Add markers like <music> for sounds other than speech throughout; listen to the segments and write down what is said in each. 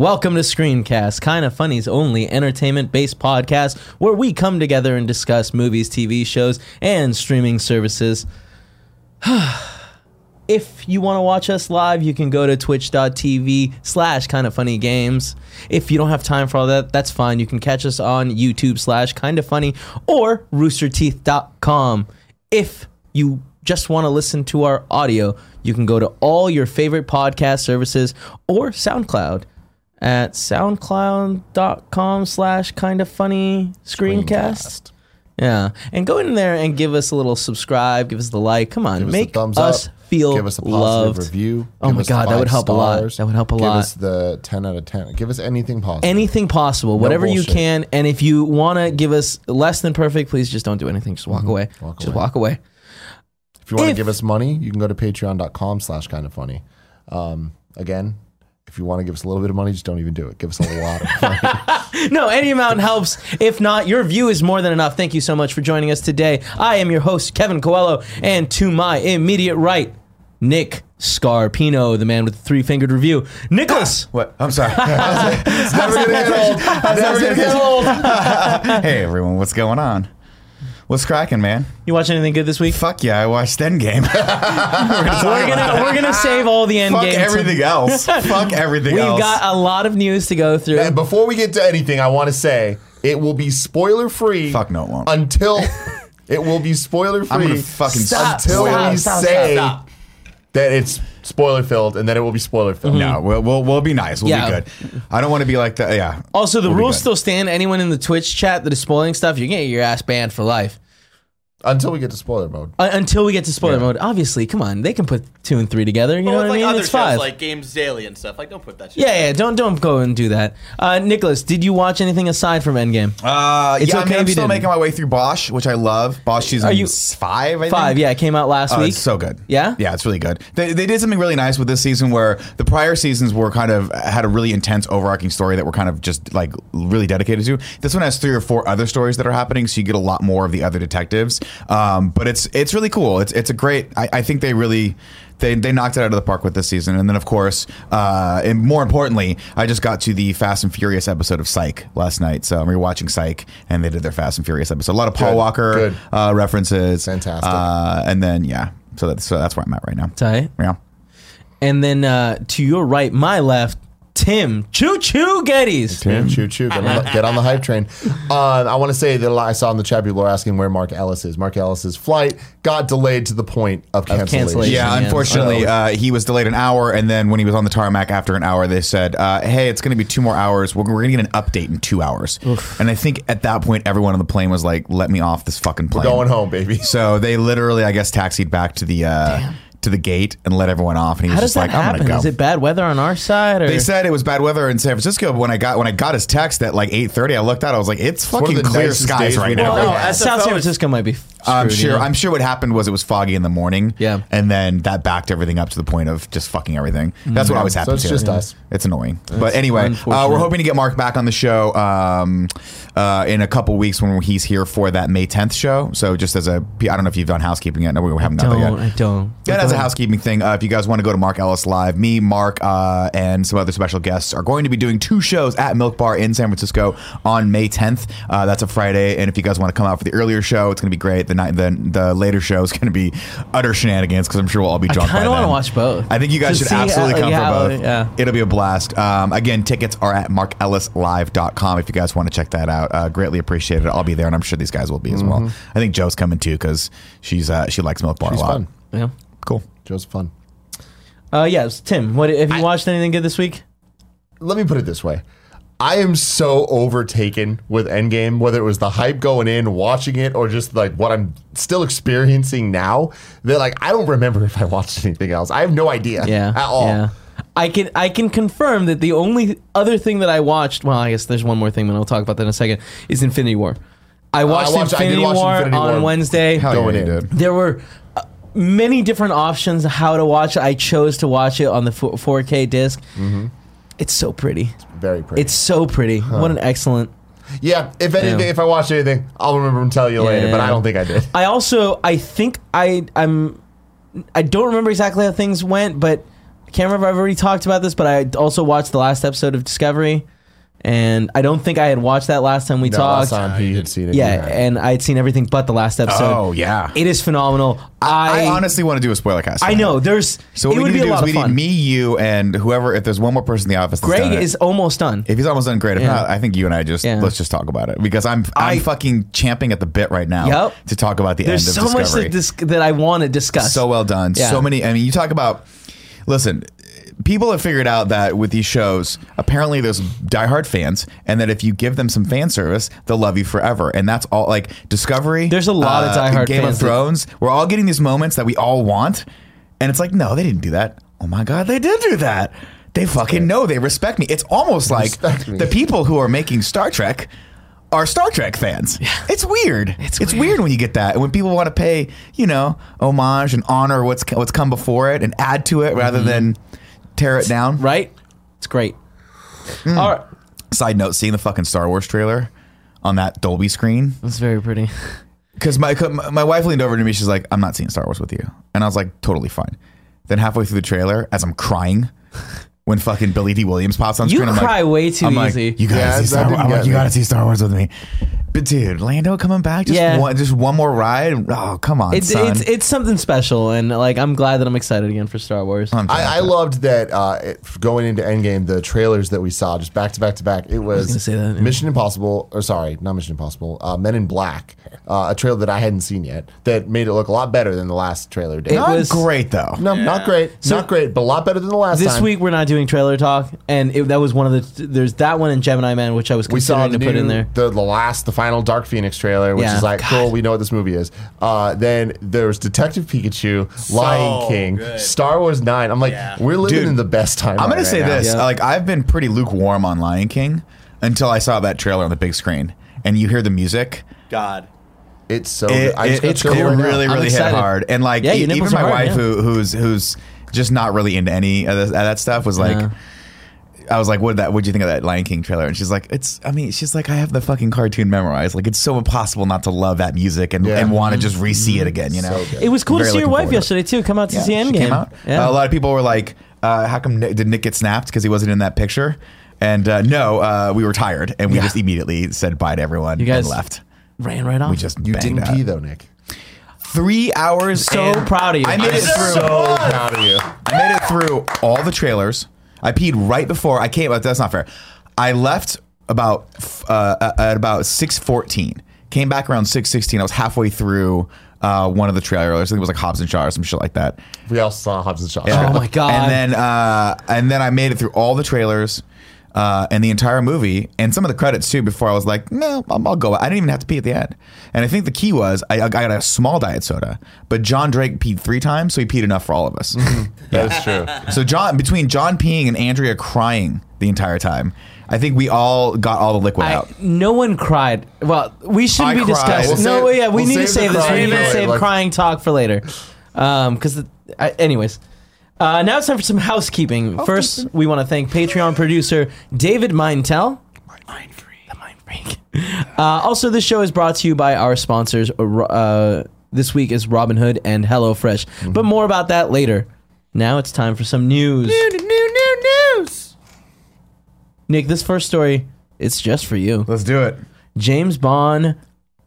Welcome to Screencast, kind of funny's only entertainment based podcast where we come together and discuss movies, TV shows, and streaming services. <sighs> if you want to watch us live, you can go to twitch.tv slash kind of funny games. If you don't have time for all that, that's fine. You can catch us on YouTube slash kind of funny or roosterteeth.com. If you just want to listen to our audio, you can go to all your favorite podcast services or SoundCloud at soundcloud.com slash kind of funny screencast. Yeah. And go in there and give us a little subscribe, give us the like. Come on, Give make us up. feel Give us a positive loved. review. Oh my God, that would help a lot. stars. That would help a Give lot. Give us the 10 out of 10. Give us anything possible. Anything possible, whatever you can. And if you want to give us less than perfect, please just don't do anything. Just walk away. Mm-hmm. Walk just away. walk away. if you want to give us money, you can go to patreon.com slash kind of funny. Um, again, if you want to give us a little bit of money, just don't even do it. Give us a lot of money. <laughs> No, any amount helps. If not, your view is more than enough. Thank you so much for joining us today. I am your host, Kevin Coelho, and to my immediate right, Nick Scarpino, the man with the three fingered review. Nicholas! <laughs> What? I'm sorry. it's <laughs> never going to get old. It's never going to get old. hey everyone, what's going on? What's cracking, man? You watch anything good this week? Fuck yeah, I watched Endgame. <laughs> We're gonna we're gonna save all the Endgame. Fuck everything else. Fuck everything else. We've else. got a lot of news to go through. And before we get to anything, I want to say it will be spoiler free. Fuck no, it won't. Until <laughs> it will be spoiler free. I'm gonna fucking Stop, until stop, we stop, say stop. That it's spoiler filled, and then it will be spoiler filled. no, mm-hmm. we'll, we'll we'll be nice. We'll Yeah. be good. I don't want to be like that. Yeah. Also, the We'll be rules good. still stand. Anyone in the Twitch chat that is spoiling stuff, you're gonna get your ass banned for life. Until we get to spoiler mode. Uh, until we get to spoiler Yeah. mode. Obviously, come on, they can put two and three together. You know But what with I like mean? other It's shows five. like Games Daily and stuff, like don't put that shit. yeah, yeah. Don't don't go and do that. Uh, Nicholas, did you watch anything aside from Endgame? Uh, It's yeah, I okay mean, if I'm still didn't. making my way through Bosch, which I love. Bosch season Are you- five, I think? Five. Yeah, it came out last Oh, week. it's so good. Yeah? yeah, it's really good. They, they did something really nice with this season where the prior seasons were kind of had a really intense overarching story that we're kind of just like really dedicated to. This one has three or four other stories that are happening, so you get a lot more of the other detectives. Um, but it's it's really cool. It's it's a great. I, I think they really. They, they knocked it out of the park with this season, and then of course, uh, and more importantly, I just got to the Fast and Furious episode of Psych last night. So I'm rewatching Psych, and they did their Fast and Furious episode. A lot of Paul Good, Walker good. Uh, references, Fantastic. uh, and then yeah, so that's so that's where I'm at right now. Tight. Yeah. And then uh, to your right, my left, Tim Choo Choo Gettys. Choo choo choo. Get on the, get on the hype train. Uh, I want to say that I saw in the chat people are asking where Mark Ellis is. Mark Ellis's flight got delayed to the point of cancellation. cancellation. Yeah, Yeah. unfortunately, uh, he was delayed an hour, and then when he was on the tarmac after an hour, they said, uh, "Hey, it's going to be two more hours. We're, we're going to get an update in two hours." And I think at that point, everyone on the plane was like, "Let me off this fucking plane." Going home, baby. So they literally, I guess, taxied back to the uh, to the gate and let everyone off. And he was How does just that like, "I'm happen? going to go." Is it bad weather on our side? Or? They said it was bad weather in San Francisco, but when I got when I got his text at like eight thirty, I looked out. I was like, "It's one of fucking the clear nicest skies days right we've now." ever Well, had. South San Francisco might be. I'm sure. you? I'm sure what happened was it was foggy in the morning. Yeah. and then that backed everything up to the point of just fucking everything. That's what always So happens. it's here. just us. It's annoying, but anyway, uh, we're hoping to get Mark back on the show um, uh, in a couple weeks when he's here for that May 10th show. So just as a, I don't know if you've done housekeeping yet. No, we haven't done that Don't. yet. I don't. That a housekeeping thing, uh, if you guys want to go to Mark Ellis Live, me, Mark, uh, and some other special guests are going to be doing two shows at Milk Bar in San Francisco on May 10th. Uh, that's a Friday, and if you guys want to come out for the earlier show, it's going to be great. The night, the, the later show is going to be utter shenanigans because I'm sure we'll all be drunk. I kind of want to watch both. I think you guys should see absolutely come how- for both. yeah. It'll be a blast. Um, again, tickets are at markellislive.com if you guys want to check that out. Uh, greatly appreciate it. I'll be there, and I'm sure these guys will be as well. I think Joe's coming too because she's uh, she likes Milk Bar She's a lot. fun. Yeah. Cool. Joe's fun. Uh, yes, Tim. What have you watched anything good this week? let me put it this way. I am so overtaken with Endgame, whether it was the hype going in, watching it, or just like what I'm still experiencing now, that like I don't remember <laughs> if I watched anything else. I have no idea Yeah. at all. Yeah. I can I can confirm that the only other thing that I watched, well, I guess there's one more thing, but I'll talk about that in a second, is Infinity War. I watched, watched- I did Infinity, watch War Infinity on War. Wednesday. Hell Going yeah, in. There were uh, many different options how to watch it. I chose to watch it on the 4- 4K disc. Mm-hmm. It's so pretty. Very pretty. It's so pretty. What an excellent. yeah, if anything, Yeah. if I watch anything, I'll remember and tell you later, but I don't think I did. I also I think I I'm I don't remember exactly how things went, but I can't remember. I've already talked about this, but I also watched the last episode of Discovery, and I don't think I had watched that last time we No, talked. last time he had seen it. Yeah, and I had seen everything but the last episode. Oh, yeah. it is phenomenal. I, I, honestly want to do a spoiler cast. I know there's. So it what would we be need a to do lot is of we fun. need me, you, and whoever. If there's one more person in the office, that's done Greg it. is almost done. If he's almost done, great. If not, I think you and I just Yeah. let's just talk about it because I'm I'm I- fucking champing at the bit right now Yep. to talk about the end. There's end so of much Discovery. that, dis- that I want to discuss. so well done. Yeah. So many. I mean, you talk about. Listen, people have figured out that with these shows, apparently there's diehard fans, and that if you give them some fan service, they'll love you forever. And that's all. Like Discovery. There's a lot of diehard Game fans of that- Thrones. We're all getting these moments that we all want, and it's like, no, they didn't do that. Oh my god, they did do that. They fucking know. They respect me. It's almost like Respect me. the people who are making Star Trek are Star Trek fans. It's weird. It's, It's weird. weird. when you get that. And when people want to pay, you know, homage and honor what's what's come before it and add to it Mm-hmm. rather than tear it down. right? It's great. Hmm. All right, Side note, seeing the fucking Star Wars trailer on that Dolby screen that's very pretty. <laughs> because my my wife leaned over to me. She's like, "I'm not seeing Star Wars with you," and I was like, "Totally fine." Then halfway through the trailer, as I'm crying. <laughs> When fucking Billy Dee Williams pops on You screen, I'm cry like, way too I'm like, easy. you gotta Yeah, see that Star Wars. didn't I'm like, get you me. gotta see Star Wars with me. But dude, Lando coming back, just Yeah. one, just one more ride. Oh, come on, It's son. it's it's something special, and like I'm glad that I'm excited again for Star Wars. I'm I, I loved that uh, it, going into Endgame, the trailers that we saw just back to back to back. It was, gonna say that, yeah. Mission Impossible, or sorry, not Mission Impossible, uh, Men in Black, uh, a trailer that I hadn't seen yet that made it look a lot better than the last trailer did. It Not was- great though. no, not great, not great, but a lot better than the last This time. week we're not doing trailer talk, and it, that was one of the. There's that one in Gemini Man, which I was we saw considering the, to put new- in there. The, the last, the final Dark Phoenix trailer, which Yeah. is like God. cool. We know what this movie is. Uh, then there's Detective Pikachu, Lion King, good. Star Wars Nine. I'm like, Yeah. we're living Dude, in the best time. I'm gonna say now. this: Yeah. like I've been pretty lukewarm on Lion King until I saw that trailer on the big screen, and you hear the music. God. It's so. It, good. I just it, got it's chills cool. right now. really, I'm really hit excited. hard, and like Yeah, e- your even my are hard, wife, yeah. who who's who's just not really into any of, this, of that stuff, was like. Yeah. I was like, "What did that? What do you think of that Lion King trailer?" And she's like, "It's. I mean, she's like, I have the fucking cartoon memorized. Like, it's so impossible not to love that music and, Yeah. and want to just re-see it again. You know, So. It was cool to see your wife forward to it. yesterday too. Come out to Yeah, see she Endgame. came out. Yeah. Uh, a lot of people were like, uh, "How come Nick, did Nick get snapped because he wasn't in that picture?" And uh, no, uh, we were tired, and we Yeah. just immediately said bye to everyone You guys and left. Ran right off. We just You didn't out. pee though, Nick. three hours. So proud of you. I made it I'm through. So proud of you. I made it through all the trailers. I peed right before I came. That's not fair. I left about uh, at about six fourteen. Came back around six sixteen. I was halfway through uh, one of the trailers. I think it was like Hobbs and Shaw or some shit like that. We all saw Hobbs and Shaw. Oh my God. And then uh, and then I made it through all the trailers. Uh, and the entire movie and some of the credits too before I was like, no, I'll, I'll go. I didn't even have to pee at the end. And I think the key was I, I got a small diet soda, but John Drake peed three times, so he peed enough for all of us. <laughs> That is true. So John, between John peeing and Andrea crying the entire time, I think we all got all the liquid I, out. no one cried. Well, we shouldn't I be cried. discussing. We'll no, save- yeah, we we'll need to save save the this. We crying need to for save later. crying talk for later. Um, because, anyways. Uh, now it's time for some housekeeping. First, we want to thank Patreon producer David Mintel. Mind Freak. The Mind Freak. <laughs> Uh, also, this show is brought to you by our sponsors. Uh, uh, this week is Robinhood and HelloFresh. Mm-hmm. But more about that later. Now it's time for some news. New, new, new news. Nick, this first story, it's just for you. Let's do it. James Bond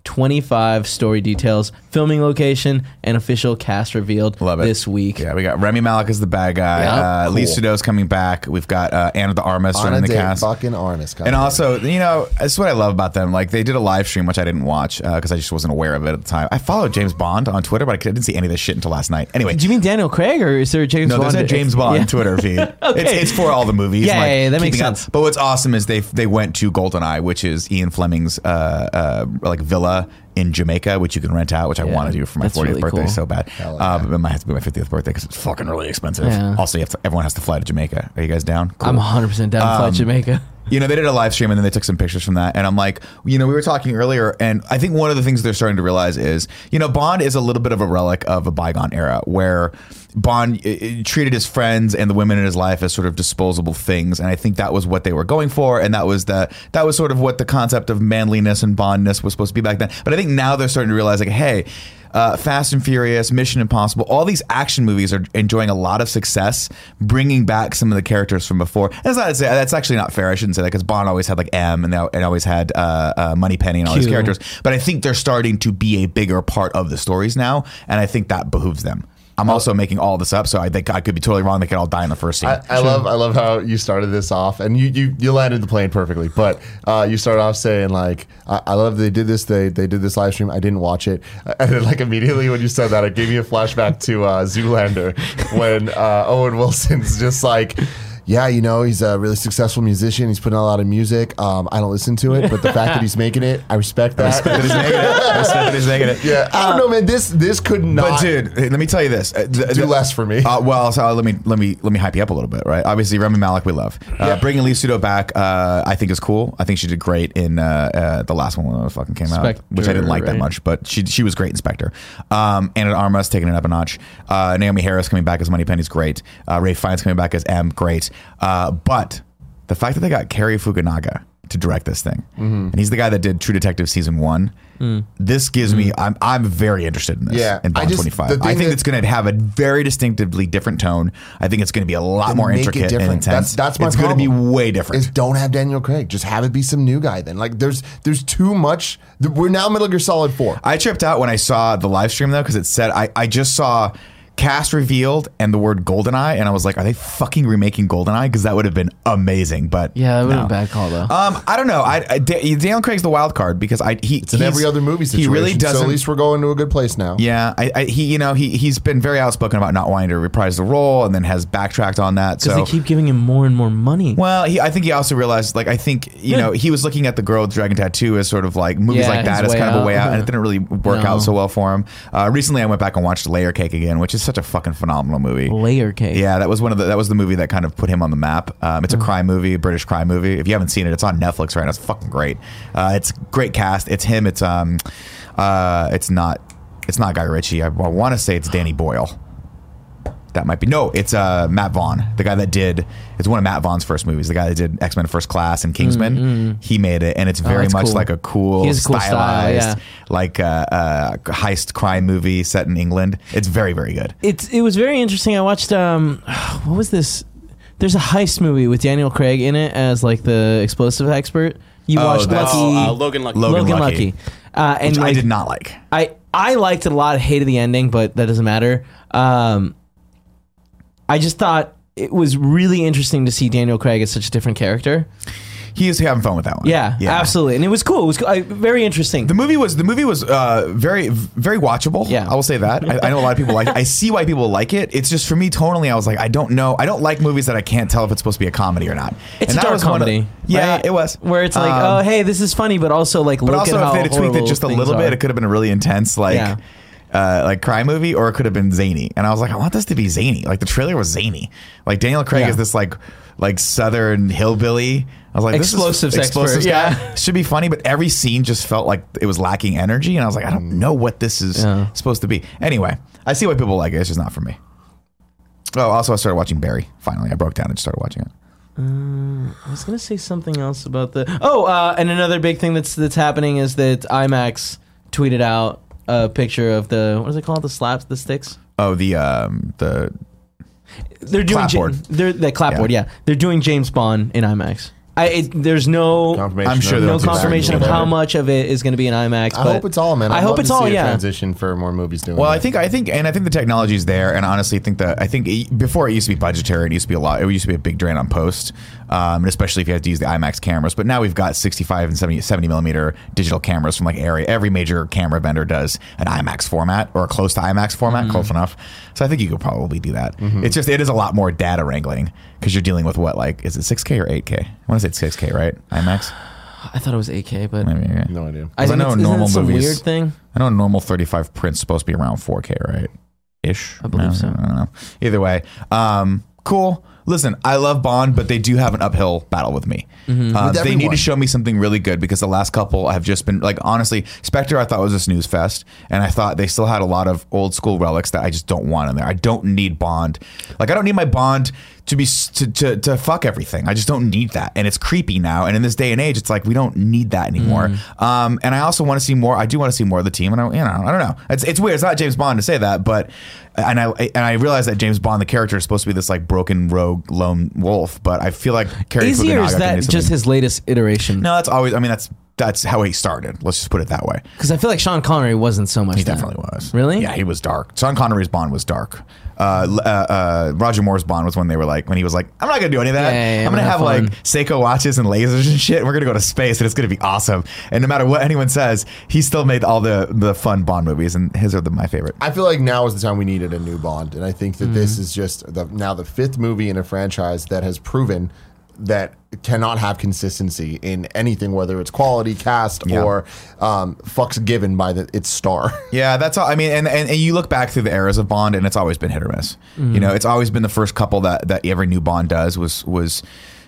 25 story details, filming location, and official cast revealed Love it. this week. Yeah, we got Rami Malek as the bad guy. Yeah, uh, Lee cool. Sudow's coming back. We've got uh, Ana de Armas On running the date, cast. fucking Arnis. And also, you know, that's what I love about them. Like, they did a live stream, which I didn't watch because I just wasn't aware of it at the time. I followed James Bond on Twitter, but I didn't see any of this shit until last night. Anyway, Do you mean Daniel Craig or is there a James no, Bond? there's a James Bond Yeah. Twitter feed. <laughs> Okay. it's, it's for all the movies. Yeah, like, yeah, yeah, that makes keeping up. sense. But what's awesome is they they went to GoldenEye, which is Ian Fleming's uh, uh, like villa in Jamaica, which you can rent out, which I Yeah, want to do for my 40th really birthday cool. so bad. Hell Uh, yeah. but it might have to be my 50th birthday because it's fucking really expensive. Yeah. Also, you have to, everyone has to fly to Jamaica. Are you guys down? Cool. I'm 100% down to fly Um, Jamaica. You know, they did a live stream and then they took some pictures from that. And I'm like, you know, we were talking earlier, and I think one of the things they're starting to realize is, you know, Bond is a little bit of a relic of a bygone era where Bond treated his friends and the women in his life as sort of disposable things, and I think that was what they were going for, and that was the that was sort of what the concept of manliness and Bondness was supposed to be back then. But I think now they're starting to realize, like, hey. Uh, Fast and Furious, Mission Impossible, all these action movies are enjoying a lot of success, bringing back some of the characters from before. That's not that's actually not fair. I shouldn't say that because Bond always had like M and, they, and always had uh, uh, Moneypenny and all these characters. But I think they're starting to be a bigger part of the stories now, and I think that behooves them. I'm also making all this up, so I think I could be totally wrong. They could all die in the first scene. I, I love I love how you started this off, and you you, you landed the plane perfectly. But uh, you started off saying like, I, I love they did this they they did this live stream. I didn't watch it, <laughs> and then like immediately when you said that, it gave me a flashback to uh, Zoolander when uh, Owen Wilson's just like. Yeah, you know, he's a really successful musician. He's putting out a lot of music. Um, I don't listen to it, but the fact that he's making it, I respect that. Respect that he's making it. Respect that he's making it. <laughs> yeah, I don't know, man. This this could not But dude, let me tell you this. Uh, th- do th- less for me. Uh, well, so let me let me let me hype you up a little bit, right? Obviously, Rami Malek, we love. Uh, Yeah. Bringing Léa Seydoux back, uh, I think is cool. I think she did great in uh, uh, the last one when it fucking came out, which I didn't like that much, but she she was great in Spectre. Um, Ana de Armas taking it up a notch. Uh, Naomie Harris coming back as Moneypenny's great. Uh, Ralph Fiennes coming back as M, great. Uh, but the fact that they got Cary Fukunaga to direct this thing, Mm-hmm. and he's the guy that did True Detective season one. This gives me, I'm I'm very interested in this. Mm. Yeah, in I Bond 25. the I think that- it's going to have a very distinctively different tone. I think it's going to be a lot more intricate and intense. That's- that's my It's going to be way different. is don't have Daniel Craig. Just have it be some new guy. Then like there's there's too much. We're now Metal Gear Solid Four. I tripped out when I saw the live stream though because it said I, I just saw cast revealed and the word Goldeneye and I was like, are they fucking remaking Goldeneye? Because that would have been amazing. But Yeah, that would no. have been a bad call though. Um, I don't know. I, I Daniel Craig's the wild card because I he It's in every other movie situation. He really doesn't. at least we're going to a good place now. yeah, I, I he you know he he's been very outspoken about not wanting to reprise the role and then has backtracked on that. Because So they keep giving him more and more money. Well, he, I think he also realized, like, I think, you know, he was looking at the girl with dragon tattoo as sort of like movies Yeah, like that as way kind of a way out, and it <laughs> didn't really work No. out so well for him. Uh, recently, I went back and watched Layer Cake again, which is such a fucking phenomenal movie. Layer cake. Yeah, that was one of the that was the movie that kind of put him on the map. Um, Mm. it's a crime movie, British crime movie. If you haven't seen it, it's on Netflix right now. It's fucking great. Uh, it's great cast. It's him. It's um, uh, it's not it's not Guy Ritchie. I, want to say it's Danny Boyle. That might be no. It's uh, Matt Vaughn, the guy that did. It's one of Matt Vaughn's first movies. The guy that did X Men First Class and Kingsman. He made it, and it's very Mm, that's much cool. like a cool, He has cool style, stylized, yeah. like uh, uh, heist crime movie set in England. It's very very good. It's it was very interesting. I watched um, <sighs> what was this? There's a heist movie with Daniel Craig in it as like the explosive expert. You Oh, watched that's- Lucky, Oh, uh, Logan Lucky. Logan Logan Lucky. Lucky, Uh, and Which I did not like. I I liked it a lot. Hated the ending, but that doesn't matter. Um, I just thought it was really interesting to see Daniel Craig as such a different character. He is having fun with that one. Yeah, absolutely, and it was cool. It was uh, very interesting. The movie was the movie was uh, very very watchable. Yeah. I will say that. I, I know a lot of people like. it. I see why people like it. It's just for me tonally, I was like, I don't know. I don't like movies that I can't tell if it's supposed to be a comedy or not. it's And a dark one of- comedy. yeah, right? it was. where it's like, Um, oh, hey, this is funny, but also like, But also, if they had tweaked it just a little bit, are. it could have been a really intense, like, Yeah. Uh, like crime movie, or it could have been zany. And I was like, I want this to be zany. Like the trailer was zany. Like Daniel Craig Yeah. is this like like southern hillbilly. I was like, this is- Explosives expert, explosives yeah. <laughs> should be funny, but every scene just felt like it was lacking energy, and I was like, I don't know what this is Yeah. supposed to be. Anyway, I see why people like it. It's just not for me. Oh, also, I started watching Barry. Finally, I broke down and started watching it. I was gonna say something else about the. Oh, uh, and another big thing that's that's happening is that IMAX tweeted out a picture of the what is it called? The slaps, the sticks. Oh, the um, the They're doing Ja- Clapboard. they're the clapboard. Yeah. Yeah. they're doing James Bond in IMAX. I it, there's no Confirmation I'm sure of no it's do that. confirmation of how much of it is going to be in IMAX. I but hope it's all, man. I'd I hope love it's to all. see a Yeah. transition for more movies doing. Well, I think I think and I think the technology is there, and honestly, I think that I think it, before it used to be budgetary, it used to be a lot. It used to be a big drain on post, um, and especially if you have to use the IMAX cameras. But now we've got 65 and 70, 70 millimeter digital cameras from like ARRI. Every major camera vendor does an IMAX format or close to IMAX format, close enough. So I think you could probably do that. It's just it is a lot more data wrangling because you're dealing with what like is it 6K or 8K? I want to say it's 6K, right? IMAX. I thought it was 8K, but Maybe. yeah. no idea. I 'Cause I think know it's, in isn't normal movies- weird thing. I know a normal 35 print's supposed to be around 4K, right? Ish. I believe so. I don't know. Either way, um, cool. Listen, I love Bond, but they do have an uphill battle with me. Uh, With they need to show me something really good because the last couple have just been like honestly, Spectre I thought was a snooze fest, and I thought they still had a lot of old school relics that I just don't want in there. I don't need Bond, like I don't need my Bond to be to, to to fuck everything. I just don't need that, and it's creepy now. And in this day and age, it's like we don't need that anymore. Um, and I also want to see more. I do want to see more of the team, and I you know I don't know. It's it's weird. It's not James Bond to say that, but and I and I realize that James Bond, the character, is supposed to be this like broken rogue lone wolf, but I feel like Carrie Is he or is that just his latest iteration? No, that's always. I mean, that's that's how he started. Let's just put it that way. Because I feel like Sean Connery wasn't so much. He that. definitely was. Really? Yeah, he was dark. Sean Connery's Bond was dark. Uh, uh, uh, Roger Moore's Bond was when they were like, when he was like, I'm not gonna do any of that. Yeah, yeah, yeah, I'm gonna have gonna have like Seiko watches and lasers and shit. We're gonna go to space and it's gonna be awesome. And no matter what anyone says, he still made all the the fun Bond movies, and his are the, my favorite. I feel like now is the time we needed a new Bond, and I think that this Mm-hmm. is just the, now the fifth movie in a franchise that has proven that cannot have consistency in anything, whether it's quality, cast, Yeah. or um, fucks given by the its star. <laughs> Yeah, that's all. I mean, and, and, and you look back through the eras of Bond, and it's always been hit or miss. Mm-hmm. You know, it's always been the first couple that that every new Bond does was was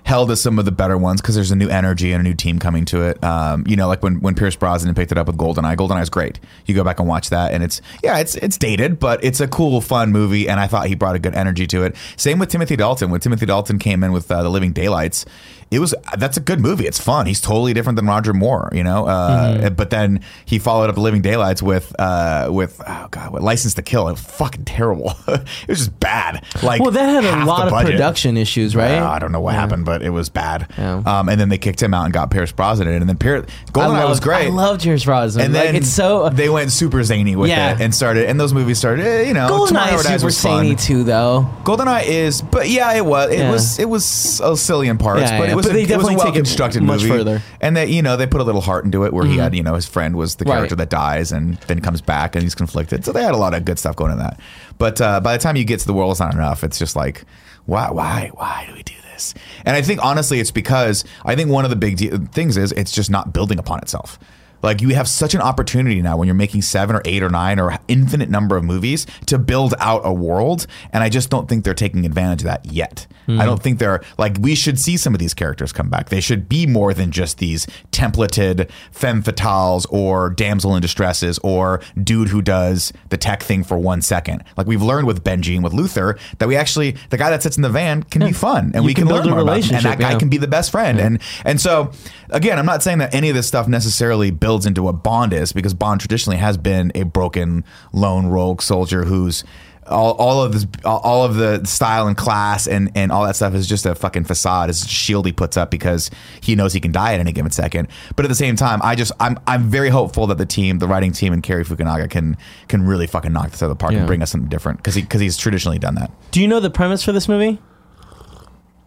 held as some of the better ones because there's a new energy and a new team coming to it. Um, you know, like when when Pierce Brosnan picked it up with Goldeneye. Goldeneye is great. You go back and watch that, and it's yeah, it's it's dated, but it's a cool, fun movie, and I thought he brought a good energy to it. Same with Timothy Dalton. When Timothy Dalton came in with uh, The Living Daylights. It was that's a good movie. It's fun. He's totally different than Roger Moore, you know. Uh, Mm-hmm. But then he followed up Living Daylights with uh, with oh god, what License to Kill. It was fucking terrible. <laughs> it was just bad. Like Well, that had a lot of budget. production issues, right? Uh, I don't know what happened, but it was bad. Yeah. Um, and then they kicked him out and got Pierce Brosnan in, it. and then Pierce Goldeneye was great. I loved Pierce Brosnan. and like, then it's so. they went super zany with Yeah. it and started, and those movies started. eh, You know, Goldeneye is super was fun. zany too, though. Goldeneye is, but yeah, it was. It Yeah. was. It was a silly in parts, Yeah, but yeah, it was. but a, they it was definitely a it well constructed much movie. further. Mm-hmm. And they, you know, they put a little heart into it, where he had, you know, his friend was the Right. character that dies and then comes back and he's conflicted. So they had a lot of good stuff going in that. But uh, by the time you get to the world is not enough, it's just like, why, why, why do we do this? And I think honestly, it's because I think one of the big de- things is it's just not building upon itself. Like you have such an opportunity now when you're making seven or eight or nine or infinite number of movies to build out a world, and I just don't think they're taking advantage of that yet. I hmm. don't think they're like we should see some of these characters come back. They should be more than just these templated femme fatales or damsel in distresses or dude who does the tech thing for one second. Like we've learned with Benji and with Luther that we actually the guy that sits in the van can be fun and You we can can, build learn a more about him, and that guy yeah. can be the best friend. And and so again, I'm not saying that any of this stuff necessarily builds into what Bond is because Bond traditionally has been a broken lone rogue soldier who's all, all of this all- of the style and class and and all that stuff is just a fucking facade it's a shield he puts up because he knows he can die at any given second but at the same time I just I'm I'm very hopeful that the team the writing team and Cary Fukunaga can can really fucking knock this out of the park Yeah. and bring us something different because he because he's traditionally done that Do you know the premise for this movie?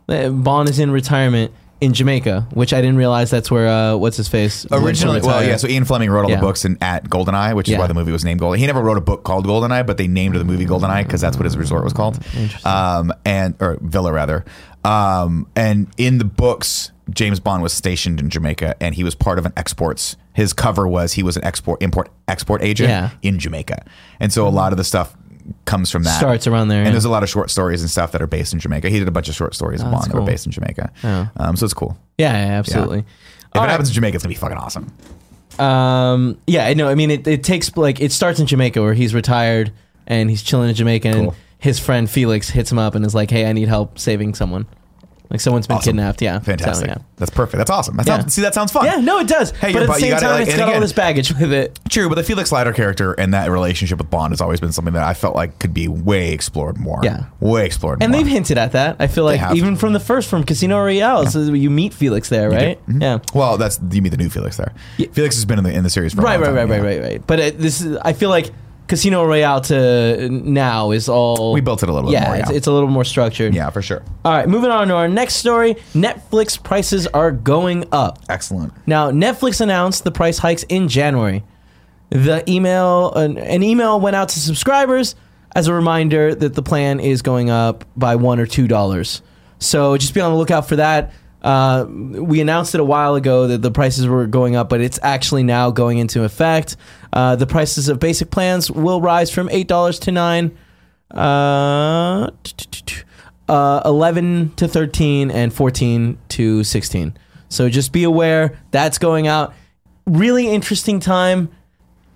Uh, Bond is in retirement in Jamaica, which I didn't realize that's where uh, what's his face Originally, well, yeah. So Ian Fleming wrote all Yeah. the books in, at Goldeneye, which is Yeah. why the movie was named Goldeneye. He never wrote a book called Goldeneye, but they named the movie Goldeneye because that's what his resort was called, um, and or villa rather. Um, and in the books, James Bond was stationed in Jamaica, and he was part of an exports. His cover was he was an export import export agent Yeah. in Jamaica, and so a lot of the stuff comes from that. Starts around there, and yeah. there's a lot of short stories and stuff that are based in Jamaica. He did a bunch of short stories Oh, Bond that's that were based in Jamaica, Oh. um, so it's cool. yeah, yeah, absolutely. If All it right. happens in Jamaica, it's gonna be fucking awesome. Um, yeah, I know. I mean, it, it takes like it starts in Jamaica where he's retired and he's chilling in Jamaica, and his friend Felix hits him up and is like, "Hey, I need help saving someone. Like someone's been Awesome. kidnapped." Yeah, Fantastic. So, yeah. That's perfect. That's awesome. That Yeah. sounds, see, that sounds fun. Yeah, no, it does. Hey, but at the same time, like- it's got all this baggage with it. True, but the Felix Leiter character and that relationship with Bond has always been something that I felt like could be way explored more. Yeah. Way explored And more. they've hinted at that. I feel like even from the first, from Casino Royale, so you meet Felix there, right? Mhm. Yeah. Well, that's you meet the new Felix there. Yeah. Felix has been in the in the series for a Right, right, time, right, yeah. right, right, right. But it, this is, I feel like Casino Royale to now is all. We built it a little bit yeah, more, It's, yeah. it's a little more structured. Yeah, for sure. All right, moving on to our next story. Netflix prices are going up. Excellent. Now, Netflix announced the price hikes in January. The email, an, an email went out to subscribers as a reminder that the plan is going up by one or two dollars. So just be on the lookout for that. Uh, we announced it a while ago that the prices were going up, but it's actually now going into effect. Uh, the prices of basic plans will rise from eight dollars to nine. Uh, uh, 11 to 13 and 14 to 16. So just be aware that's going out. Really interesting time.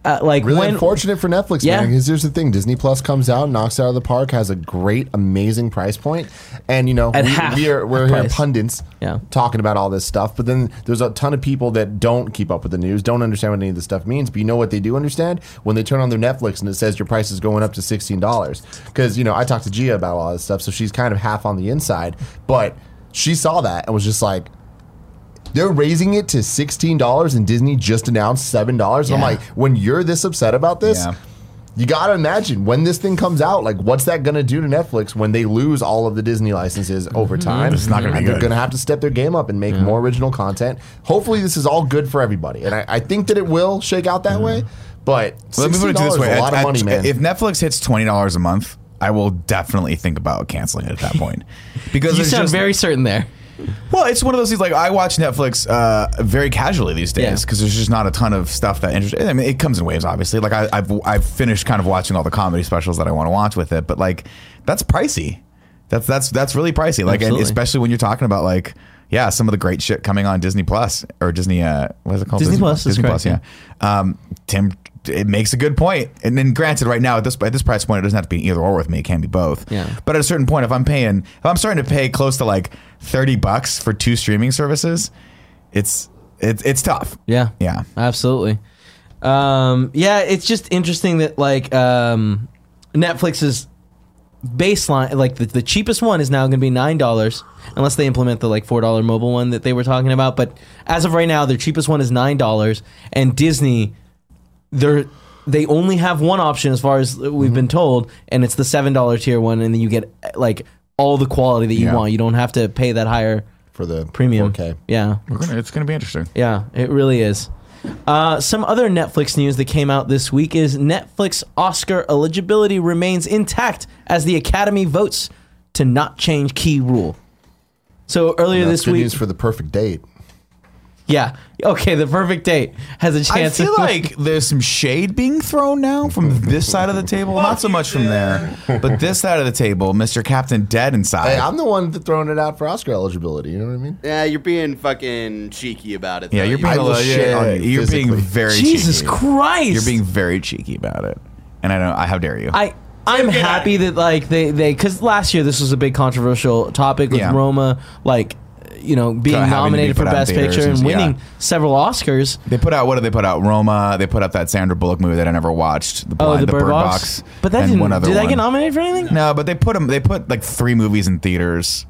Uh, like Really when unfortunate for Netflix, Yeah. man. Because here's the thing: Disney Plus comes out, knocks it out of the park, has a great, amazing price point, and you know At we, we are we're here pundits Yeah. talking about all this stuff. But then there's a ton of people that don't keep up with the news, don't understand what any of this stuff means. But you know what they do understand when they turn on their Netflix and it says your price is going up to sixteen dollars. Because you know I talked to Gia about all this stuff, so she's kind of half on the inside, but she saw that and was just like. They're raising it to sixteen dollars, and Disney just announced seven dollars. I'm like, when you're this upset about this, Yeah. you gotta imagine when this thing comes out, like what's that gonna do to Netflix when they lose all of the Disney licenses over mm-hmm. time? It's not gonna be And They're gonna have to step their game up and make more original content. Hopefully, this is all good for everybody, and I, I think that it will shake out that way. But Let me put it this way: a lot At- of money, at- man. If Netflix hits twenty dollars a month, I will definitely think about canceling it at that point <laughs> because you there's sound just, very certain there. Well, it's one of those things. Like I watch Netflix uh, very casually these days because there's just not a ton of stuff that interests. I mean, it comes in waves, obviously. Like I, I've I've finished kind of watching all the comedy specials that I want to watch with it, but like that's pricey. That's that's that's really pricey. Like, and especially when you're talking about like. Yeah, some of the great shit coming on Disney Plus or Disney. Uh, what is it called? Disney Plus is Disney correct, Plus. Yeah. Um, Tim, it makes a good point. And then, granted, right now at this at this price point, it doesn't have to be either or with me. It can be both. Yeah. But at a certain point, if I'm paying, if I'm starting to pay close to like thirty bucks for two streaming services, it's it's it's tough. Yeah. Yeah. Absolutely. Um, yeah, it's just interesting that like um, Netflix's baseline, like the, the cheapest one, is now going to be nine dollars, unless they implement the like four dollar mobile one that they were talking about. But as of right now, their cheapest one is nine dollars, and Disney, they're they only have one option as far as we've been told, and it's the seven dollar tier one, and then you get like all the quality that you Yeah. want. You don't have to pay that higher for the premium. 4K. Yeah. We're gonna, it's gonna be interesting. Yeah, it really is. Uh, some other Netflix news that came out this week is Netflix Oscar eligibility remains intact as the Academy votes to not change key rule. So earlier That's this good week, news for the perfect date. Yeah, okay, the perfect date has a I chance. I feel of- <laughs> like there's some shade being thrown now from this side of the table. Not so much from there, but this side of the table, Mr. Captain Dead inside. Hey, I'm the one that throwing it out for Oscar eligibility. You know what I mean? Yeah, you're being fucking cheeky about it. yeah, though. you're being I a will little, shit yeah, on you you're being physically. very Jesus cheeky. Christ! You're being very cheeky about it, and I don't. I how dare you? I I'm happy that like they they because last year this was a big controversial topic with Yeah. Roma like you know being Having to be nominated for put out in Best theaters Picture and and- winning yeah. several Oscars. They put out what did they put out? Roma. They put out that Sandra Bullock movie that I never watched. The Oh, Blind, the, Bird, Box. But that and didn't. did that get nominated for anything? No, but they put them. They put like three movies in theaters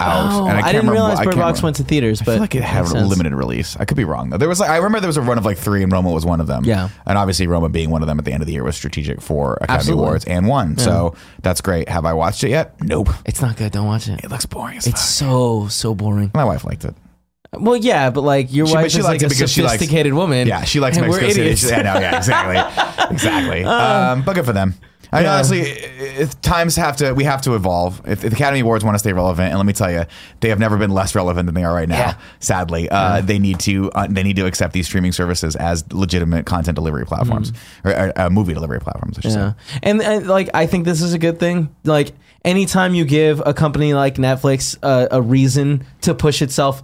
out. Oh, and I, I, can't didn't realize Bird Box went to theaters, I but feel like it had a limited release. I could be wrong though. There was like I remember there was a run of like three, and Roma was one of them. Yeah. and obviously Roma being one of them at the end of the year was strategic for Academy Absolutely. Awards and won. So that's great. Have I watched it yet? Nope. It's not good. Don't watch it. It looks boring It's fuck. so so boring. My wife liked it. Well, yeah, but like your She- wife she is likes like it a because she likes- sophisticated woman. Yeah, she likes Mexico City. I know. Yeah, exactly, <laughs> exactly. um, but good for them. I mean, Yeah. honestly, if times have to, we have to evolve. If the Academy Awards want to stay relevant, and let me tell you, they have never been less relevant than they are right now. Yeah. Sadly, uh, they need to uh, they need to accept these streaming services as legitimate content delivery platforms or, or uh, movie delivery platforms. I should Yeah, say. and, and like I think this is a good thing. Like anytime you give a company like Netflix a reason to push itself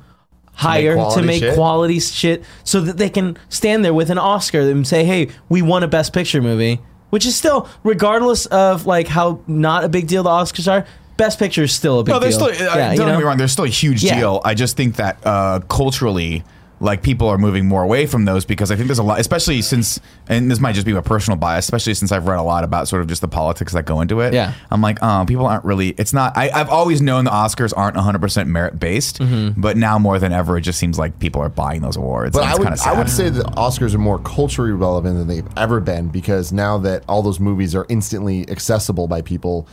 higher to quality make shit. quality shit, so that they can stand there with an Oscar and say, "Hey, we won a Best Picture movie," which is still, regardless of like how not a big deal the Oscars are, Best Picture is still a big No, deal. still. uh, yeah, don't you get know? me wrong. There's still a huge Yeah. deal. I just think that uh, culturally, like people are moving more away from those because I think there's a lot, especially since, and this might just be my personal bias, especially since I've read a lot about sort of just the politics that go into it. Yeah. I'm like, oh, people aren't really. It's not. I, I've always known the Oscars aren't 100 percent merit based, Mm-hmm. but now more than ever, it just seems like people are buying those awards. But and I it's would, kind of. I would say the Oscars are more culturally relevant than they've ever been because now that all those movies are instantly accessible by people,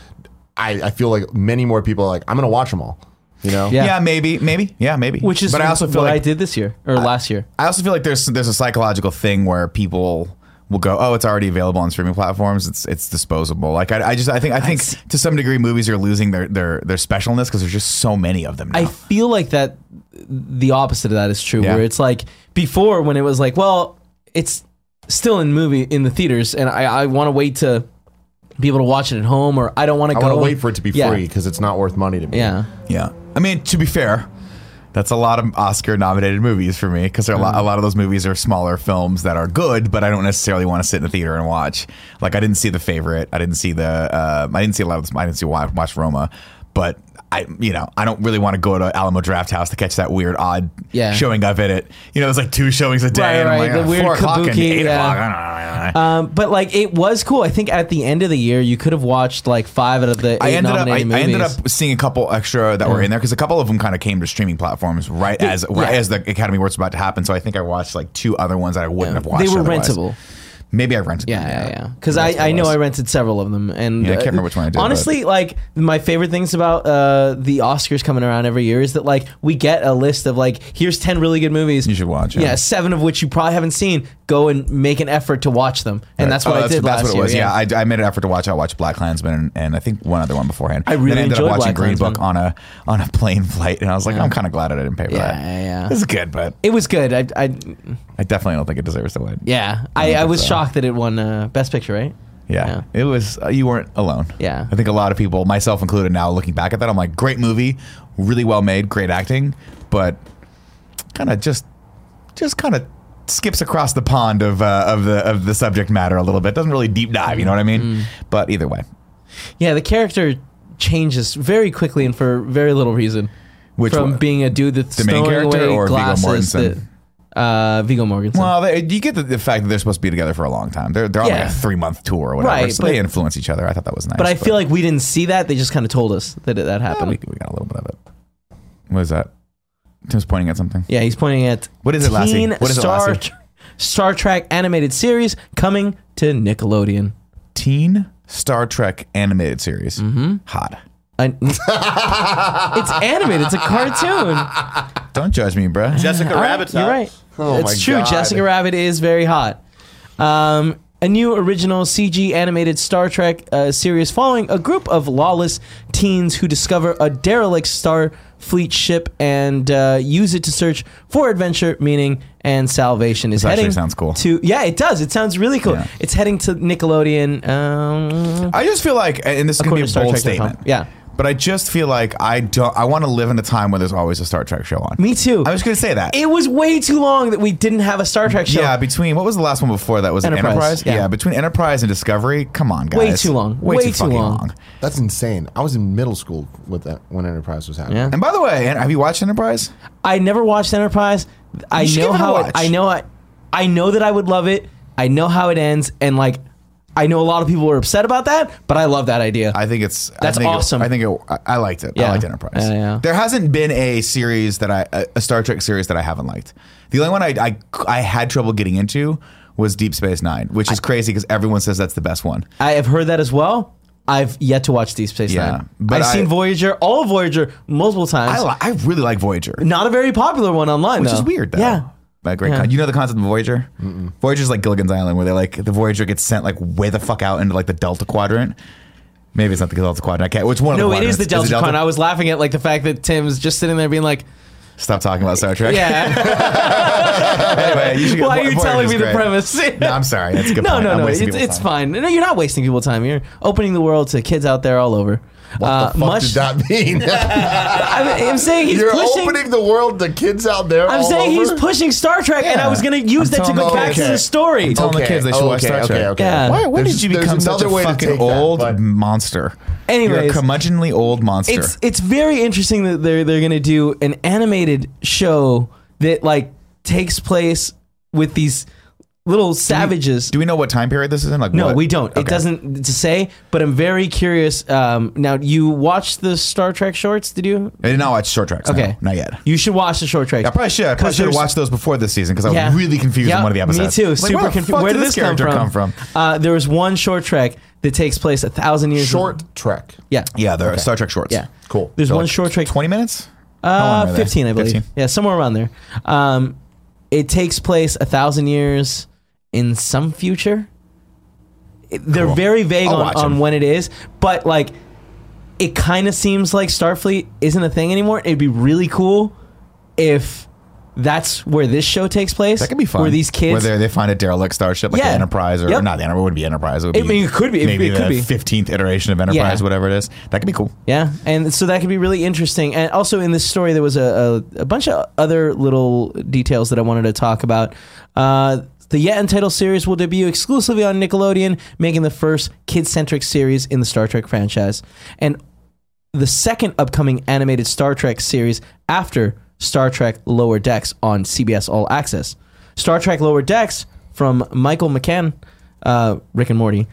I, I feel like many more people are like, I'm going to watch them all. You know? Yeah. yeah. maybe, maybe, yeah, maybe. Which is but I also feel what like I did this year or last year. I also feel like there's there's a psychological thing where people will go, oh, it's already available on streaming platforms. It's it's disposable. Like I, I just I think I think That's- to some degree movies are losing their their their specialness because there's just so many of them now. I feel like that the opposite of that is true. Yeah. Where it's like before when it was like, well, it's still in movie in the theaters, and I, I want to wait to be able to watch it at home, or I don't want to I go. want to wait for it to be Yeah. free because it's not worth money to me. Yeah. Yeah. I mean, to be fair, that's a lot of Oscar nominated movies for me because a lot, a lot of those movies are smaller films that are good, but I don't necessarily want to sit in the theater and watch. Like I didn't see The Favorite. I didn't see the. Uh, I didn't see a lot of. This, I didn't see watch, watch Roma, but. I you know I don't really want to go to Alamo Drafthouse to catch that weird odd Yeah. showing of it. You know, there's like two showings a day, Right, and I'm right, like the "Oh, weird four o'clock and kabuki, eight yeah. o'clock. I don't know. Um, but like it was cool. I think at the end of the year, you could have watched like five out of the eight I ended up I, I ended up seeing a couple extra that were in there because a couple of them kind of came to streaming platforms right as right yeah. as the Academy Awards was about to happen. So I think I watched like two other ones that I wouldn't have watched. they were otherwise. rentable. Maybe I rented. Yeah, them, yeah, yeah. Because I, I know. I rented several of them, and Yeah, I can't uh, remember which one I did, Honestly, like my favorite things about uh, the Oscars coming around every year is that like we get a list of like here's ten really good movies You should watch, Yeah, yeah. seven of which you probably haven't seen. Go and make an effort to watch them, and that's what Oh, I did That's last what it was. year. Yeah, I, I made an effort to watch. I watched Black Klansman and, and I think one other one beforehand. I really then I ended enjoyed up watching Black Green Book on a on a <laughs> plane flight, and I was like, I'm kind of glad I didn't pay for Yeah, that. yeah, yeah. Is good, but it was good. I, I I definitely don't think it deserves to win. yeah, I, I think was so. shocked that it won uh, Best Picture, right? Yeah, it was. Uh, you weren't alone. Yeah. I think a lot of people, myself included, now looking back at that, I'm like, great movie, really well made, great acting, but kind of just, just kind of skips across the pond of uh, of the of the subject matter a little bit. Doesn't really deep dive. You know what I mean? Mm. But either way, Yeah, the character changes very quickly and for very little reason. Which from one? being a dude that's The main character away or Viggo glasses Mortensen? Uh, Viggo Mortensen. well, they, you get the, the fact that they're supposed to be together for a long time. They're they're on Yeah. like a three month tour or whatever, Right, so but- they influence each other. I thought that was nice. but I feel like we didn't see that. They just kind of told us that it, that Yeah, happened. we, we got a little bit of it. What is that? Tim's pointing at something. yeah, he's pointing at What is it, Lassie? What is it, Star, Lassie? Star Trek animated series coming to Nickelodeon. Teen Star Trek animated series. Mm-hmm. Hot. I- <laughs> it's animated. It's a cartoon. Don't judge me, bruh. Jessica All right, Rabbit's You're hot. right. Oh it's my true. God. Jessica Rabbit is very hot. Um, a new original CG animated Star Trek uh, series following a group of lawless teens who discover a derelict Starfleet ship and uh, use it to search for adventure, meaning, and salvation. Is This actually heading sounds cool. To yeah, it does. It sounds really cool. Yeah. It's heading to Nickelodeon. Um, I just feel like, and this is going according to to be a bold StarTrek.com. statement. Yeah. But I just feel like I don't. I want to live in a time where there's always a Star Trek show on. Me too. I was going to say that. It was way too long that we didn't have a Star Trek show. yeah, between what was the last one before that? Was it Enterprise, Enterprise? yeah. between Enterprise and Discovery. Come on, guys. Way too long. Way, Way too, too fucking long. long. That's insane. I was in middle school with that when Enterprise was happening. Yeah. And by the way, have you watched Enterprise? I never watched Enterprise. I You should know give it how it, watch. I know I, I know that I would love it. I know how it ends, and like, I know a lot of people were upset about that, but I love that idea. I think it's I That's think it- awesome. I think it, I, I liked it. Yeah. I liked Enterprise. Yeah, yeah. There hasn't been a series that I a, a Star Trek series that I haven't liked. The only one I I, I had trouble getting into was Deep Space Nine, which is crazy because everyone says that's the best one. I have heard that as well. I've yet to watch Deep Space Yeah, Nine. but I've I- seen Voyager, all of Voyager, multiple times. I li- I really like Voyager, Not a very popular one online, which is weird though. Yeah. But a great Yeah. con- you know the concept of Voyager? Voyager's like Gilligan's Island, where they like the Voyager gets sent like way the fuck out into like the Delta Quadrant. Maybe it's not the Delta Quadrant. I can't. Which one? of No, the it is the quadrants? Delta Quadrant. I was laughing at like the fact that Tim's just sitting there being like, Stop talking about Star Trek. "Yeah, <laughs> anyway, you should get, why are you Voyager's telling me the great. premise?" No, I'm sorry. That's a good <laughs> no, point. no, I'm no. It's, it's fine. No, you're not wasting people's time. You're opening the world to kids out there all over. What Uh, the fuck much- did that mean? <laughs> I'm, I'm saying he's You're pushing. opening the world to kids out there. I'm all saying over? he's pushing Star Trek, and I was going to use I'm that to telling go the back to the story. I'm telling the kids they should watch Star okay, Trek. okay. Yeah. Why, why did you become such a fucking take that, old monster? Anyways. You're a curmudgeonly old monster. It's it's very interesting that they're they're going to do an animated show that like takes place with these little savages. Do we know what time period this is in? Like, no, what? we don't. It doesn't to say, but I'm very curious. Um, now, you watched the Star Trek shorts? Did you? I did not watch Short Treks. Okay, no, not yet. You should watch the Short Treks. I probably should. I probably should have watched those before this season because I was really confused Yeah, in one of the episodes. Me too. Like, Super where confused. Where did this come character from? come from? Uh, there was one short trek that takes place a thousand years. Short Trek. Yeah. Yeah, they're Star Trek shorts. Yeah. Cool. There's They're one like short trek. Twenty minutes. Uh, 15, I believe. 15? Yeah, somewhere around there. Um, it takes place a thousand years in some future. They're Cool. very vague I'll on, watch when it is, but like, it kind of seems like Starfleet isn't a thing anymore. It'd be really cool if that's where this show takes place. That could be fun. Where these kids where they, find a derelict starship like Yeah. the Enterprise, or, Yep. or not the Enterprise, it would be Enterprise. It, would I be mean, it could be. Maybe it could the fifteenth iteration of Enterprise, Yeah. whatever it is. That could be cool. Yeah, and so that could be really interesting. And also in this story, there was a, a, a bunch of other little details that I wanted to talk about. Uh, the Yet Untitled series will debut exclusively on Nickelodeon, making the first kid-centric series in the Star Trek franchise, and the second upcoming animated Star Trek series after Star Trek Lower Decks on CBS All Access. Star Trek Lower Decks from Michael McMahan, uh, Rick and Morty,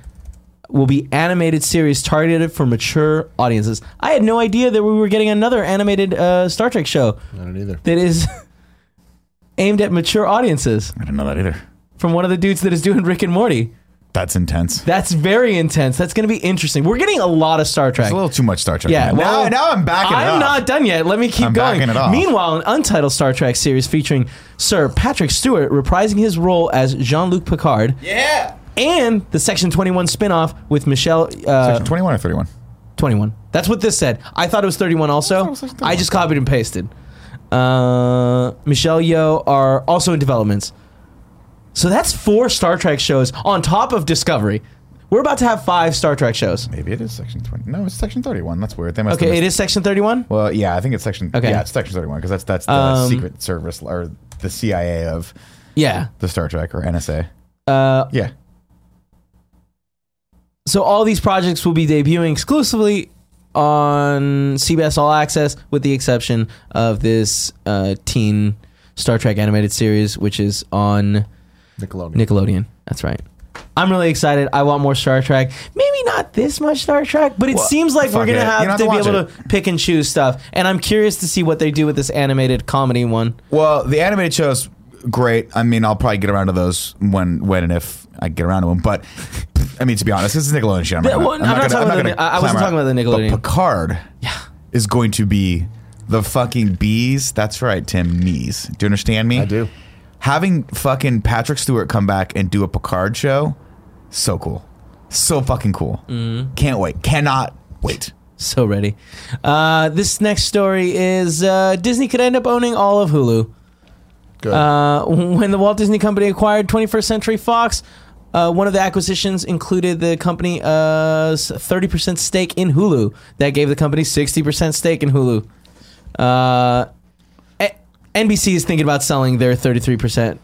will be animated series targeted for mature audiences. I had no idea that we were getting another animated uh, Star Trek show I don't either. that is <laughs> aimed at mature audiences I didn't know that either. From one of the dudes that is doing Rick and Morty. That's intense. That's very intense. That's going to be interesting. We're getting a lot of Star Trek. It's a little too much Star Trek. Yeah, well, now, now I'm backing it I'm up. not done yet. Let me keep I'm going. backing it off. Meanwhile, an untitled Star Trek series featuring Sir Patrick Stewart reprising his role as Jean-Luc Picard, Yeah. and the Section 21 spin-off with Michelle uh, Section 21 or 31? 21. That's what this said. I thought it was 31 also. it was 31. I just copied and pasted. Uh, Michelle Yeoh are also in developments. So that's four Star Trek shows on top of Discovery. We're about to have five Star Trek shows. Maybe it is Section 20. No, it's Section 31. That's weird. They must have Okay, missed- it is Section 31? Well, yeah, I think it's Section. Okay. Yeah, it's Section 31 because that's that's the Um, Secret Service or the CIA of Yeah. the Star Trek or NSA. Uh, Yeah. so all these projects will be debuting exclusively on CBS All Access, with the exception of this uh, teen Star Trek animated series, which is on Nickelodeon. Nickelodeon. That's right. I'm really excited. I want more Star Trek. Maybe not this much Star Trek, but it Well, seems like we're gonna it. have You don't to be able watch to pick and choose stuff. And I'm curious to see what they do with this animated comedy one. Well, the animated shows great. I mean, I'll probably get around to those when when and if I get around to them. But <laughs> I mean, to be honest, this is Nickelodeon shit. I'm Yeah, not, well, gonna, I'm not gonna- talking about gonna the- I- I wasn't talking about the Nickelodeon. But Picard, Yeah. is going to be the fucking bees. That's right, Tim. Mees. Do you understand me? I do. Having fucking Patrick Stewart come back and do a Picard show, so cool, so fucking cool. Mm-hmm. Can't wait. Cannot wait. So ready. Uh, this next story is uh, Disney could end up owning all of Hulu. Good. Uh, <laughs> when the Walt Disney Company acquired 21st Century Fox, uh, one of the acquisitions included the company uh, 30% stake in Hulu. That gave the company 60% stake in Hulu. A- NBC is thinking about selling their 33%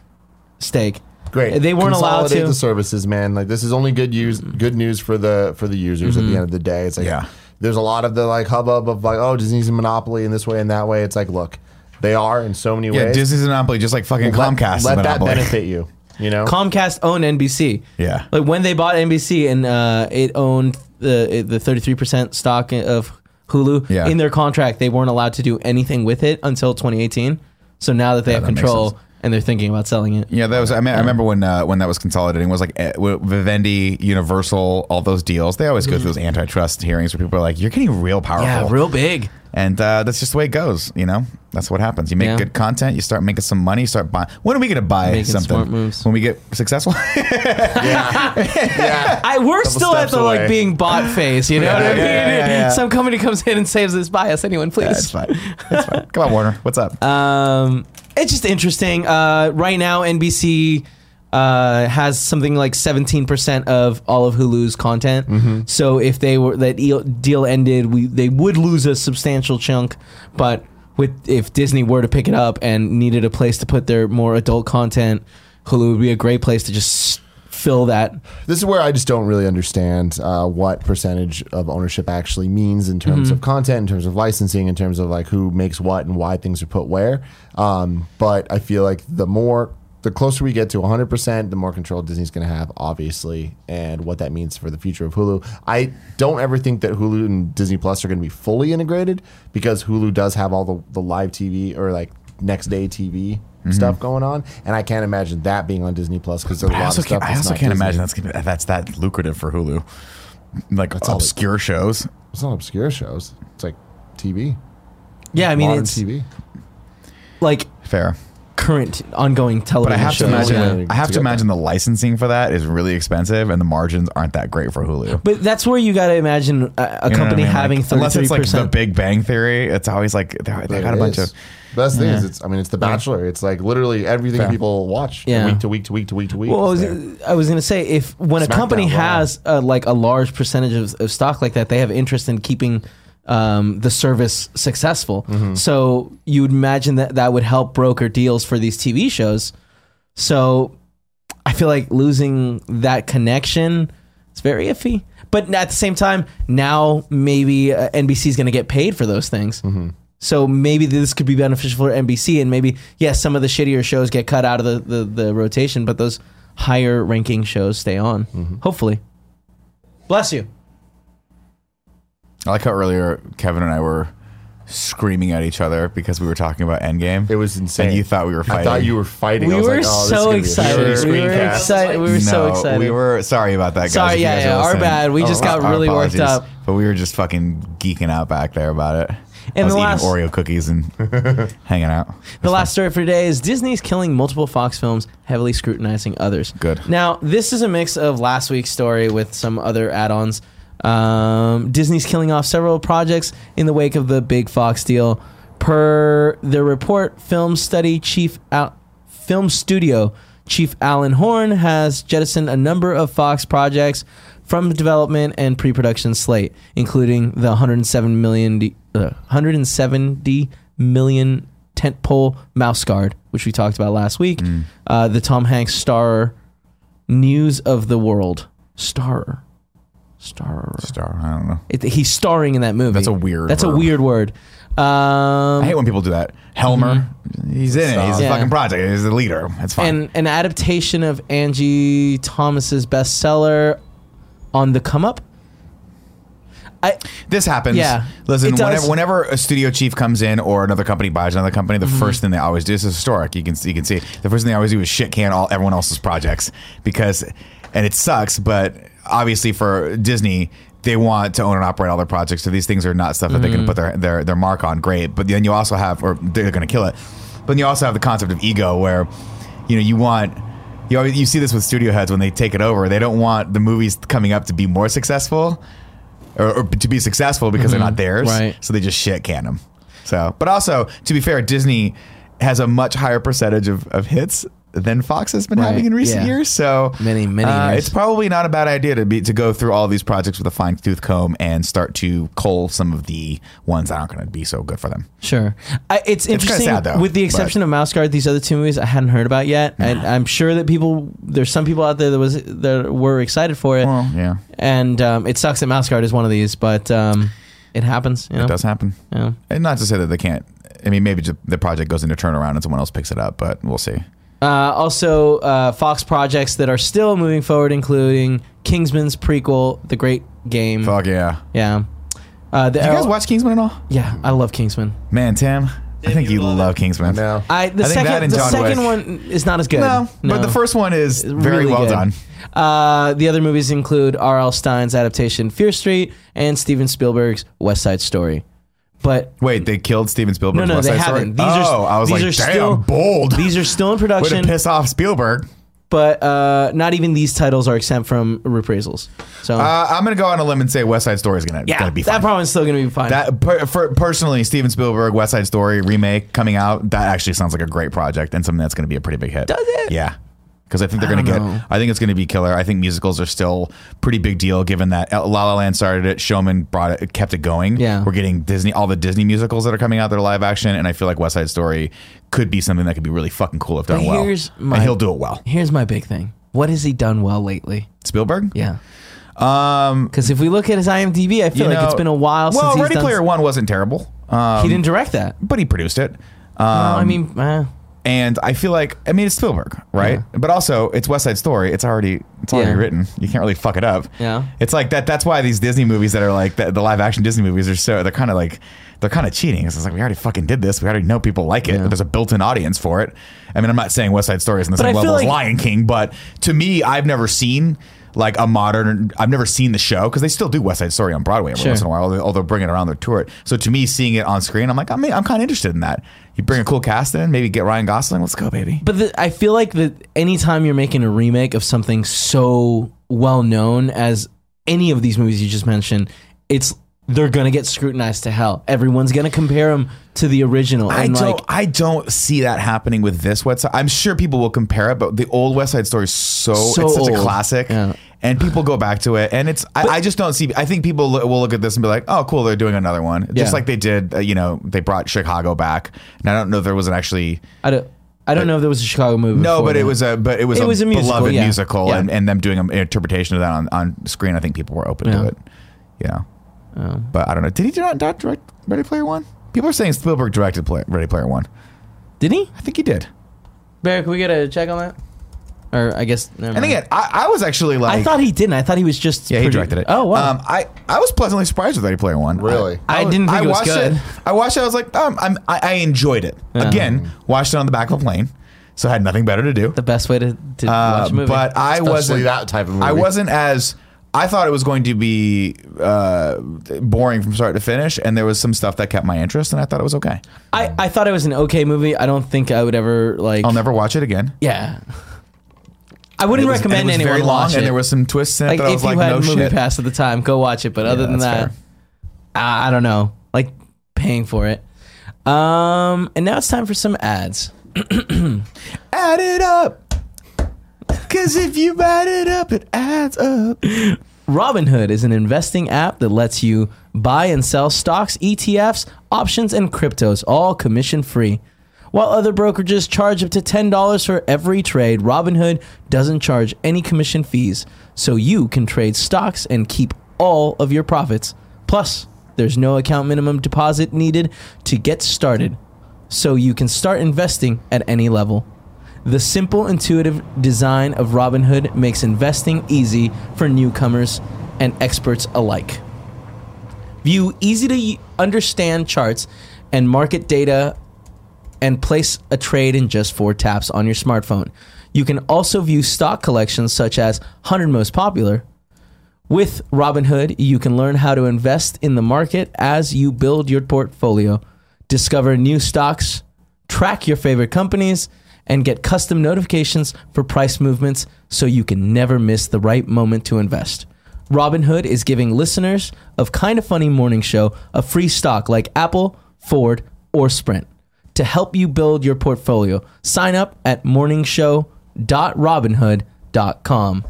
stake. Great. They weren't allowed to. the services, man. Like this is only good use, good news for the for the users Mm-hmm. at the end of the day. It's like Yeah. there's a lot of the like hubbub of like oh Disney's a monopoly in this way and that way. It's like look, they are in so many ways. Yeah, ways. Disney's a monopoly, just like fucking let, Comcast. is a Let that monopoly. benefit you. You know. Comcast owned NBC. Yeah. Like when they bought NBC and uh, it owned the the 33% stock of Hulu, Yeah. in their contract, they weren't allowed to do anything with it until 2018. So now that they have that makes control and they're thinking about selling it. Yeah, that was. I, mean, I remember when uh, when that was consolidating. Was like eh, w- Vivendi, Universal, all those deals. They always go through those antitrust hearings where people are like, "You're getting real powerful." Yeah, real big. And uh, that's just the way it goes. You know, that's what happens. You make Yeah. good content, you start making some money, you start buying. When are we going to buy Making something? smart moves. When we get successful? <laughs> <laughs> yeah. I we're still at steps the like away. being bought phase, you <laughs> know what I mean? yeah, yeah, yeah. Some company comes in and saves this. by us, anyone, please. That's fine. That's fine. Come on, Warner. What's up? Um, it's just interesting. Uh, right now, NBC uh, has something like 17% of all of Hulu's content. Mm-hmm. So if they were that deal, ended, we they would lose a substantial chunk. But with if Disney were to pick it up and needed a place to put their more adult content, Hulu would be a great place to just fill that. This is where I just don't really understand uh, what percentage of ownership actually means in terms Mm-hmm. of content, in terms of licensing, in terms of like who makes what and why things are put where. Um, but I feel like the more, the closer we get to 100%, the more control Disney's going to have, obviously, and what that means for the future of Hulu. I don't ever think that Hulu and Disney Plus are going to be fully integrated because Hulu does have all the, the live TV or like next day TV. Mm-hmm. Stuff going on, and I can't imagine that being on Disney Plus because there's a I lot of stuff. can't, I that's also not can't Disney. imagine that's gonna, that's that lucrative for Hulu. Like all it- obscure shows. It's not obscure shows. It's like TV. Yeah, I mean modern it's TV. like Fair. Current ongoing But television I have to imagine. yeah. I have to to get imagine the licensing for that is really expensive, and the margins aren't that great for Hulu. But that's where you got to imagine a, a You know what I company mean? having Like, thirty unless it's like the. Big Bang Theory, it's always like they, they It got a bunch is. of. Best thing is, it's. I mean, it's The Bachelor. It's like literally everything Fair. people watch Yeah. week to week to week to week to week. Well, I was. I was gonna say if when a company wow. has uh, like a large percentage of, of stock like that, they have interest in keeping um, the service successful. Mm-hmm. So you would imagine that that would help broker deals for these TV shows. So I feel like losing that connection is very iffy. But at the same time, now maybe uh, NBC is going to get paid for those things. Mm-hmm. So maybe this could be beneficial for NBC, and maybe yes, some of the shittier shows get cut out of the the, the rotation, but those higher ranking shows stay on. Mm-hmm. Hopefully. Bless you. I like how earlier Kevin and I were screaming at each other because we were talking about Endgame. It was insane. And you thought we were fighting. I thought you were fighting. We I was were like, oh, so gonna be excited. We were screencast. excited. We were so excited. We were sorry about that, guys. Sorry, if yeah, yeah, our listening. bad. We oh, just got our really worked up. But we were just fucking geeking out back there about it. And I was the eating Oreo cookies and <laughs> hanging out. The last story for today is Disney's killing multiple Fox films, heavily scrutinizing others. Good. Now, this is a mix of last week's story with some other add ons. Um, Disney's killing off several projects in the wake of the big Fox deal. Per the report, film study chief Al- film studio chief Alan Horn has jettisoned a number of Fox projects from the development and pre-production slate, including the 107 million, d- uh, 170 million tentpole Mouse Guard, which we talked about last week. Uh, the Tom Hanks star News of the World star star. Star. I don't know. It, he's starring in that movie. That's a weird That's a weird word. Um, I hate when people do that. Helmer, he's in it. He's a Mm-hmm. Fucking project. He's the leader. That's fine. and an adaptation of Angie Thomas's bestseller on the come up. I this happens. Yeah, Listen, whenever, whenever a studio chief comes in or another company buys another company, the Mm-hmm. first thing they always do this is historic. You can you can see the first thing they always do is shit can all everyone else's projects because, and it sucks. But obviously for Disney. They want to own and operate all their projects, so these things are not stuff that they can put mm. their, their their mark on. Great, but then you also have, or they're going to kill it. But then you also have the concept of ego, where you know you want you always, you see this with studio heads when they take it over. They don't want the movies coming up to be more successful or, or to be successful because they're not mm-hmm. theirs. Right. So they just shit can them. So, but also to be fair, Disney has a much higher percentage of, of hits than Fox has been Right, having in recent yeah. years. So Many, many uh, years. It's probably not a bad idea to be to go through all these projects with a fine tooth comb and start to cull some of the ones that aren't going to be so good for them. Sure. I, it's kinda interesting, sad, though, with the exception of Mouse Guard, these other two movies I hadn't heard about yet. And I'm sure that people, there's some people out there that was that were excited for it. Well, yeah, and um, it sucks that Mouse Guard is one of these, but um, it happens. You know? it does happen. Yeah. And not to say that they can't. I mean, maybe the project goes into turnaround and someone else picks it up, but we'll see. Uh, also, uh, Fox projects that are still moving forward, including Kingsman's prequel, The Great Game. Fuck yeah! Yeah. Uh, the Do you guys watch Kingsman at all? Yeah, I love Kingsman. Man, Tim, I think you you love love it. Kingsman. Now, I the I think that second and the John second Wick. one is not as good. No, but the first one is very Really well good. done. Uh, the other movies include R.L. Stine's adaptation Fear Street and Steven Spielberg's West Side Story. But Wait, they killed Steven Spielberg. no, no, West they Side haven't. These oh, are I was these like, are damn, still bold. These are still in <laughs> Way to piss off Spielberg. but uh, not even these titles are exempt from reprisals. So Uh, I'm gonna go on a limb and say West Side Story is gonna, yeah, gonna be that fine. probably is still going to be fine. That per, for, personally, Steven Spielberg West Side Story remake coming out. That actually sounds like a great project and something that's going to be a pretty big hit. Does it? Yeah, because I think they're going to get. know. I think it's going to be killer. I think musicals are still pretty big deal given that La La Land started it, Showman brought it, kept it going. Yeah. we're getting Disney all the Disney musicals that are coming out that are live action, and I feel like West Side Story could be something that could be really fucking cool if done well. here's my- and he'll do it well. Here's my big thing. What has he done well lately? Spielberg. Yeah. Um, Because if we look at his IMDb, I feel like know- it's been a while Well, Ready. Player One wasn't terrible. Um, he didn't direct that. but he produced it. Um, no, I mean, uh, And I feel like I mean it's Spielberg, right? But also it's West Side Story. It's already it's already Yeah. written. You can't really fuck it up. Yeah. It's like that. That's why these Disney movies that are like the, the live action Disney movies are so they're kind of like they're kind of cheating. It's like we already fucking did this. We already know people like it. Yeah. There's a built-in audience for it. I mean, I'm not saying West Side Story is in the But same I level feel as Lion King, but to me, I've never seen like a modern. I've never seen the show because they still do West Side Story on Broadway every Sure. once in a while. Although they'll bring it around their tour. So to me, seeing it on screen, I'm like, I'm, I'm kind of interested in that. You bring a cool cast in, maybe get Ryan Gosling. Let's go, baby. But the, I feel like that anytime you're making a remake of something so well known as any of these movies you just mentioned, it's they're gonna get scrutinized to hell. Everyone's gonna compare them to the original. I and don't. like, I don't see that happening with this West Side. I'm sure people will compare it, but the old West Side Story is so, So it's such a classic, Yeah. and people go back to it, and it's. I, I just don't see. I think people will look at this and be like, "Oh, cool, they're doing another one," Yeah. just like they did. Uh, you know, they brought Chicago back, and I don't know if there was an actually. I don't. I don't know if there was a Chicago movie. No, but it was a but it was It a, was a musical, beloved yeah. musical, Yeah. and, and them doing an interpretation of that on, on screen. I think people were open Yeah. to it. Yeah, Oh. but I don't know. Did he not not direct Ready Player One? People are saying Spielberg directed play, Ready Player One. Did he? I think he did. Barry, can we get a check on that? Or I guess. Never And mind. again, I, I was actually like, I thought he didn't. I thought he was just. yeah, he directed it. Oh wow. Um, I I was pleasantly surprised with Ready Player One. Really? I was- didn't think it was watched good. It, I watched it. I was like, um, I'm, I, I enjoyed it. Yeah. Again, watched it on the back of a plane, so I had nothing better to do. the best way to, to Uh, watch a movie. but I Especially wasn't that type of movie. I wasn't as I thought it was going to be uh, boring from start to finish, and there was some stuff that kept my interest, and I thought it was okay. I, I thought it was an okay movie. I don't think I would ever like. I'll never watch it again. Yeah. I wouldn't It was- and recommend it was anyone very long, watch and there was some twists in it like that I if was you like, had no a movie shit. pass at the time, go watch it. But other than that's that, fair. I, I don't know. Like paying for it. Um, and now it's time for some ads. <clears throat> Add it up, because if you add it up, it adds up. Robinhood is an investing app that lets you buy and sell stocks, ETFs, options, and cryptos, all commission free. While other brokerages charge up to $10 for every trade, Robinhood doesn't charge any commission fees, so you can trade stocks and keep all of your profits. Plus, there's no account minimum deposit needed to get started, so you can start investing at any level. The simple, intuitive design of Robinhood makes investing easy for newcomers and experts alike. View easy to understand charts and market data and place a trade in just four taps on your smartphone. You can also view stock collections such as 100 most popular. With Robinhood, you can learn how to invest in the market as you build your portfolio, discover new stocks, track your favorite companies, and get custom notifications for price movements so you can never miss the right moment to invest. Robinhood is giving listeners of Kind of Funny Morning Show a free stock like Apple, Ford, or Sprint to help you build your portfolio. Sign up at morningshow.robinhood.com.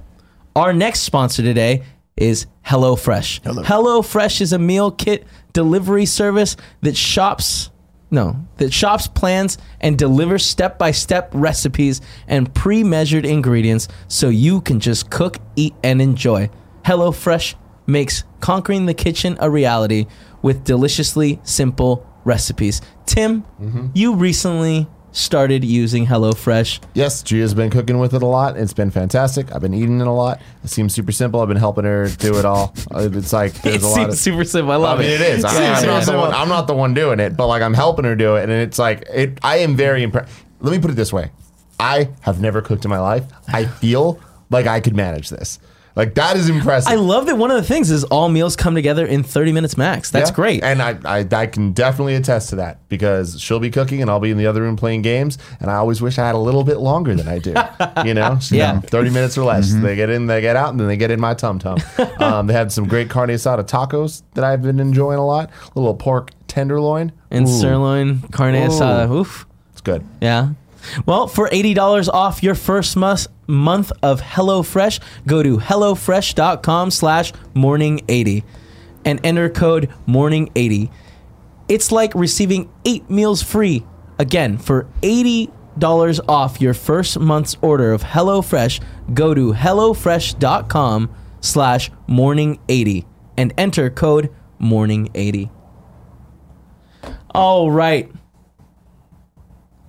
Our next sponsor today is HelloFresh. HelloFresh is a meal kit delivery service that shops no, that shops plans and delivers step-by-step recipes and pre-measured ingredients so you can just cook, eat and enjoy. HelloFresh makes conquering the kitchen a reality with deliciously simple recipes. Tim, mm-hmm. you recently started using HelloFresh. Yes, Gia's been cooking with it a lot. It's been fantastic. I've been eating it a lot. It seems super simple. I've been helping her do it all. Uh, It's like there's It a lot seems of super simple. I I love mean, it. it is. I, am not the one, I'm not the one doing it, but like I'm helping her do it, and it's like it. I am very impressed. Let me put it this way: I have never cooked in my life. I feel like I could manage this. Like that is impressive. I love that one of the things is all meals come together in 30 minutes max. That's Yeah. great. And I, I I can definitely attest to that because she'll be cooking and I'll be in the other room playing games. And I always wish I had a little bit longer than I do. <laughs> You know? So, Yeah. 30 minutes or less. They get in, they get out, and then they get in my tum tum. <laughs> um, they had some great carne asada tacos that I've been enjoying a lot. A little pork tenderloin. and Ooh, sirloin, carne Ooh. asada. Oof. It's good. Yeah. Well, for $80 off your first mus- month of HelloFresh, go to HelloFresh.com slash morning80 and enter code morning80. It's like receiving eight meals free. Again, for $80 off your first month's order of HelloFresh, go to HelloFresh.com slash morning80 and enter code morning80. All right.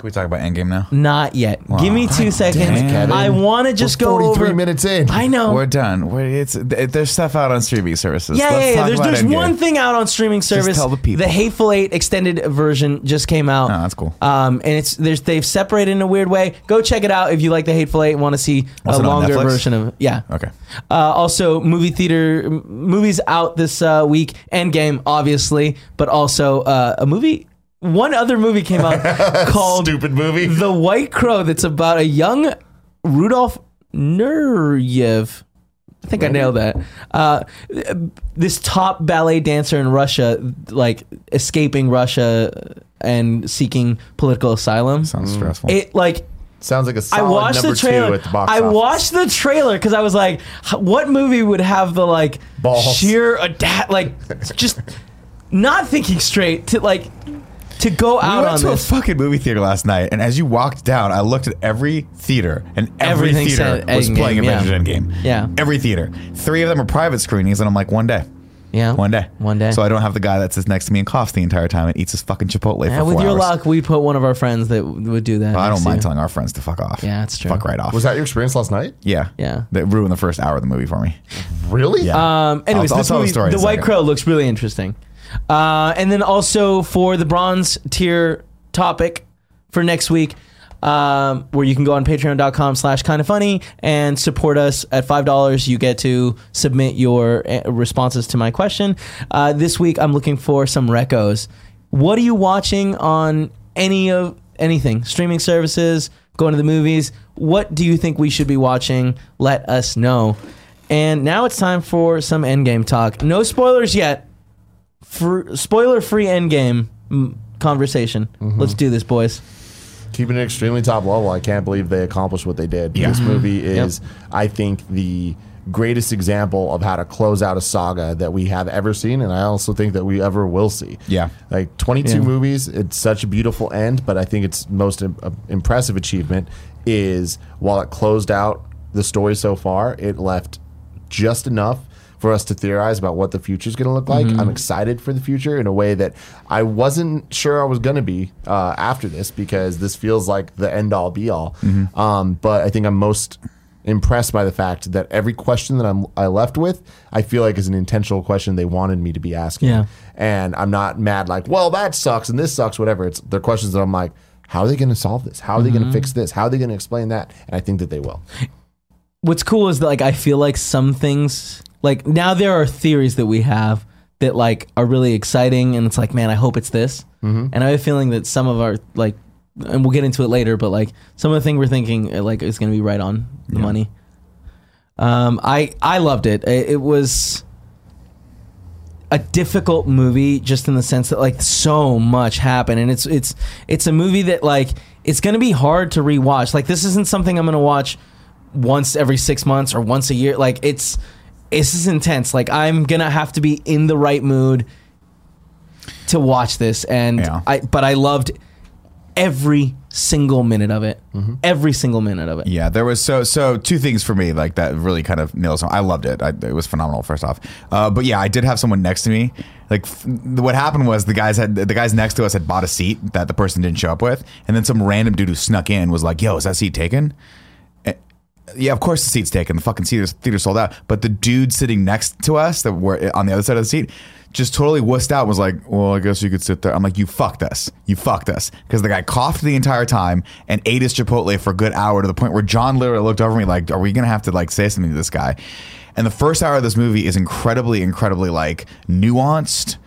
Can we talk about Endgame now? Not yet. Give me two seconds. damn Kevin. I want to just We're go 43 over. minutes in. I know. We're done. We're, it's there's stuff out on streaming services. Yeah, Let's yeah, yeah. There's, there's one thing out on streaming service. tell the people. The Hateful Eight extended version just came out. Oh, that's cool. Um, and it's there's they've separated in a weird way. Go check it out if you like the Hateful Eight and want to see Was a longer version of yeah. Okay. Uh, also, movie theater movies out this uh, week. Endgame, obviously, but also uh, a movie. One other movie came out <laughs> called Stupid movie. The White Crow. That's about a young Rudolf Nureyev. I think I nailed that. Uh, this top ballet dancer in Russia, like escaping Russia and seeking political asylum. Sounds stressful. It like Sounds like a I solid watched number the trailer. two at the box I office. watched the trailer because I was like, "H- what movie would have the like Balls. sheer adapt like just not thinking straight to like to go we out went on to this. a fucking movie theater last night, and as you walked down, I looked at every theater, and every Everything theater said was Endgame, playing yeah. Avengers Endgame. Yeah. every theater. Three of them are private screenings, and I'm like, one day, yeah, one day, one day. So I don't have the guy that sits next to me and coughs the entire time and eats his fucking Chipotle Yeah, for with four your hours. luck, we put one of our friends that w- would do that. I next don't to mind you. telling our friends to fuck off. Yeah, that's true. Fuck right off. Was that your experience last night? yeah, Yeah. That ruined the first hour of the movie for me. Really? Yeah. Um, anyways, I'll- I'll this tell the movie, story in The a White second. Crow looks really interesting. Uh, and then also for the bronze tier topic for next week, um, where you can go on patreon.com slash kind of funny and support us at $5. You get to submit your uh, responses to my question. Uh, this week, I'm looking for some recos. What are you watching on any of anything? Streaming services, going to the movies? What do you think we should be watching? Let us know. And now it's time for some endgame talk. No spoilers yet. For, spoiler free endgame mm, conversation. Let's do this, boys. keeping it extremely top level. I can't believe they accomplished what they did. Yeah. This movie Mm-hmm. is, I think, the greatest example of how to close out a saga that we have ever seen, and I also think that we ever will see. Yeah. like 22 Yeah. movies. It's such a beautiful end, but I think its most im- uh, impressive achievement is while it closed out the story so far, it left just enough for us to theorize about what the future is going to look like. I'm excited for the future in a way that I wasn't sure I was going to be uh, after this because this feels like the end all be all. Um, but I think I'm most impressed by the fact that every question that I'm I left with, I feel like is an intentional question they wanted me to be asking. Yeah. And I'm not mad like, well, that sucks and this sucks, whatever. It's they're questions that I'm like, how are they going to solve this? How are they going to fix this? How are they going to explain that? And I think that they will. What's cool is that like I feel like some things like now there are theories that we have that like are really exciting and it's like man I hope it's this and I have a feeling that some of our like and we'll get into it later but like some of the thing we're thinking uh, like is going to be right on the money. Um, I I loved it. It, it was a difficult movie just in the sense that like so much happened and it's it's it's a movie that like it's going to be hard to rewatch. Like this isn't something I'm going to watch once every 6 months or once a year. Like it's this is intense. Like I'm to have to be in the right mood to watch this and Yeah. I but I loved every single minute of it. Every single minute of it. Yeah, there was so so two things for me like that really kind of nails. I loved it. I, it was phenomenal. First off, uh, but yeah, I did have someone next to me. Like f- what happened was the guys had the guys next to us had bought a seat that the person didn't show up with, and then some random dude who snuck in was like, "Yo, is that seat taken?" Yeah, of course the seat's taken. The fucking theater, theater sold out. But the dude sitting next to us that were on the other side of the seat just totally wussed out and was like, well, I guess you could sit there. I'm like, you fucked us. You fucked us. Because the guy coughed the entire time and ate his Chipotle for a good hour to the point where John literally looked over me like, are we going to have to like say something to this guy? And the first hour of this movie is incredibly, incredibly like nuanced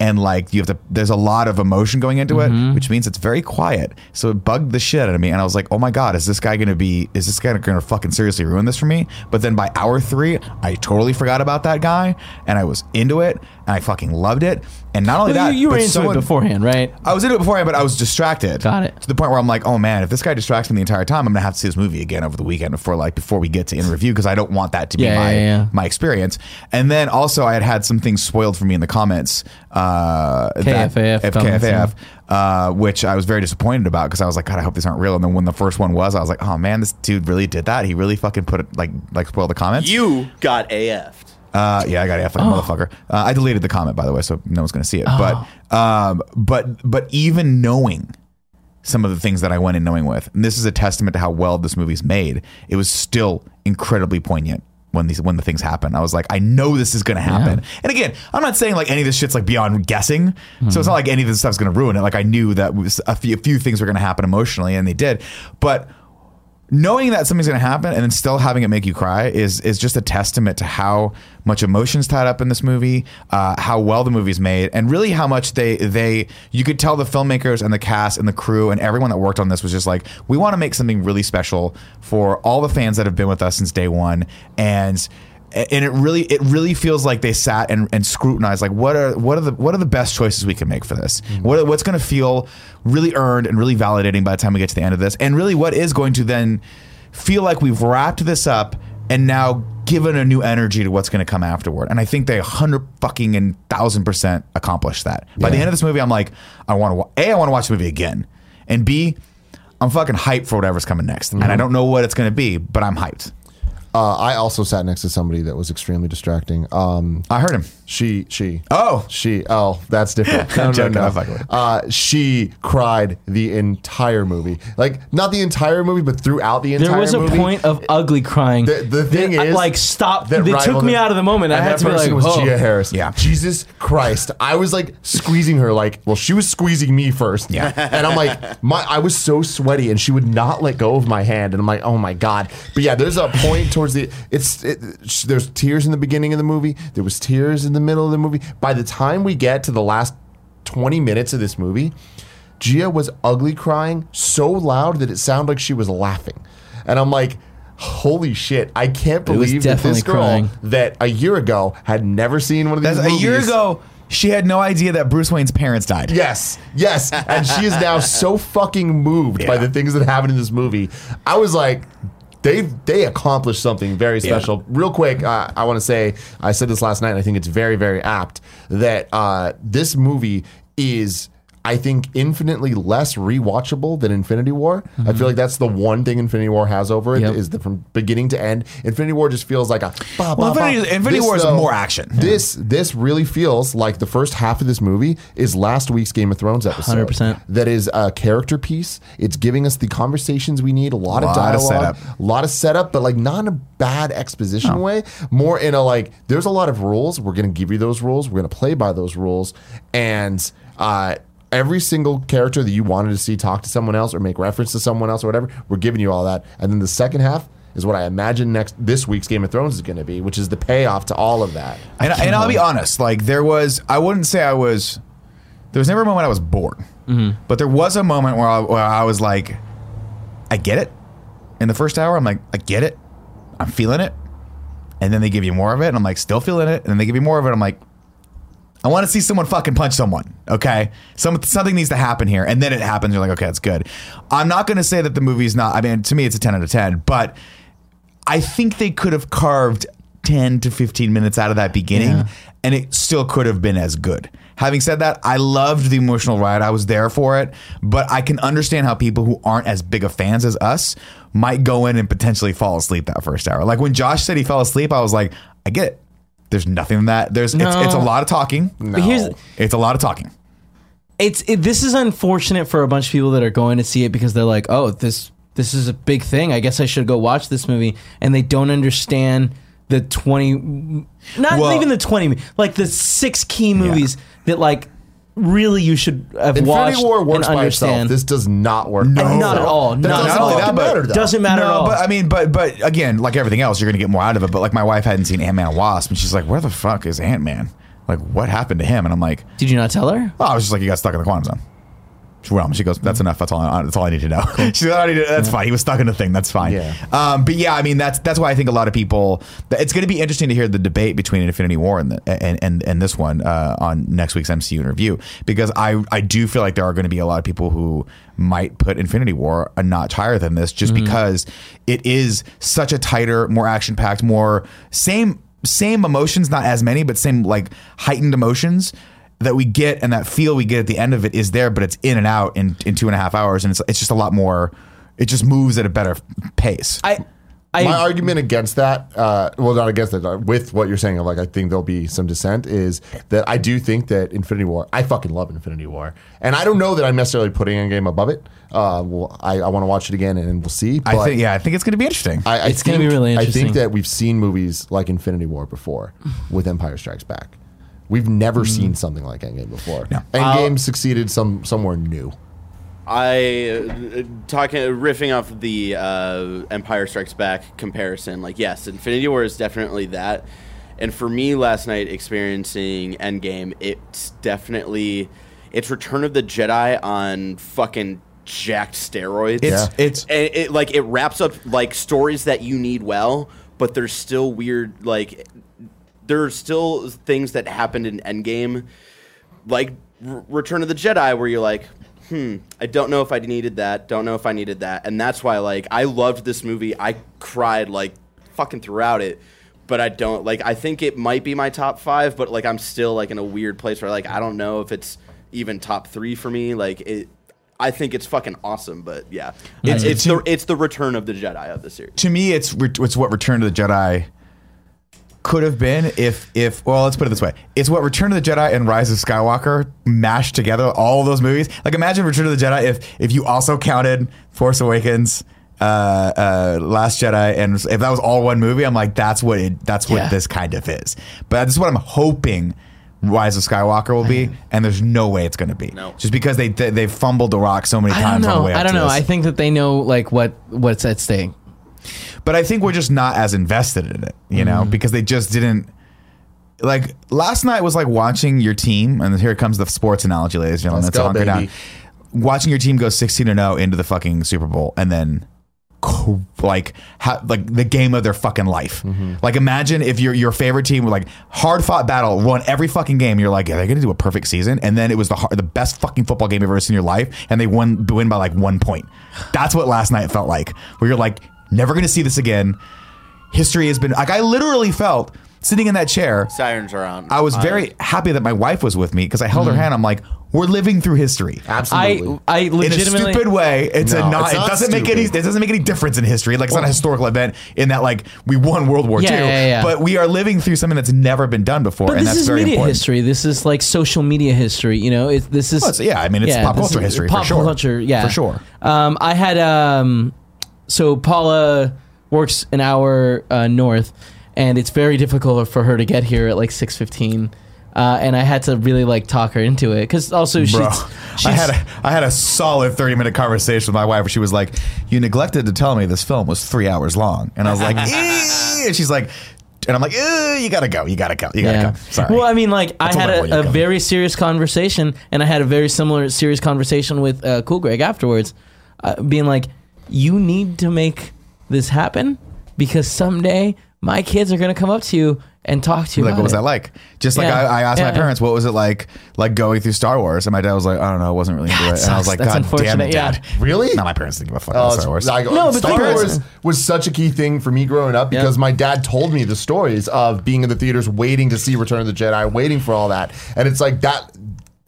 and like you have to there's a lot of emotion going into Mm-hmm. it which means it's very quiet so it bugged the shit out of me and i was like oh my god is this guy gonna be is this guy gonna fucking seriously ruin this for me but then by hour three i totally forgot about that guy and i was into it and i fucking loved it and not only Well, that you, you were but into someone- it beforehand, right? I was into it beforehand, but I was distracted. Got it. To the point where I'm like, oh man, if this guy distracts me the entire time, I'm gonna have to see this movie again over the weekend before like before we get to in review because I don't want that to be Yeah, my yeah, yeah. my experience. And then also I had had some things spoiled for me in the comments. Uh, that- KFAF of KFAF, uh, which I was very disappointed about because I was like, God, I hope these aren't real. And then when the first one was, I was like, oh man, this dude really did that. He really fucking put it like like spoiled the comments. You got AF'd. Uh, yeah, I got F like a Oh. motherfucker. Uh, I deleted the comment by the way, so no one's gonna see it. But um, but but even knowing some of the things that I went in knowing with. And this is a testament to how well this movie's made. It was still incredibly poignant when these when the things happen. I was like, I know this is gonna happen. And again, I'm not saying like any of this shit's like beyond guessing. So it's not like any of this stuff's gonna ruin it. Like I knew that was a few, a few things were gonna happen emotionally, and they did. But knowing that something's going to happen and then still having it make you cry is is just a testament to how much emotions tied up in this movie, uh, how well the movie's made, and really how much they they you could tell the filmmakers and the cast and the crew and everyone that worked on this was just like we want to make something really special for all the fans that have been with us since day one and and it really it really feels like they sat and, and scrutinized like what are what are the what are the best choices we can make for this? Mm-hmm. What, what's going to feel really earned and really validating by the time we get to the end of this? And really what is going to then feel like we've wrapped this up and now given a new energy to what's going to come afterward? And i think they 100 fucking and 1000 percent accomplished that. By the end of this movie i'm like i want to a i want to watch the movie again. And b i'm fucking hyped for whatever's coming next. Mm-hmm. And i don't know what it's going to be but i'm hyped Uh, I also sat next to somebody that was extremely distracting. Um, i heard him she, she. Oh. she. Oh, that's different. <laughs> No, I'm no, joking. no. I'm fucking with you. Uh, she cried the entire movie. Like not the entire movie, but throughout the entire movie. There was a movie. point of ugly crying. The, the thing that, is, like stop. that They took rivaled me it. out of the moment. I And had that to be person like, was oh. Gia Harris. Yeah. Jesus Christ! I was like squeezing her. Like, well, she was squeezing me first. Yeah. and I'm like, my, I was so sweaty, and she would not let go of my hand, and I'm like, oh my god. But yeah, there's a point <laughs> towards the. It's it, there's tears in the beginning of the movie. There was tears in the middle of the movie. By the time we get to the last 20 minutes of this movie, Gia was ugly crying so loud that it sounded like she was laughing. And I'm like, holy shit, I can't believe that this girl crying. that a year ago had never seen one of these That's a year ago. She had no idea that Bruce Wayne's parents died. Yes, yes. And she is now so fucking moved by the things that happen in this movie. I was like, they they accomplished something very special. Real quick, uh, I want to say I said this last night. and I think it's very very apt that uh, this movie is. I think infinitely less rewatchable than Infinity War. I feel like that's the one thing Infinity War has over it Yep. is that from beginning to end, Infinity War just feels like a. Bah, Well, bah, bah. Infinity- Infinity This, War is though, more action. This this really feels like the first half of this movie is last week's Game of Thrones episode. 100%. That is a character piece. It's giving us the conversations we need, a lot, of Lot of dialogue, setup. a lot of setup, but like not in a bad exposition way. More in a like, there's a lot of rules. We're gonna give you those rules. We're gonna play by those rules, and uh, every single character that you wanted to see talk to someone else or make reference to someone else or whatever, we're giving you all that. And then the second half. Is what I imagine next this week's Game of Thrones is going to be, which is the payoff to all of that. And, and I'll be honest, like there was, I wouldn't say I was, there was never a moment I was bored, mm-hmm. but there was a moment where I, where I was like, I get it. In the first hour, I'm like, I get it, I'm feeling it, and then they give you more of it, and I'm like, still feeling it, and then they give you more of it, I'm like, I want to see someone fucking punch someone. Okay, Some, something needs to happen here, and then it happens. You're like, okay, that's good. I'm not going to say that the movie's not. I mean, to me, it's a 10 out of 10, but I think they could have carved 10 to 15 minutes out of that beginning Yeah. and it still could have been as good. Having said that, I loved the emotional ride. I was there for it, but I can understand how people who aren't as big of fans as us might go in and potentially fall asleep that first hour. Like when Josh said he fell asleep, I was like, I get it. There's nothing in that. There's it's, it's a lot of talking. But here's It's a lot of talking. it's it, this is unfortunate for a bunch of people that are going to see it because they're like, oh, this this is a big thing. I guess I should go watch this movie, and they don't understand the twenty, not Well- even the twenty, like the six key movies that like really you should have Infinity watched War works and by itself. understand. This does not work. No. not at all. That Not doesn't at all. fucking That- matter though. Doesn't matter at all. but I mean, but but again, like everything else, you're gonna get more out of it. But like my wife hadn't seen Ant Man and Wasp, and she's like, "Where the fuck is Ant Man? Like, what happened to him?" And I'm like, Did you not tell her? "Oh, I was just like, he got stuck in the quantum zone." Well, she goes, "That's enough. That's all. I, that's all I need to know." <laughs> She's like, "I need to- "That's fine. He was stuck in a thing. That's fine." Yeah. Um, but yeah, I mean, that's that's why I think a lot of people. It's going to be interesting to hear the debate between Infinity War and the, and, and and this one uh, on next week's MCU review because I I do feel like there are going to be a lot of people who might put Infinity War a notch higher than this just because it is such a tighter, more action packed, more same same emotions, not as many, but same like heightened emotions that we get and that feel we get at the end of it is there, but it's in and out in, in two and a half hours, and it's it's just a lot more. It just moves at a better pace. I I- my argument against that, uh, well, not against it, uh, with what you're saying of like, I think there'll be some dissent, is that I do think that Infinity War, I fucking love Infinity War. And I don't know that I'm necessarily putting Endgame above it. Uh, well, I, I want to watch it again and we'll see. But I think yeah, I think it's going to be interesting. I, I It's gonna be think- really I think that we've seen movies like Infinity War before with Empire Strikes Back. We've never seen something like Endgame before. No. Endgame succeeded some somewhere new. I uh, talking riffing off the uh, Empire Strikes Back comparison. Like, yes, Infinity War is definitely that. And for me, last night experiencing Endgame, it's definitely it's Return of the Jedi on fucking jacked steroids. It's Yeah. it's and it like it wraps up like stories that you need well, but there's still weird like there's still things that happened in Endgame, like R- Return of the Jedi, where you're like, hmm, I don't know if I needed that, don't know if I needed that, and that's why like I loved this movie. I cried like fucking throughout it. But I don't like. I think it might be my top five, but like I'm still like in a weird place where like I don't know if it's even top three for me. Like it, I think it's fucking awesome. But yeah, it's, it's the it's the return of the Jedi of the series. to me, it's it's what Return of the Jedi could have been if if well, let's put it this way: it's what Return of the Jedi and Rise of Skywalker mashed together. All of those movies. Like imagine Return of the Jedi if if you also counted Force Awakens. Uh, uh, Last Jedi, and if that was all one movie, I'm like, that's what it, that's what Yeah. this kind of is. But this is what I'm hoping Rise of Skywalker will be, and there's no way it's going to be. No. just because they they they've fumbled the rock so many I don't times on the know. way up I don't to know. this. I think that they know like what what's at stake. But I think we're just not as invested in it, you know, Mm-hmm. because they just didn't. Like last night was like watching your team, and here comes the sports analogy, ladies and gentlemen. Let's Let's go, hunker down. Watching your team go sixteen and zero into the fucking Super Bowl, and then like ha- like the game of their fucking life. Mm-hmm. Like imagine if your your favorite team were like hard fought battle, won every fucking game. You're like, yeah, they're gonna do a perfect season, and then it was the har- the best fucking football game you've ever seen in your life, and they won win by like one point. That's what last night felt like. Where you're like, never gonna see this again. History has been like I literally felt sitting in that chair. Sirens are on. I was very happy that my wife was with me because I held Mm-hmm. her hand. I'm like, we're living through history Absolutely. I I in a legitimately stupid way. It's No, a not. it's It doesn't make any. It stupid. doesn't make any difference in history. Like it's not a historical event in that like we won World War Yeah, II. yeah, yeah. But we are living through something that's never been done before, But and this that's is very media important. history. This is like social media history. You know, it, this is Well, it's- yeah, I mean, it's pop this culture is history for Pop sure. culture, yeah, For sure. Um, I had um, so Paula works an hour uh, north, and it's very difficult for her to get here at like six fifteen. Uh, and I had to really like talk her into it because also she's, Bro, she's <laughs> I had a I had a solid thirty minute conversation with my wife where she was like, "You neglected to tell me this film was three hours long," and I was like, <laughs> and she's like, and I'm like, "You gotta go, you gotta go, you gotta go." Sorry. Well, I mean, like I had a, a very serious conversation, and I had a very similar serious conversation with uh, Cool Greg afterwards, uh, being like, "You need to make this happen because someday my kids are gonna come up to you and talk to you." like about what was it." that like? Just like Yeah. I, I asked Yeah, my parents, what was it like, like going through Star Wars? And my dad was like, I don't know, I wasn't really into Yeah, it. it And I was like, That's God damn it, unfortunate, yeah. dad. Really? No, my parents didn't give a fuck Oh, about it's- Star Wars. like, No, but Star Wars parents- was such a key thing for me growing up because my dad told me the stories of being in the theaters, waiting to see Return of the Jedi, waiting for all that, and it's like that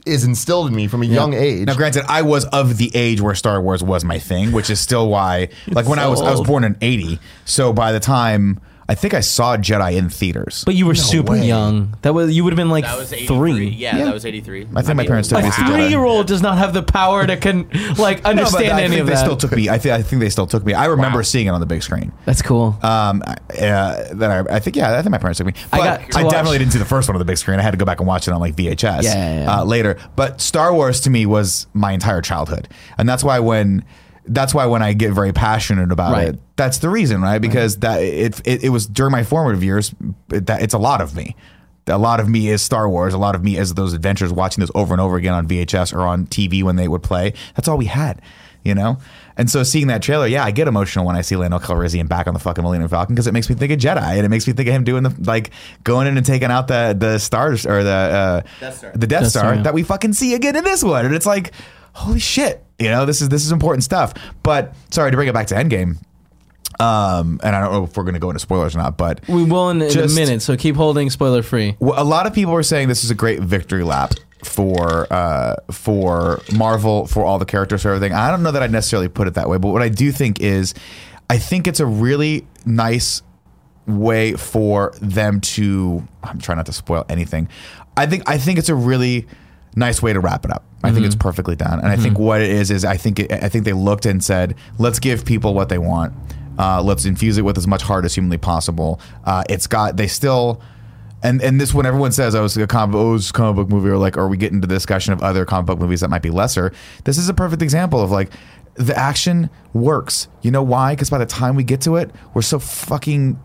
is instilled in me from a young age. Now, granted, I was of the age where Star Wars was my thing, which is still why, like when I so was, I was born in '80, so by the time I think I saw Jedi in theaters. But you were super way. young. That was you would have been like that was 83. three. Yeah, that was 83. I think my parents took A me to see Jedi. three-year-old does not have the power to can like No, understand but I any think of they that. still took me. I think I think they still took me. I remember seeing it on the big screen. That's cool. Um, uh, then I, I think yeah, I think my parents took me. But I I, got to watch- definitely didn't see the first one on the big screen. I had to go back and watch it on like VHS Yeah, yeah, yeah. Uh, later. But Star Wars to me was my entire childhood, and that's why when that's why when I get very passionate about Right. it, that's the reason, right? Because that it, it it was during my formative years. It, that it's a lot of me. A lot of me is Star Wars. A lot of me is those adventures, watching those over and over again on VHS or on TV when they would play. That's all we had, you know. And so seeing that trailer, yeah, I get emotional when I see Lando Calrissian back on the fucking Millennium Falcon because it makes me think of Jedi and it makes me think of him doing the like going in and taking out the the stars or the uh, Death Star. the Death, Death Star, Star, yeah. that we fucking see again in this one, and it's like, holy shit, you know, this is this is important stuff. But sorry to bring it back to Endgame. Um, and I don't know if we're going to go into spoilers or not, but we will in, in a minute, so keep holding spoiler free. a lot of people are saying this is a great victory lap for uh, for Marvel for all the characters for everything. I don't know that I necessarily put it that way, but what I do think is. I think it's a really nice way for them to. I'm trying not to spoil anything. I think I think it's a really nice way to wrap it up. I think it's perfectly done, and I think what it is is I think it, I think they looked and said, let's give people what they want. Uh, let's infuse it with as much heart as humanly possible. Uh, it's got they still. And and this when everyone says oh it's a comic, oh, it's a comic book movie or like or we get into discussion of other comic book movies that might be lesser. This is a perfect example of like the action works. You know why? Because by the time we get to it, we're so fucking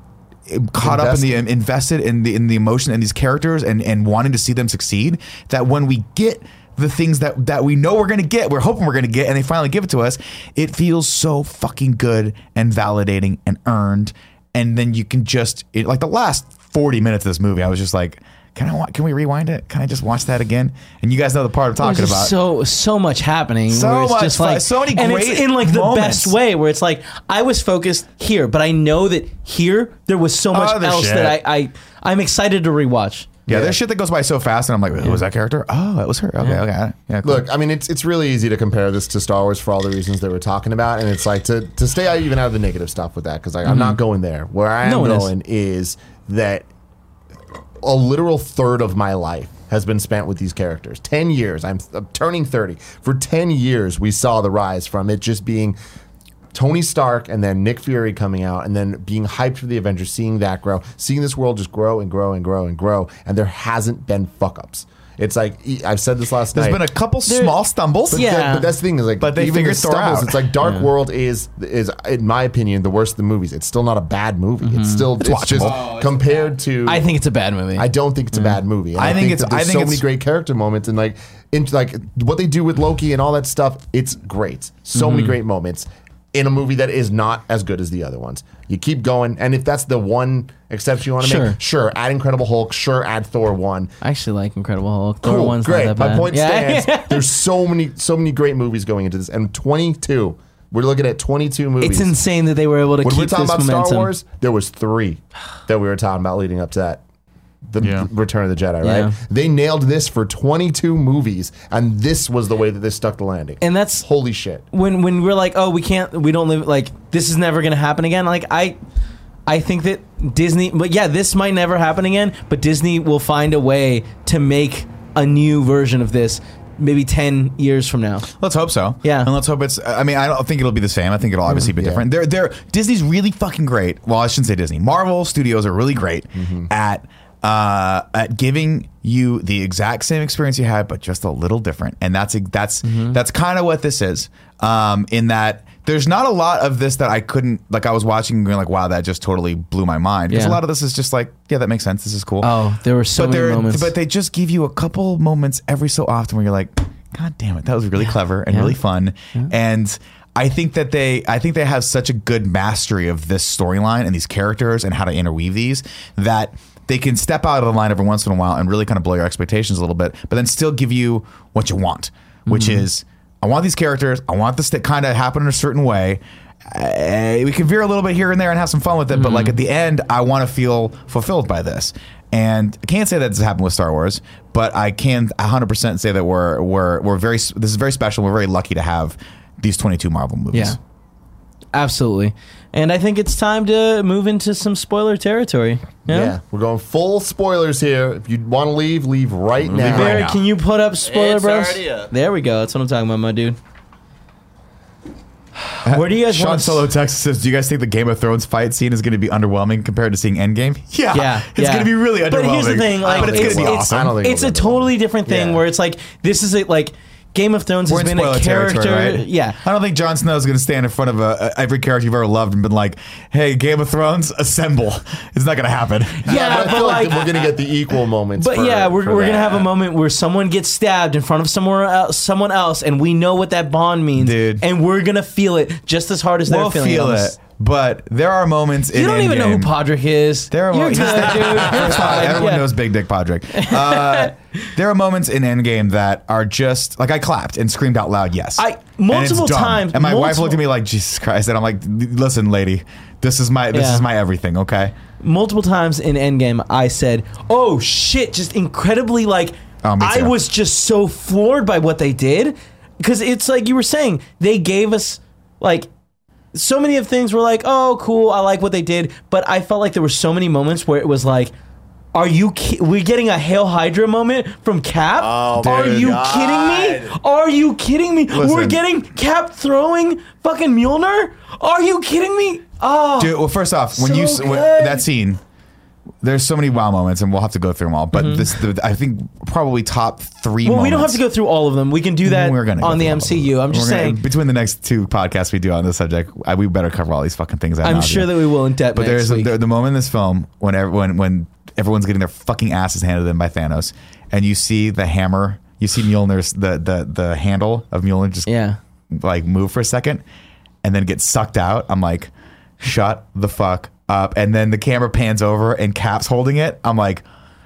caught up in the invested in the in the emotion and these characters and and wanting to see them succeed that when we get the things that that we know we're gonna get, we're hoping we're gonna get, and they finally give it to us. It feels so fucking good and validating and earned. And then you can just it, like the last forty minutes of this movie, I was just like, can I wa- can we rewind it? Can I just watch that again? And you guys know the part I'm talking about. so so much happening. So it's much just like so many and it's in like the moments. best way where it's like I was focused here, but I know that here there was so much Other else shit. that I, I I'm excited to rewatch. Yeah, there's shit that goes by so fast, and I'm like, who was that character? Oh, that was her. Okay, okay, yeah. Cool. Look, I mean, it's it's really easy to compare this to Star Wars for all the reasons that we're talking about, and it's like to to stay out, even out of the negative stuff with that because like, I'm mm-hmm. not going there. Where I am No one is. going is. that a literal third of my life has been spent with these characters. Ten years. I'm, I'm turning thirty. For ten years, we saw the rise from it just being. Tony Stark and then Nick Fury coming out and then being hyped for the Avengers, seeing that grow, seeing this world just grow and grow and grow and grow, and there hasn't been fuck ups. It's like I've said this last There's night. There's been a couple small stumbles. But, Yeah. that- but that's the thing is like, But they even figured the stumbles, out. It's like Dark World is is in my opinion the worst of the movies. It's still not a bad movie. It's still it's, just watchable. compared to. I think it's a bad movie. I don't think it's a bad movie. And I think it's- that there's I think so it's- many great character moments and like in like what they do with Loki and all that stuff. It's great. So Mm-hmm. many great moments in a movie that is not as good as the other ones. You keep going, and if that's the one exception you want to Sure. make, sure, add Incredible Hulk, sure, add Thor one. I actually like Incredible Hulk. Thor Cool, one's great. not that My point Yeah. stands. <laughs> There's so many, so many great movies going into this, and 22. We're looking at 22 movies. it's insane that they were able to When keep we're talking about momentum. Star Wars, there was three that we were talking about leading up to that. The Yeah. Return of the Jedi, right? Yeah. They nailed this for 22 movies, and this was the way that they stuck the landing. And that's holy shit. when when we're like, oh, we can't, we don't live like this is never gonna happen again. Like I, I think that Disney, but yeah, this might never happen again. But Disney will find a way to make a new version of this, maybe ten years from now. Let's hope so. Yeah. and let's hope it's. I mean, I don't think it'll be the same. I think it'll mm-hmm. obviously be Yeah. different. They're they're Disney's really fucking great. Well, I shouldn't say Disney. Marvel Studios are really great mm-hmm. at uh, at giving you the exact same experience you had, but just a little different. And that's that's that's kind of what this is. Um, in that. There's not a lot of this that I couldn't like. I was watching and going like, "Wow, that just totally blew my mind." Because Yeah. a lot of this is just like, "Yeah, that makes sense. This is cool." Oh, there were so but many moments. But they just give you a couple moments every so often where you're like, God damn it, that was really clever and Yeah. really fun. And I think that they I think they have such a good mastery of this storyline and these characters and how to interweave these that they can step out of the line every once in a while and really kind of blow your expectations a little bit, but then still give you what you want, which Mm-hmm. is I want these characters, I want this to kind of happen in a certain way. Uh, we can veer a little bit here and there and have some fun with it, but Mm-hmm. like at the end, I want to feel fulfilled by this. And I can't say that this happened with Star Wars, but I can 100% say that we're we're we're very this is very special. We're very lucky to have these 22 Marvel movies. yeah, absolutely. And I think it's time to move into some spoiler territory. Yeah. Yeah. we're going full spoilers here. If you want to leave, leave right now. right Barry, now. can you put up spoiler It's bros? up. There we go. That's what I'm talking about, my dude. Uh, where do you guys Sean want Solo Texas says, "Do you guys think the Game of Thrones fight scene is going to be underwhelming compared to seeing Endgame?" <laughs> Yeah, Yeah, it's yeah. going to be really underwhelming. But here's the thing, like, but it's, it's, going to it's. I don't think it's a totally different thing Yeah. where it's like this is a, like Game of Thrones We're has been a character. right? Yeah, I don't think Jon Snow is going to stand in front of a, a- every character you've ever loved and been like, "Hey, Game of Thrones, assemble." <laughs> It's not going to happen. yeah, but I feel like, like. we're gonna get the equal moments. but for- yeah, we're, we're gonna have a moment where someone gets stabbed in front of someone else, someone else, and we know what that bond means, Dude. and we're gonna feel it just as hard as they're feeling feel it. But there are moments in You don't even know who Endgame- Podrick is. There are You're moments. good, dude. <laughs> You're fine. Everyone Yeah. knows Big Dick Podrick. Uh, there are moments in Endgame that are just like I clapped and screamed out loud, "Yes!" I- And it's multiple dumb. times- And my wife multiple- looked at me like, "Jesus Christ!" And I'm like, "Listen, lady, this is my this Yeah. is my everything." Okay. multiple times in Endgame, I said, "Oh shit!" Just incredibly like Oh, me I too. was just so floored by what they did because it's like you were saying they gave us like so many of things were like, oh, cool, I like what they did, but I felt like there were so many moments where it was like. Are you? Ki- we're getting a Hail Hydra moment from Cap. Oh, Are dude. you God. kidding me? Are you kidding me? We're getting Cap throwing fucking Mjolnir. Are you kidding me? Oh, Dude, well, first off, when So you when, that scene, there's so many wow moments, and we'll have to go through them all. But this, the, I think, probably top three. Mm-hmm. well, we don't have to go through all of them. We can do that We're gonna go on the through all of them. MCU. I'm just We're gonna- saying. between the next two podcasts we do on this subject, I, we better cover all these fucking things. I'm sure that we will in depth But there's a, the moment in this film when everyone when everyone's getting their fucking asses handed to them by Thanos, and you see the hammer, you see Mjolnir's the the the handle of Mjolnir just yeah. like move for a second, and then get sucked out. I'm like, shut the fuck up. And then the camera pans over and Cap's holding it. I'm like.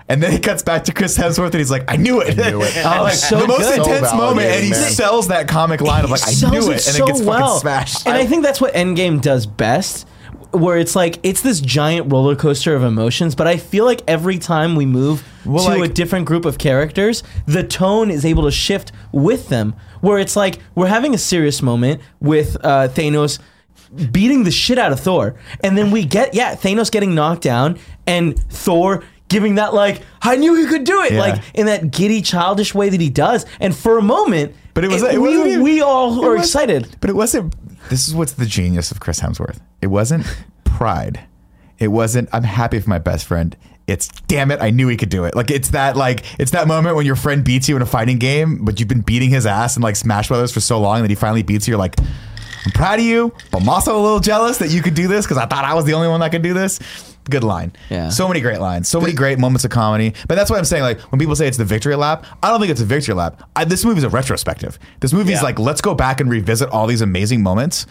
And then it cuts back to Chris Hemsworth, and he's like, "I knew it." I knew it. <laughs> Oh, like, so the most good. intense So moment, and he man. sells that comic line of like, "I knew it," and so it gets well. fucking smashed. And I think that's what Endgame does best, where it's like it's this giant roller coaster of emotions. But I feel like every time we move Well, to a different group of characters, the tone is able to shift with them. Where it's like we're having a serious moment with uh, Thanos beating the shit out of Thor, and then we get yeah Thanos getting knocked down and Thor. Giving that like I knew he could do it Yeah. like in that giddy childish way that he does and for a moment But it was- it we, even- we all it are was- excited But it wasn't. This is what's the genius of Chris Hemsworth. It wasn't pride. It wasn't. I'm happy for my best friend. It's damn it. I knew he could do it. Like it's that like it's that moment when your friend beats you in a fighting game, but you've been beating his ass in like Smash Brothers for so long that he finally beats you. You're like, I'm proud of you, but I'm also a little jealous that you could do this because I thought I was the only one that could do this. Good line. Yeah. So many great lines. So many great moments of comedy. But that's what I'm saying. Like when people say it's the victory lap, I don't think it's a victory lap. I, this movie's a retrospective. This movie's Yeah. like let's go back and revisit all these amazing moments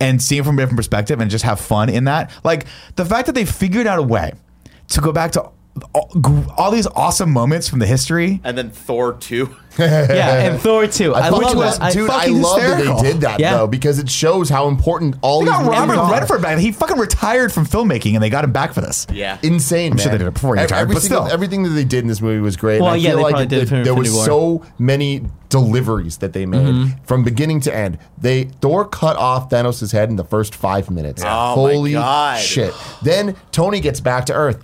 and see them from a different perspective and just have fun in that. Like the fact that they figured out a way to go back to all, all these awesome moments from the history. And then Thor 2. <laughs> yeah, and Thor 2. I, I, love it was, that. I dude. I fucking love that they did that Yeah. though because it shows how important all They these got Robert are. Redford back. He fucking retired from filmmaking and they got him back for this. Yeah. insane. I'm sure man. they did it before he retired, every but single- still. everything that they did in this movie was great. and Well, I yeah, feel they like probably did it it- for there was Infinity so many deliveries that they made Mm-hmm. from beginning to end. They Thor cut off Thanos' head in the first five minutes. Oh my Holy God. shit! Then Tony gets back to Earth.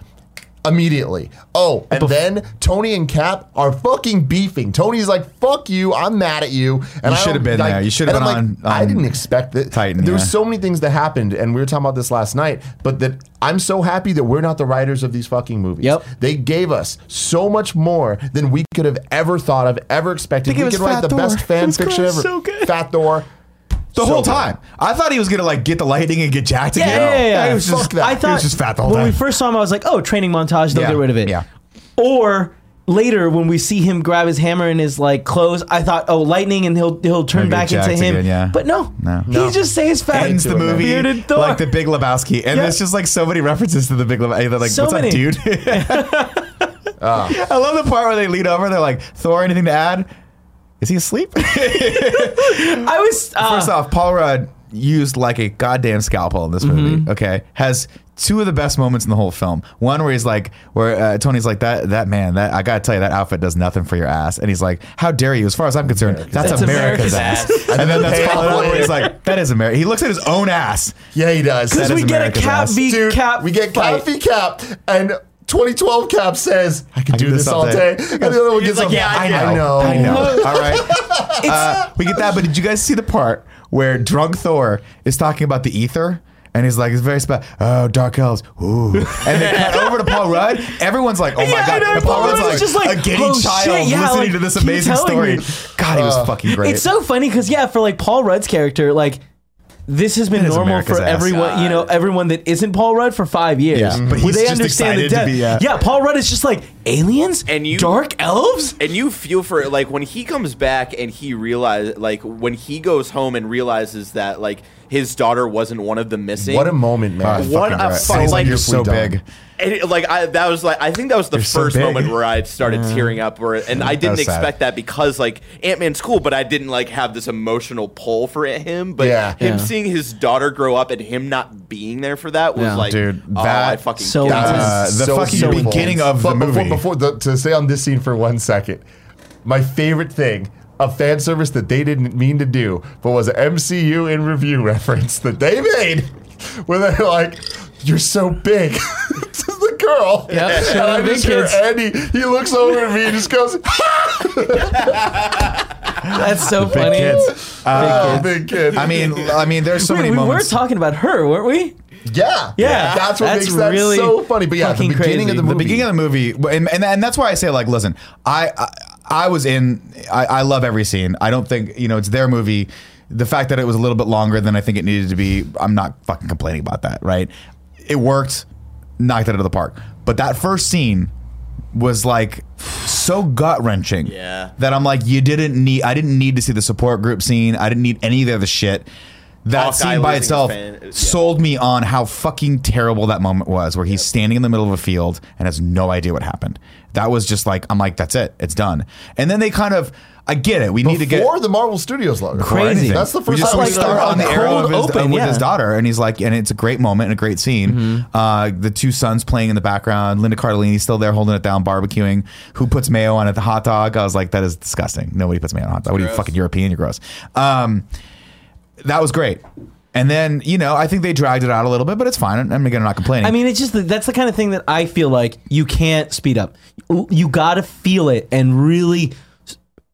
Immediately. Oh, and then Tony and Cap are fucking beefing. Tony's like, "Fuck you! I'm mad at you." And You I should have been like- there. You should have I'm been like, on- I didn't um, expect that. Titan, There yeah. was so many things that happened, and we were talking about this last night. But that I'm so happy that we're not the writers of these fucking movies. Yep. They gave us so much more than we could have ever thought of, ever expected. They gave We us could write Fat the Thor. best fan <laughs> fiction ever. so good. Fat Thor. The So whole good. time. I thought he was gonna like get the lightning and get jacked Yeah, again. yeah, yeah, yeah. He was just, Fuck that. I he thought was just fat the whole when time. we first saw him, I was like, "Oh, training montage. They'll Yeah, get rid of it." yeah. Or later, when we see him grab his hammer and his like clothes, I thought, "Oh, lightning," and he'll he'll turn He'll back into jacked him. again, yeah. But no, No. he No. just stays fat. ends the to man. movie Bearded Thor. like the Big Lebowski, and Yeah. there's just like so many references to the Big Lebowski. They're like, So "What's many. up, dude?" <laughs> <laughs> I love the part where they lean over. They're like, "Thor, anything to add?" Is he asleep? <laughs> I was uh, First off, Paul Rudd used like a goddamn scalpel in this movie. Mm-hmm. Okay, has two of the best moments in the whole film. One where he's like, where uh, Tony's like, "That that man, that I gotta tell you, that outfit does nothing for your ass," and he's like, "How dare you?" As far as I'm concerned, that's, That's America's, America's ass. And, then <laughs> that's Hey, Paul Rudd where he's like, "That is America." He looks at his own ass. Yeah, he does. because That we get a America's cap ass. v Dude, cap. we get fight. Cap v Cap, and 2012 Cap says, "I can do, this, all day," and the other one He's gets like, up, "Yeah, I I know, I know. <laughs> All right. <laughs> Uh, we get that, but did you guys see the part where drunk Thor is talking about the ether? And he's like, it's very special. Oh, dark elves. Ooh. And they cut over to Paul Rudd. Everyone's like, oh my Yeah, God. I And Paul Paul Rudd's Rudd's like, just like, a giddy oh, child shit, yeah, listening like, to this amazing story. me. God, he was fucking great. It's so funny because yeah, for like Paul Rudd's character, like this has been It is normal America's for ass. everyone, you know, everyone that isn't Paul Rudd for five years. Yeah, but Where he's they just understand the excited to depth. be, uh, yeah, Paul Rudd is just like aliens And you- dark elves. and you feel for it like when he comes back and he realize like when he goes home and realizes that like his daughter wasn't one of the missing What a moment, man! What a great. fuck- And like- you're so beautifully big. Done. and it, like I that was like I think that was the You're first big. moment where I started tearing up where and I didn't was sad. expect that because like Ant-Man's cool but I didn't like have this emotional pull for him but Yeah. him Yeah. seeing his daughter grow up and him not being there for that was Yeah. like Dude, oh, that- I fucking so get Uh, the So fucking beautiful. beginning of but the movie. Before, before the, to stay on this scene for one second, my favorite thing a fan service that they didn't mean to do, but was an MCU in review <laughs> reference that they made, where they're like, "You're so big." <laughs> to the girl. Yep, And show I the big hear kids. Andy. He looks over at me and just goes, <laughs> That's so funny. kids. "Oh, big kid." I mean, I mean, there's so Wait, many we moments. were talking about her, weren't we? yeah, Yeah. That's what That's makes that really so funny. But yeah, the beginning crazy. of the The movie. the beginning of the movie, and, and, and that's why I say like, listen, I I, I was in, I, I love every scene. I don't think you know it's their movie. The fact that it was a little bit longer than I think it needed to be, I'm not fucking complaining about that. Right? It worked, knocked it out of the park. But that first scene was like so gut wrenching. Yeah. That I'm like, you didn't need. I didn't need to see the support group scene. I didn't need any of the other shit. That Hawkeye scene by itself fan- yeah. sold me on how fucking terrible that moment was, where he's standing in the middle of a field and has no idea what happened. That was just like, I'm like, that's it, it's done. And then they kind of, I get it. We need to get Before the Marvel Studios logo. Crazy. That's the we first just time we we start saw on the it. arrow cold of his, open, with yeah. his daughter, and he's like, and it's a great moment and a great scene. Mm-hmm. Uh, the two sons playing in the background, Linda Cardellini's still there holding it down, barbecuing. Who puts mayo on it? The hot dog. I was like, that is disgusting. Nobody puts mayo on a hot dog. What are you fucking European? You're gross. Um, that was great. And then you know, I think they dragged it out a little bit, but it's fine. I'm again, I'm not complaining. I mean, it's just that's the kind of thing that I feel like you can't speed up. You- You got to feel it and really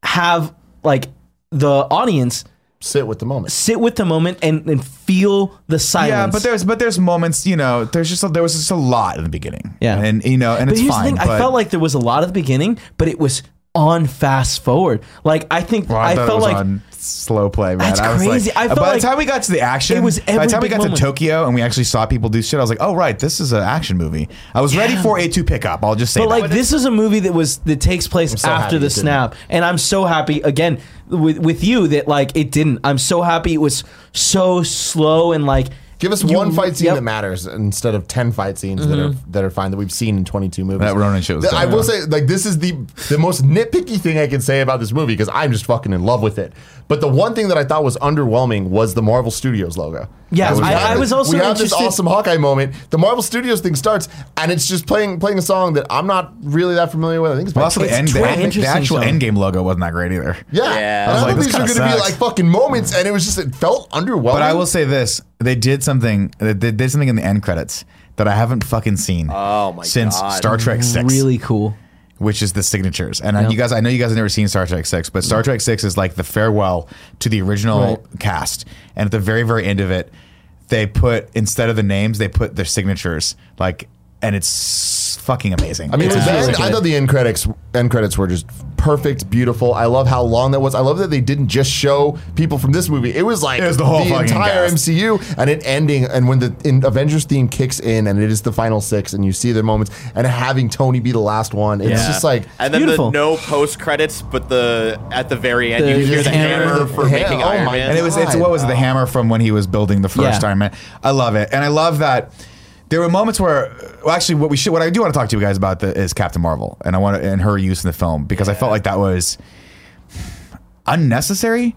have like the audience Sit with the moment. sit with the moment and, and feel the silence. Yeah, but there's but there's moments, you know, there's just a, there was just a lot in the beginning. Yeah. and you know, and but it's here's fine. the thing: I but- felt like there was a lot at the beginning, but it was on fast forward. Like I think Well, I, it felt was like on slow play, man. That's I was crazy. Like, I felt by like the time we got to the action, it was by the time we got moment. to Tokyo and we actually saw people do shit, I was like, oh right, this is an action movie. I was ready for a two pickup. I'll just say But that. like this is a movie that was that takes place so after the snap, and I'm so happy again with with you that like it didn't. I'm so happy it was so slow and like Give us you- one fight scene yep. that matters instead of ten fight scenes that are that are fine that we've seen in twenty two movies. That Ronin shit was I will say, like, this is the the most nitpicky thing I can say about this movie because I'm just fucking in love with it. But the one thing that I thought was underwhelming was the Marvel Studios logo. Yeah, Because we I- I was also we have this awesome Hawkeye moment. The Marvel Studios thing starts and it's just playing playing a song that I'm not really that familiar with. I think it's by Well, also the Kiss. end, the, end, the actual song. Endgame logo wasn't that great either. Yeah, Yeah. I I, was like, thought these were kinda going to be like fucking moments, and it was just it felt underwhelming. But I will say this: they did something. They did something in the end credits that I haven't fucking seen. Oh, my since God. Star Trek Six. really cool. which is the signatures. And Yep. you guys, I know you guys have never seen Star Trek Six, but Star Trek Six is like the farewell to the original Right. cast. And at the very, very end of it, they put instead of the names, they put their signatures. Like, and it's fucking amazing. I mean, It's the I thought the end credits end credits were just perfect, beautiful. I love how long that was. I love that they didn't just show people from this movie. It was like It was the whole fucking entire cast. MCU and it ending and when the in Avengers theme kicks in and it is the final six and you see their moments and having Tony be the last one. It's Yeah. just like And then Beautiful. the no post credits, but the at the very end The- you hear the the hammer. hammer for The making oh Iron Man. and it was it's what was it, the hammer from when he was building the first Yeah. Iron Man. I love it, and I love that. There were moments where, well, actually, what we should, what I do want to talk to you guys about the, is Captain Marvel, and I want to, and her use in the film because I felt like that was unnecessary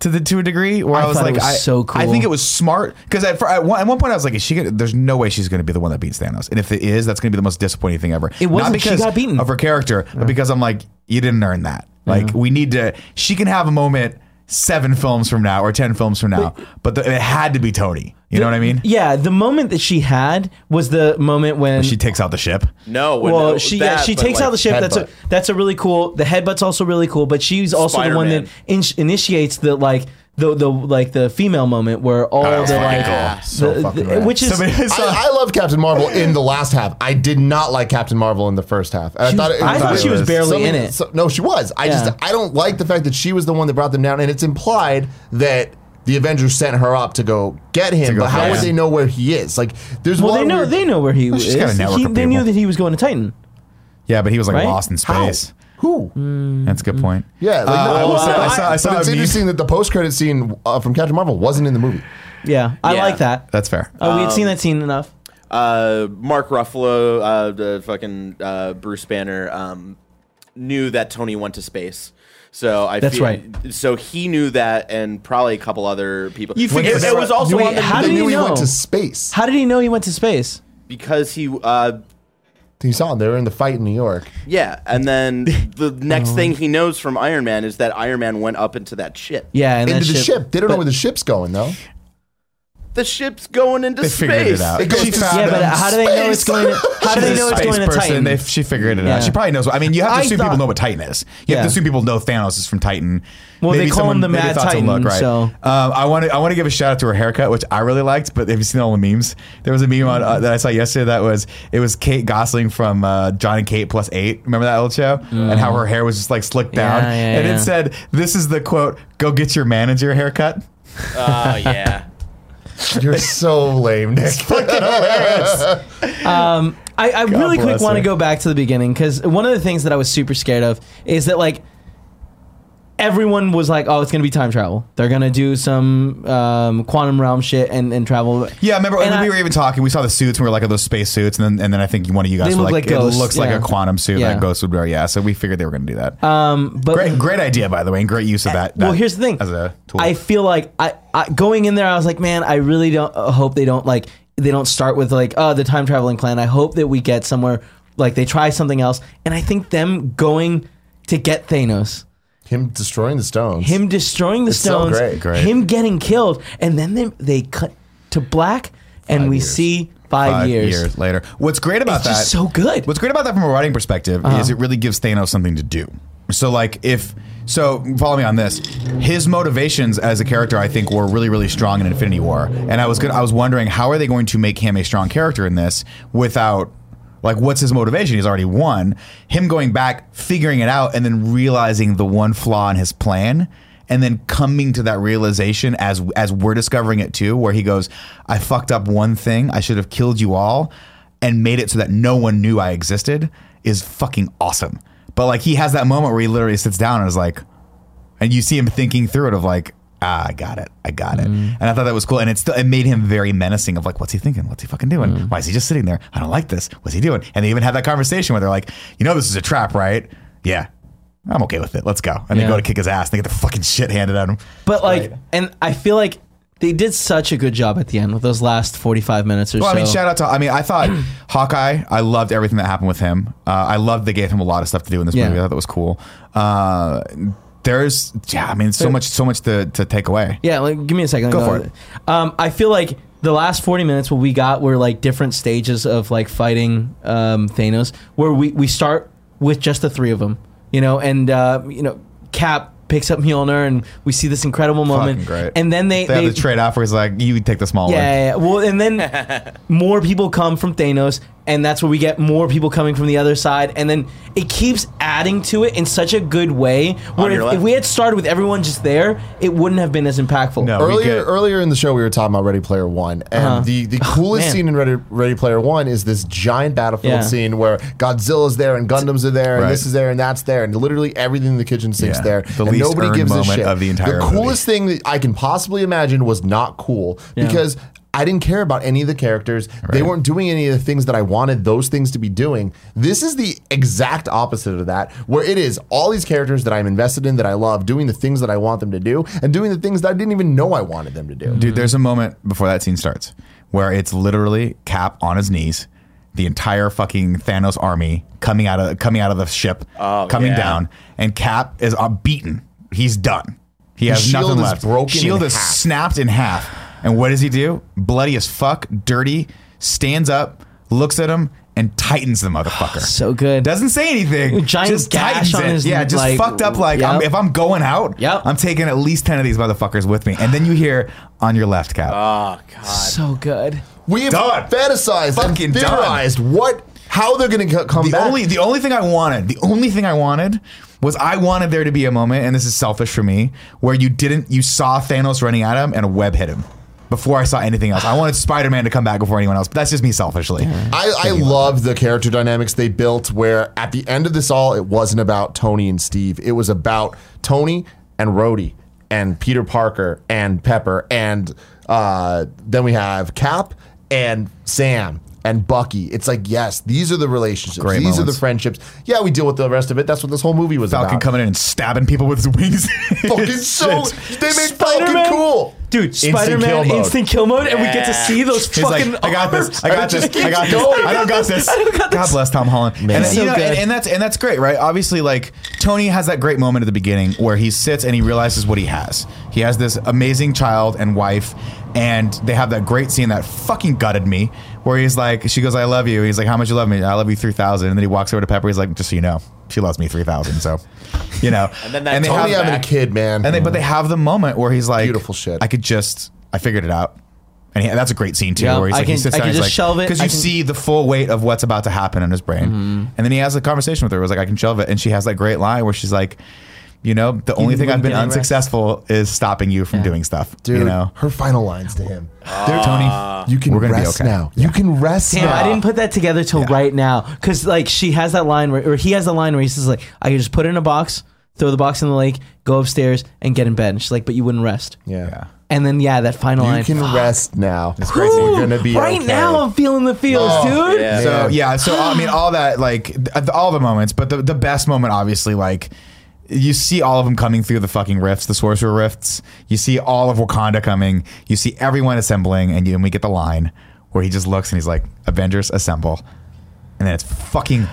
to the to a degree. Where I I, was like, was I, so I think it was smart because at, at, one, at one point I was like, is she gonna, there's no way she's going to be the one that beats Thanos, and if it is, that's going to be the most disappointing thing ever. It wasn't. Not She because got beaten. of her character, but because I'm like, you didn't earn that. Like we need to. She can have a moment seven films from now or ten films from now, but, the, it had to be Tony. You know what I mean? Yeah, the moment that she had was the moment when She takes out the ship. no, well, no, she yeah, she takes like, out the ship. That's a that's a really cool. The headbutt's also really cool, but she's also the one that in, initiates the like the the like the female moment where all Oh, the fucking like cool. So the- fucking the- rad. which is Somebody saw- I, I love Captain Marvel in the last half. I did not like Captain Marvel in the first half. And I thought was- it, I thought she was barely something- in it. so- no, she was. I Yeah. just I don't like the fact that she was the one that brought them down, and it's implied that. The Avengers sent her up to go get him, go but how find would him. they know where he is? Like, there's well, one they know where- they know where he oh, she's is. got a network He- of they knew people. that he was going to Titan. Yeah, but he was like Right? lost in How? space. Who? That's a good point. Yeah, like, Uh, no, I will well, say- I I- saw- I saw but it's a meme- interesting that the post-credit scene uh, from Captain Marvel wasn't in the movie. Yeah, I Yeah. like that. That's fair. Oh, we had seen that scene enough. uh, Mark Ruffalo, uh, the fucking uh, Bruce Banner, um, knew that Tony went to space. So I That's feel, right. So he knew that, and probably a couple other people. You figure- it, it was also Wait, on the how they did he knew he know? went to space. How did he know he went to space? because he uh, You saw them. They were in the fight in New York. Yeah, and then <laughs> the next oh. thing he knows from Iron Man is that Iron Man went up into that ship. Yeah, and Into that the ship. They don't but- know where the ship's going though. The ship's going into They space. figured it out. It goes She found Yeah, but how do they know it's going? To, how do they know it's going to person. Titan? They, she figured it Yeah. out. She probably knows. I mean, you have to I assume thought- people know what Titan is. You have to assume people know Thanos is from Titan. Well, they Maybe call him the maybe Mad thought to Titan, right. so- um, I want to I want to give a shout out to her haircut, which I really liked. But have you seen all the memes? There was a meme on, uh, that I saw yesterday that was it was Kate Gosselin from uh, Jon and Kate plus eight. Remember that old show? And how her hair was just like slicked down, Yeah, yeah, and yeah. it said, "This is the quote: Go get your manager haircut." Oh yeah. You're so lame, Nick. Um, I, I really quick bless want to her. go back to the beginning because one of the things that I was super scared of is that like everyone was like, "Oh, it's gonna be time travel. They're gonna do some um, quantum realm shit and, and travel." Yeah, remember And when I- we were even talking? We saw the suits. and We were like, "Are those space suits?" And then, and then I think one of you guys were like, like "It ghosts, looks like yeah. a quantum suit Yeah. that Ghost would wear." Yeah, so we figured they were going to do that. Um, but great, great idea, by the way, and great use of that. well, here's the thing. as a tool. I feel like I, I going in there, I was like, man, I really don't uh, hope they don't like they don't start with like, oh, the time traveling clan. I hope that we get somewhere like they try something else, and I think them going to get Thanos. Him destroying the stones. him destroying the It's so stones, great, great. him getting killed, and then they, they cut to black, and we years. see five, Five years. later. What's great about It's that? just so good. What's great about that from a writing perspective Uh-huh. is it really gives Thanos something to do. So like if so follow me on this. His motivations as a character I think were really really strong in Infinity War. And I was good I was wondering how are they going to make him a strong character in this without like what's his motivation? He's already won. Him going back, figuring it out and then realizing the one flaw in his plan and then coming to that realization as as we're discovering it too where he goes, I fucked up one thing. I should have killed you all and made it so that no one knew I existed is fucking awesome. But like he has that moment where he literally sits down and is like, and you see him thinking through it of like, ah, I got it, I got it, Mm. and I thought that was cool, and it still it made him very menacing of like, what's he thinking? What's he fucking doing? Mm. Why is he just sitting there? I don't like this. What's he doing? And they even had that conversation where they're like, you know, this is a trap, right? Yeah. I'm okay with it. Let's go. And Yeah. they go to kick his ass. And they get the fucking shit handed at him. But like, and I feel like they did such a good job at the end with those last forty five minutes or Well, so. I mean, shout out to. I mean, I thought <clears throat> Hawkeye. I loved everything that happened with him. Uh, I loved they gave him a lot of stuff to do in this Yeah. movie. I thought that was cool. Uh, there's, yeah, I mean, so much, so much to, to take away. Yeah, like give me a second. Go for it. Um, I feel like the last forty minutes, what we got were like different stages of like fighting um, Thanos, where we we start with just the three of them, you know, and uh, you know, Cap picks up Mjolnir, and we see this incredible moment, and then they They, they, have the trade off where he's like, you take the small yeah, one. yeah, yeah. Well, and then <laughs> more people come from Thanos, and that's where we get more people coming from the other side, and then it keeps adding to it in such a good way. Where your if, if we had started with everyone just there, it wouldn't have been as impactful. No. earlier earlier in the show we were talking about Ready Player One, and Uh-huh. the the coolest man. scene in Ready, Ready Player One is this giant battlefield Yeah. scene where Godzilla's there and Gundams are there and this is there and that's there and literally everything in the kitchen sink's Yeah. there The and least nobody gives a shit. of the entire the movie. coolest thing that I can possibly imagine was not cool Yeah. because. I didn't care about any of the characters. They weren't doing any of the things that I wanted those things to be doing. This is the exact opposite of that, where it is all these characters that I'm invested in, that I love, doing the things that I want them to do, and doing the things that I didn't even know I wanted them to do. Dude, there's a moment before that scene starts where it's literally Cap on his knees, the entire fucking Thanos army coming out of coming out of the ship, Oh, coming yeah. down, and Cap is uh, beaten. He's done. He has shield nothing is left. broken shield in is half. snapped in half. And what does he do? Bloody as fuck, dirty, stands up, looks at him, and tightens the motherfucker. <sighs> So good. Doesn't say anything. Giant just gash tightens on it. his, yeah, just like, fucked up. Like I'm, if I'm going out, Yep. I'm taking at least ten of these motherfuckers with me. And then you hear on your left, Cap. Oh god. so good. We have Done. fantasized Fucking and done. theorized what how they're going to come the back. only the only thing I wanted, the only thing I wanted was I wanted there to be a moment, and this is selfish for me, where you didn't you saw Thanos running at him and a web hit him. Before I saw anything else, I wanted Spider-Man to come back before anyone else, but that's just me selfishly. I, I love the character dynamics they built where at the end of this all, it wasn't about Tony and Steve. It was about Tony and Rhodey and Peter Parker and Pepper. And uh, then we have Cap and Sam and Bucky. It's like, yes, these are the relationships. Great these are the friendships. Yeah, we deal with the rest of it. That's what this whole movie was about. Falcon about. coming in and stabbing people with his wings. <laughs> Fucking so. Shit. They made Spider-Man. Falcon cool. Dude, Spider Man kill mode. instant kill mode, and we get to see those He's fucking. like, I got this. I got this. I got this. I don't got this. <laughs> God bless Tom Holland. And, Man. you So know, good. and, and that's and that's great, right? Obviously, like Tony has that great moment at the beginning where he sits and he realizes what he has. He has this amazing child and wife, and they have that great scene that fucking gutted me, where he's like, she goes, "I love you." He's like, "How much you love me?" I love you three thousand. And then he walks over to Pepper. He's like, "Just so you know, she loves me three thousand. So, you know." <laughs> And then that they Tony have- having a kid, man. and they, but they have the moment where he's like, Beautiful shit. I could just, I figured it out. And he, that's a great scene too, Yeah, where he's I like, he can- sits I down, can he's just like, shelve it. because I you can- Mm-hmm. see the full weight of what's about to happen in his brain. And then he has a conversation with her. It was like, I can shelve it, and she has that great line where she's like, you know, the only thing I've been get any rest. unsuccessful is stopping you from Yeah. doing stuff. Dude, you know, her final lines to him. Dude, ah. Tony, You can We're gonna be rest okay. now. You can rest Damn, now. I didn't put that together till Yeah. right now. Cause like she has that line where, or he has a line where he says like, I can just put it in a box, throw the box in the lake, go upstairs, and get in bed. And she's like, but you wouldn't rest. Yeah. yeah. And then yeah, that final You line. You can fuck. rest now. It's crazy. We're Ooh, gonna be right okay. now. I'm feeling the feels, Oh, dude. yeah. So yeah, so I mean, all that like th- all the moments, but the the best moment, obviously, like you see all of them coming through the fucking rifts, the sorcerer rifts. You see all of Wakanda coming. You see everyone assembling, and, you, and we get the line where he just looks and he's like, "Avengers assemble," and then it's fucking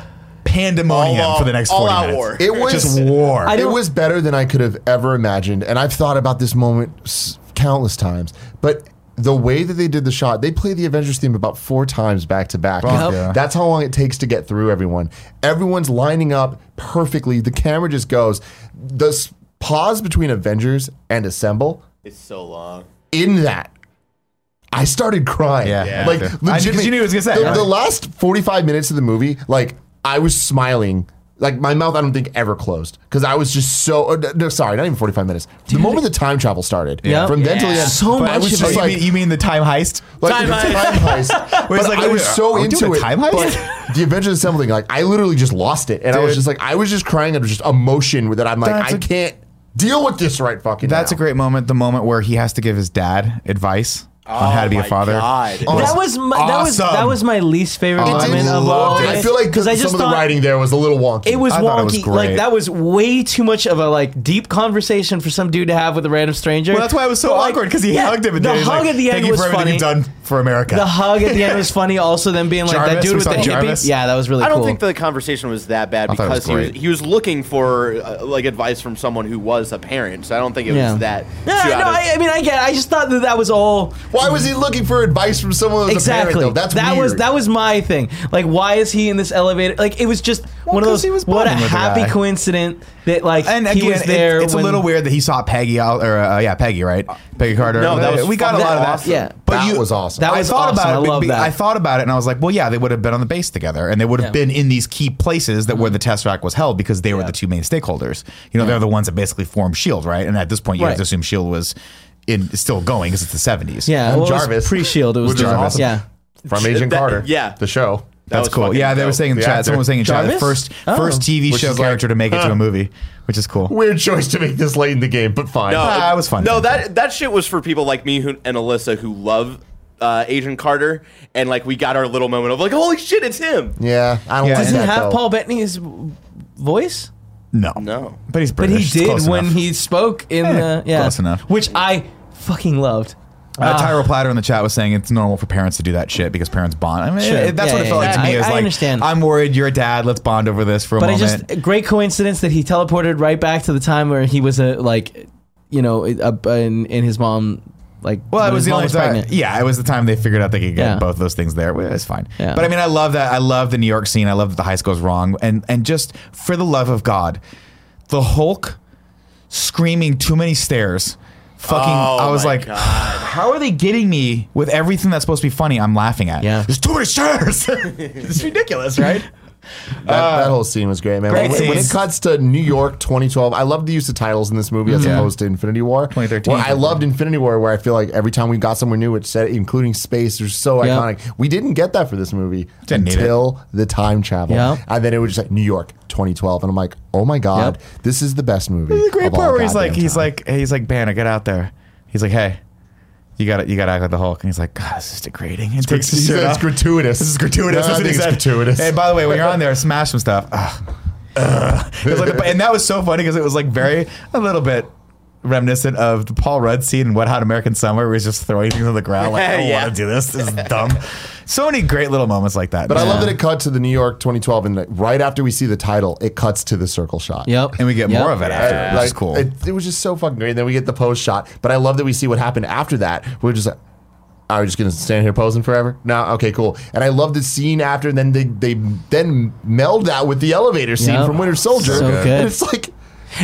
pandemonium All for the next all forty out minutes. war. It was just war. It was better than I could have ever imagined, and I've thought about this moment s- countless times. But the way that they did the shot, they play the Avengers theme about four times back to back. Fuck yeah. That's how long it takes to get through everyone. Everyone's lining up perfectly. The camera just goes. The pause between Avengers and Assemble It's so long. in that. I started crying. Yeah, Yeah. like I- legitimately. you knew what he was gonna say, The, right? the last forty-five minutes of the movie, like I was smiling. Like my mouth, I don't think ever closed because I was just so. uh, no, sorry, not even forty-five minutes. the moment the time travel started, Yeah. from then till the end, So but much was just you, like, mean, you mean the time heist? like Time the heist. time heist. <laughs> Where it's like, I was so we into it. time heist? But the Avengers Assemble thing, like I literally just lost it, and I was just like, I was just crying out of just emotion that I'm like, That's I a- can't deal with this right fucking. That's now. a great moment. The moment where he has to give his dad advice on how to be a oh father. God. Oh, That was my, that was awesome. that was my least favorite Oh, I moment of loved all. it. I feel like because I just some of the thought writing there was a little wonky. it was I thought it was wonky. great. like that was way too much of a like deep conversation for some dude to have with a random stranger. Well, that's why it was so But, like, awkward because he yeah, hugged him. And the he's hug like, at the Thank end you was for everything funny. you've done for America. The hug at the end was funny. Also, them being like that Jarvis? dude We with saw the hippie. Jarvis? Yeah, that was really I don't cool. think the conversation was that bad I thought it was because he was great. he was looking for uh, like advice from someone who was a parent. So I don't think it yeah. was that. Yeah, too no, of- I, I mean, I get. I just thought that that was all Why was he looking for advice from someone who was exactly. a parent? Though? That's that weird. was that was my thing. Like, why is he in this elevator? Like, it was just one of 'cause those. he was what a bonding with the happy guy. coincidence that like and he again, was it- there. it's a little weird that he saw Peggy out, or uh, yeah, Peggy, right? Peggy Carter. No, that was we got a fucking lot of that. awesome. Yeah. but That you, was awesome. That I thought awesome. about I it. love be- that. I thought about it, and I was like, well, yeah, they would have been on the base together, and they would have Yeah. been in these key places that where the Tesseract was held because they were the two main stakeholders. You know, they're the ones that basically formed Shield, right? And at this point, you have to assume Shield was in still going because it's the seventies. Yeah, well, Jarvis, Jarvis pre-shield. It was which Jarvis. awesome. Yeah. from Agent That- Carter. yeah. the show. That That's cool. fucking Yeah, they were saying in the The chat. actor. Someone was saying in chat, the first Oh. first TV Which show is like, character to make it to a movie, which is cool. Weird choice to make this late in the game, but fine. No, Ah, it was fun. No, that that shit was for people like me who, and Alyssa who love uh, Agent Carter, and like we got our little moment of like, holy shit, it's him. Yeah, I don't Yeah, like Does he that, have though. Paul Bettany's voice? No, No. but he's British. But he did when enough. he spoke in the yeah, close enough. which I fucking loved. Uh, Ah. Tyro Platter in the chat was saying it's normal for parents to do that shit because parents bond. I mean, Sure. it- that's Yeah, what it yeah, felt like yeah. to me. I- is I like, understand. I'm worried. You're a dad. Let's bond over this for a But it moment. just a great coincidence that he teleported right back to the time where he was a like, you know, a, a, in, in his mom like. well, it was the only time. pregnant. Yeah, it was the time they figured out they could get Yeah. both those things there. Well, It's fine. Yeah. But I mean, I love that. I love the New York scene. I love that the high school is wrong, and and just for the love of God, the Hulk screaming too many stairs. Fucking, Oh I was like, God. how are they getting me with everything that's supposed to be funny? I'm laughing at. Yeah. there's too many stairs. <laughs> it's ridiculous, right? <laughs> That, that ah. whole scene was great, man. great when, when it cuts to New York 2012, I love the use of titles in this movie as Yeah. opposed to Infinity War. 2013. Well, I loved Infinity War, where I feel like every time we got somewhere new, it said, including space, was so Yeah. iconic. We didn't get that for this movie Didn't until the time travel. Yeah. And then it was just like New York 2012. And I'm like, oh my God, Yep. this is the best movie. A great of all part where he's like, he's like, he's like, Banner, get out there. He's like, hey, you got to you got to act like the Hulk, and he's like, God, this is degrading. And takes his shirt said it's off. gratuitous. This is gratuitous. Yeah, I That's think it's gratuitous. Hey, by the way, when you're on there, smash some stuff. Ugh. <laughs> Ugh. It was like- and that was so funny because it was like very a little bit reminiscent of the Paul Rudd scene in Wet Hot American Summer, where he's just throwing things on the ground like, <laughs> I don't Yeah. want to do this. This is dumb. So many great little moments like that. But I love that it cut to the New York 2012, and like, right after we see the title, it cuts to the circle shot. Yep. and we get Yep. more of it after, which like, is cool. It, it was just so fucking great. And then we get the post shot. But I love that we see what happened after that. We're just like, are we just gonna stand here posing forever? No, okay, cool. And I love the scene after. And then they they then meld that with the elevator scene Yep. from Winter Soldier. So good. And it's like,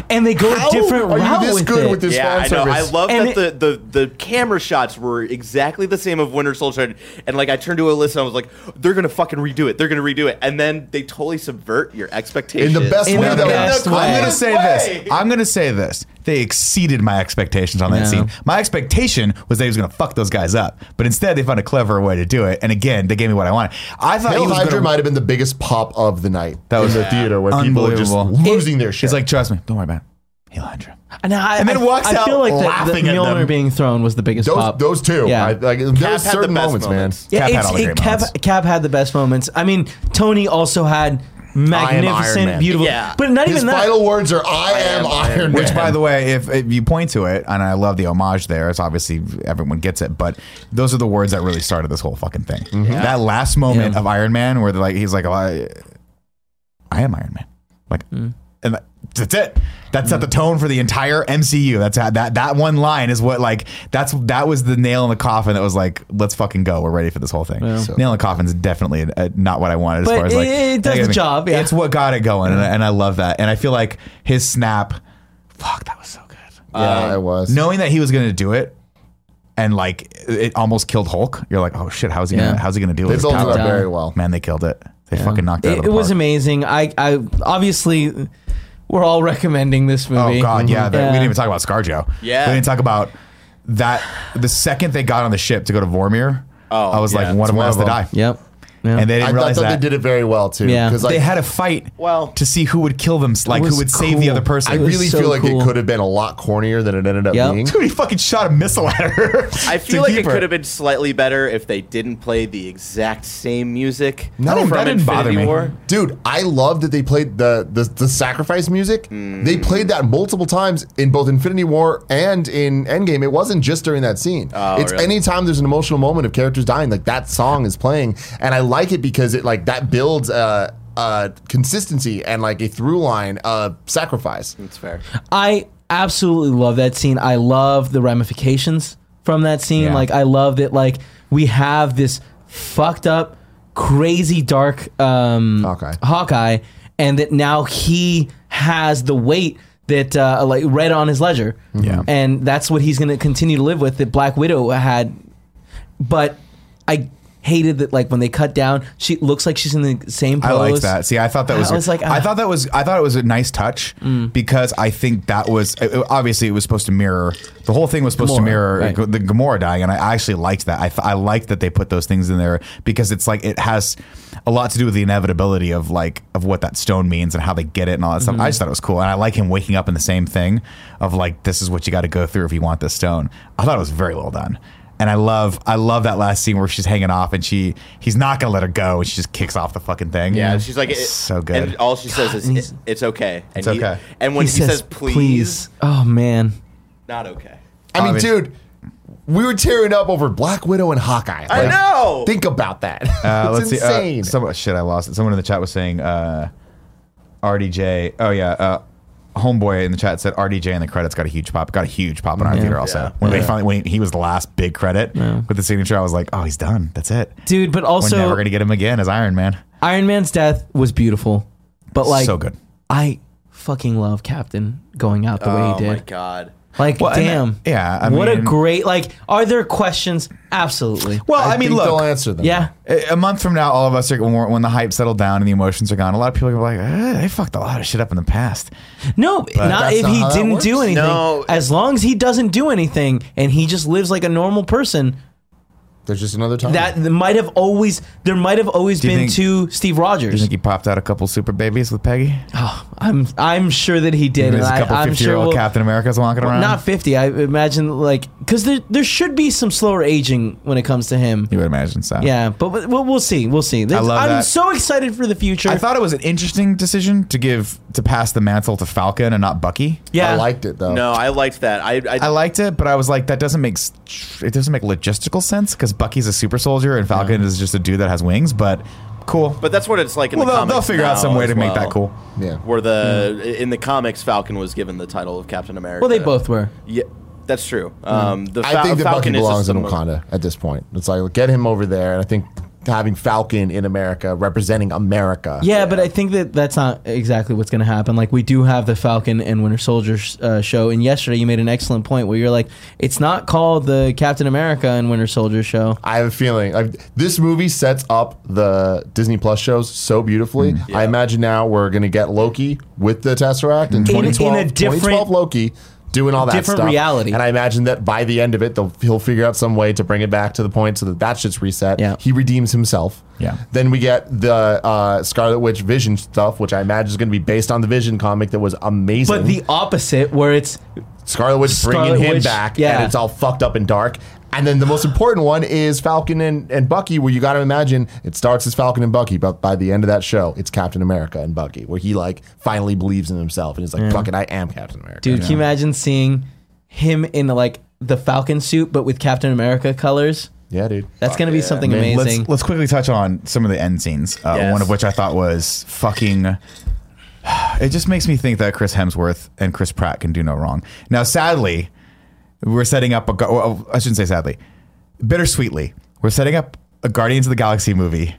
And they go how a different are route you this with good it. with this yeah, I fan know. I love And that the, the the camera shots were exactly the same of Winter Soldier, and like I turned to Alyssa, and I was like, "They're gonna fucking redo it. They're gonna redo it," and then they totally subvert your expectations In the best In way, the though. best In way. I'm gonna say way. this. I'm gonna say this. They exceeded my expectations on that Yeah. scene. My expectation was that he was gonna fuck those guys up, but instead they found a clever way to do it. And again, they gave me what I wanted. I thought Hail he was Hydra gonna. might have been the biggest pop of the night. That was in the theater where people were just unbelievable. losing their shit. It's like, trust me, don't worry about it. Hail Hydra. And, I, And then I, walks I out feel like the, the laughing at Mjolnir them. being thrown was the biggest those pop. those two. Yeah. I, like, there Cap were had the certain best moments, moments. man. Yeah, Cap had all the it, great Cap, moments. Cap had the best moments. I mean, Tony also had Iron magnificent, Man. beautiful. Yeah. But not His even that. The final words are "I, am, Iron Man." Which, by the way, if, if you point to it, and I love the homage there, it's obviously everyone gets it, but those are the words that really started this whole fucking thing. That last moment Yeah. of Iron Man, where they're like, he's like, oh, I, I am Iron Man, like, Mm. and that, that's it. That set the tone for the entire MCU. That's how, that that one line is what like that's that was the nail in the coffin. That was like, let's fucking go. We're ready for this whole thing. So- nail in the coffin is definitely uh, not what I wanted as But far as like it- it does the mean, job, yeah. It's what got it going, and, I- and I love that. And I feel like his snap, fuck, that was so good. yeah, it was. Knowing that he was going to do it, and like it almost killed Hulk. You're like, oh shit, how's he Yeah. gonna how's he gonna deal they with built this it up very well. Man, they killed it. They fucking knocked it out it, of it the was park. amazing. I, I obviously we're all recommending this oh, movie. Oh god, yeah. that- Yeah. We didn't even talk about ScarJo. Yeah. we didn't talk about that. The second they got on the ship to go to Vormir, Oh, I was yeah. like, one of It's them one has of to them. die. Yep. Yeah. And they didn't I realize thought that. they did it very well too. Yeah. 'cause, like, they had a fight Well- to see who would kill them, like who was would save the cool. other person. I It was really so feel like cool. it could have been a lot cornier than it ended up Yep. being. <laughs> Dude, he fucking shot a missile at her. I <laughs> feel like it could have been slightly better if they didn't play the exact same music. No, from that didn't bother Infinity me. War. Dude, I love that they played the the, the sacrifice music. Hmm. They played that multiple times in both Infinity War and in Endgame. It wasn't just during that scene. Oh, it's really? anytime there's an emotional moment of characters dying, like that song is playing, and I like it because it like that builds uh, uh, consistency and like a through line of sacrifice. That's fair. I absolutely love that scene. I love the ramifications from that scene. Yeah. Like I love that like we have this fucked up, crazy dark um Hawkeye. Hawkeye and that now he has the weight that uh like read on his ledger. Yeah. And that's what he's going to continue to live with that Black Widow had but I hated that like when they cut down she looks like she's in the same pose. I like that. See, I thought that was. I was like, I ah. thought that was. I thought it was a nice touch because I think that was it- it- obviously it was supposed to mirror the whole thing was supposed to mirror right. the Gamora dying, and I actually liked that. I th- I liked that they put those things in there because it's like it has a lot to do with the inevitability of like of what that stone means and how they get it and all that stuff. I just thought it was cool, and I like him waking up in the same thing of like this is what you got to go through if you want this stone. I thought it was very well done. And I love, I love that last scene where she's hanging off and she, he's not gonna let her go, and she just kicks off the fucking thing. Yeah, she's like, it, so good. And all she says is, "It- "It's okay." And It's he- okay. and when he, says, "please,", Oh man. not okay. I mean, Obviously. dude, we were tearing up over Black Widow and Hawkeye. I Like, know. Think about that. Uh, <laughs> it's let's see. insane. Uh, some, shit, I lost it. Someone in the chat was saying uh, RDJ. Oh yeah, uh, homeboy in the chat said RDJ in the credits got a huge pop. Got a huge pop in our Yeah. theater also. Yeah. When they finally when he was the last big credit with the signature, I was like, oh, he's done. That's it. Dude, but also, We're never gonna get him again as Iron Man. Iron Man's death was beautiful, but like so good. I fucking love Captain going out the way he did. oh my god. Like, Well, and, damn. yeah, I what a great like. Are there questions? Absolutely. Well, I, I, mean, think look. they'll answer them. yeah. A a month from now, all of us are when, when the hype settled down and the emotions are gone. A lot of people are like, eh, "They fucked a lot of shit up in the past." No, not if not he didn't do anything. No. As long as he doesn't do anything and he just lives like a normal person, There's just another time. that might have always there might have always you been think- to Steve Rogers. Do you think he popped out a couple super babies with Peggy? Oh, I'm I'm sure that he did. There's and a couple I, am sure fifty-year-old we'll, Captain Americas walking around. not 50. I imagine like because there there should be some slower aging when it comes to him. you would imagine so. Yeah, but we'll, we'll see. We'll see. There's- love I'm that. so excited for the future. I thought it was an interesting decision to give to pass the mantle to Falcon and not Bucky. Yeah, I liked it though. No, I liked that. I, I, I liked it, but I was like, that doesn't make it doesn't make logistical sense because Bucky's a super soldier and Falcon is just a dude that has wings. But cool. but that's what it's like in well, the they'll, comics. they'll figure out some way as to make that cool. Yeah. Where the in the comics, Falcon was given the title of Captain America. well, they both were. Yeah, that's true. Um, the I Fal- think that Falcon Bucky belongs in Wakanda at this point. It's like get him over there, and I think having Falcon in America representing America. Yeah, but I think that that's not exactly what's going to happen. Like we do have the Falcon and Winter Soldier uh, show, and yesterday you made an excellent point where you're like, it's not called the Captain America and Winter Soldier show. I have a feeling like this movie sets up the Disney Plus shows so beautifully. Mm. I imagine now we're gonna get Loki with the Tesseract in, In- in a 2012, different- 2012 Loki doing all that different stuff. reality. And I imagine that by the end of it, they'll, he'll figure out some way to bring it back to the point so that that shit's reset. Yeah. He redeems himself. Yeah. Then we get the uh, Scarlet Witch Vision stuff, which I imagine is going to be based on the Vision comic that was amazing. But the opposite, where it's Scarlet Witch Scarlet bringing him Witch, back, yeah. and it's all fucked up and dark. And then the most important one is Falcon and, and Bucky, where you got to imagine it starts as Falcon and Bucky, but by the end of that show, it's Captain America and Bucky, where he like finally believes in himself and he's like, "Fuck it, I am Captain America." dude. Can you imagine seeing him in like the Falcon suit, but with Captain America colors? Yeah, dude. That's going to be something Man, amazing. Let's let's quickly touch on some of the end scenes. Uh, Yes. One of which I thought was fucking. <sighs> It just makes me think that Chris Hemsworth and Chris Pratt can do no wrong. Now, sadly, we're setting up a. Well, I shouldn't say sadly. Bittersweetly, we're setting up a Guardians of the Galaxy movie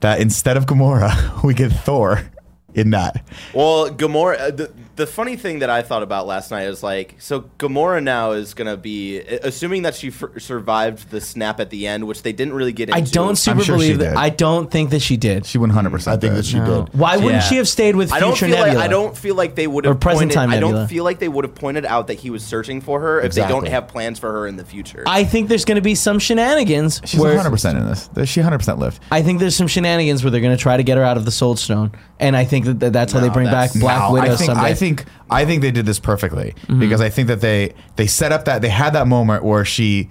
that instead of Gamora, <laughs> we get Thor in that. Well, Gamora. Uh, the, the funny thing that I thought about last night is like, so Gamora now is gonna be, assuming that she f- survived the snap at the end, which they didn't really get into. I don't super sure she believe that. did. I don't think that she did. She 100. percent I think that she did. Why wouldn't Yeah. she have stayed with I don't feel Nebula? like I don't feel like they would Or have present pointed, time I don't Nebula. feel like they would have pointed out that he was searching for her if they Exactly. don't have plans for her in the future. I think there's going to be some shenanigans. She's where 100 percent in this. She 100 percent lived. I think there's some shenanigans where they're going to try to get her out of the Soul Stone, and I think that that that's how they bring back Black No, Widow I think, someday. I think I think they did this perfectly Mm-hmm. because I think that they they set up that they had that moment where she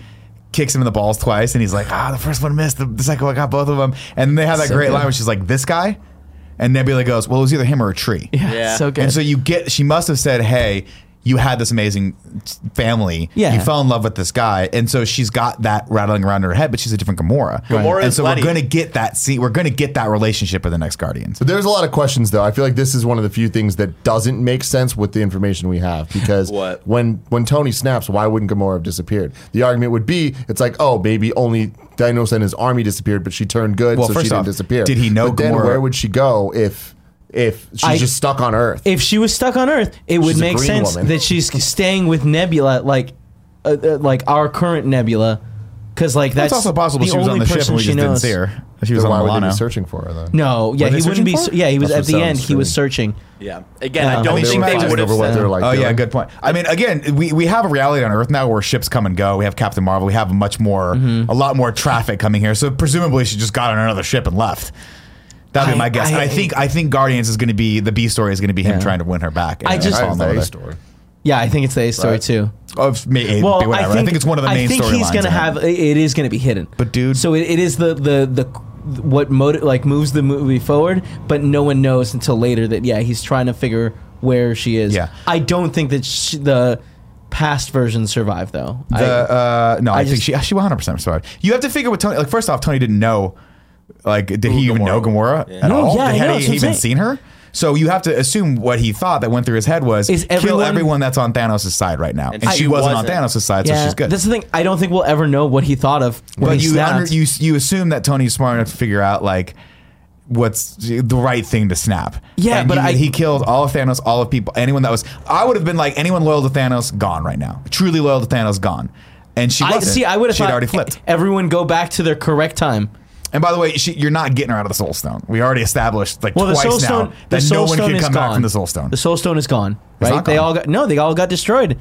kicks him in the balls twice and he's like, ah, the first one missed, the, the second one got both of them, and then they have that So great good. line where she's like, this guy, and Nebula goes, well, it was either him or a tree. yeah, Yeah. so good. And so you get, she must have said, hey. You had this amazing family. Yeah. You fell in love with this guy. And so she's got that rattling around in her head, but she's a different Gamora. Gamora and is so Letty. we're going to get that scene. We're going to get that relationship in the next Guardians. But there's a lot of questions though. I feel like this is one of the few things that doesn't make sense with the information we have because <laughs> What? when when Tony snaps, why wouldn't Gamora have disappeared? The argument would be it's like, oh, maybe only Thanos and his army disappeared, but she turned good, Well, so she first didn't off, disappear. did he know But then where would she go if if she's I- just stuck on Earth? if she was stuck on Earth, it would She's a make green sense woman. that she's staying with Nebula, like uh, uh, like our current Nebula, because like that's It's also possible the she was on only the ship person and we she just didn't knows. see her. She was then why on would they Milano. be searching for her then? No, yeah, Were they he wouldn't be. searching for her? Yeah, he was That's at what the end. sounds He was searching. yeah. Again, Yeah. I I don't mean, they think were they fighting would have over what said. they're like. Oh yeah, doing. good point. I mean, again, we, we have a reality on Earth now where ships come and go. We have Captain Marvel. We have much more, Mm-hmm. a lot more traffic coming here. So presumably she just got on another ship and left. That'd be I- my guess. and I- I think I think Guardians is going to be the B story is going to be him Yeah. trying to win her back. I just- fall in the A story. Yeah, I think it's the A story Right. too. It's may- Well, whatever. I think, it's one of the main I think he's gonna have. It is gonna be hidden. But dude- so it, it is the the the what motive like moves the movie forward, but no one knows until later that yeah he's trying to figure where she is. Yeah. I don't think that sh the past version survived though. The, I, uh, no, I, I think just- she she 100 percent survived. You have to figure what Tony. Like first off, Tony didn't know. Like, did he even know Gamora was. at No, all? yeah, I had know, he that's what I'm even saying. seen her? So you have to assume what he thought that went through his head was Is kill everyone- everyone that's on Thanos' side right now, and, And she she wasn't, wasn't. on Thanos' side, so she's good. That's the thing. I don't think we'll ever know what he thought of when but he you snapped. under, you you assume that Tony's smart enough to figure out like what's the right thing to snap. Yeah, And but he, I- he killed all of Thanos, all of people, anyone that was. I would have been like anyone loyal to Thanos, gone right now. Truly loyal to Thanos, gone. And she I wasn't. see. I would have She'd thought already flipped. Everyone go back to their correct time. And by the way, she, you're not getting her out of the Soul Stone. We already established like Well, the twice Soul now Stone, the that Soul no one Stone can is come gone. back from the Soul Stone. The Soul Stone is gone. It's Right? not They gone. all got no. They all got destroyed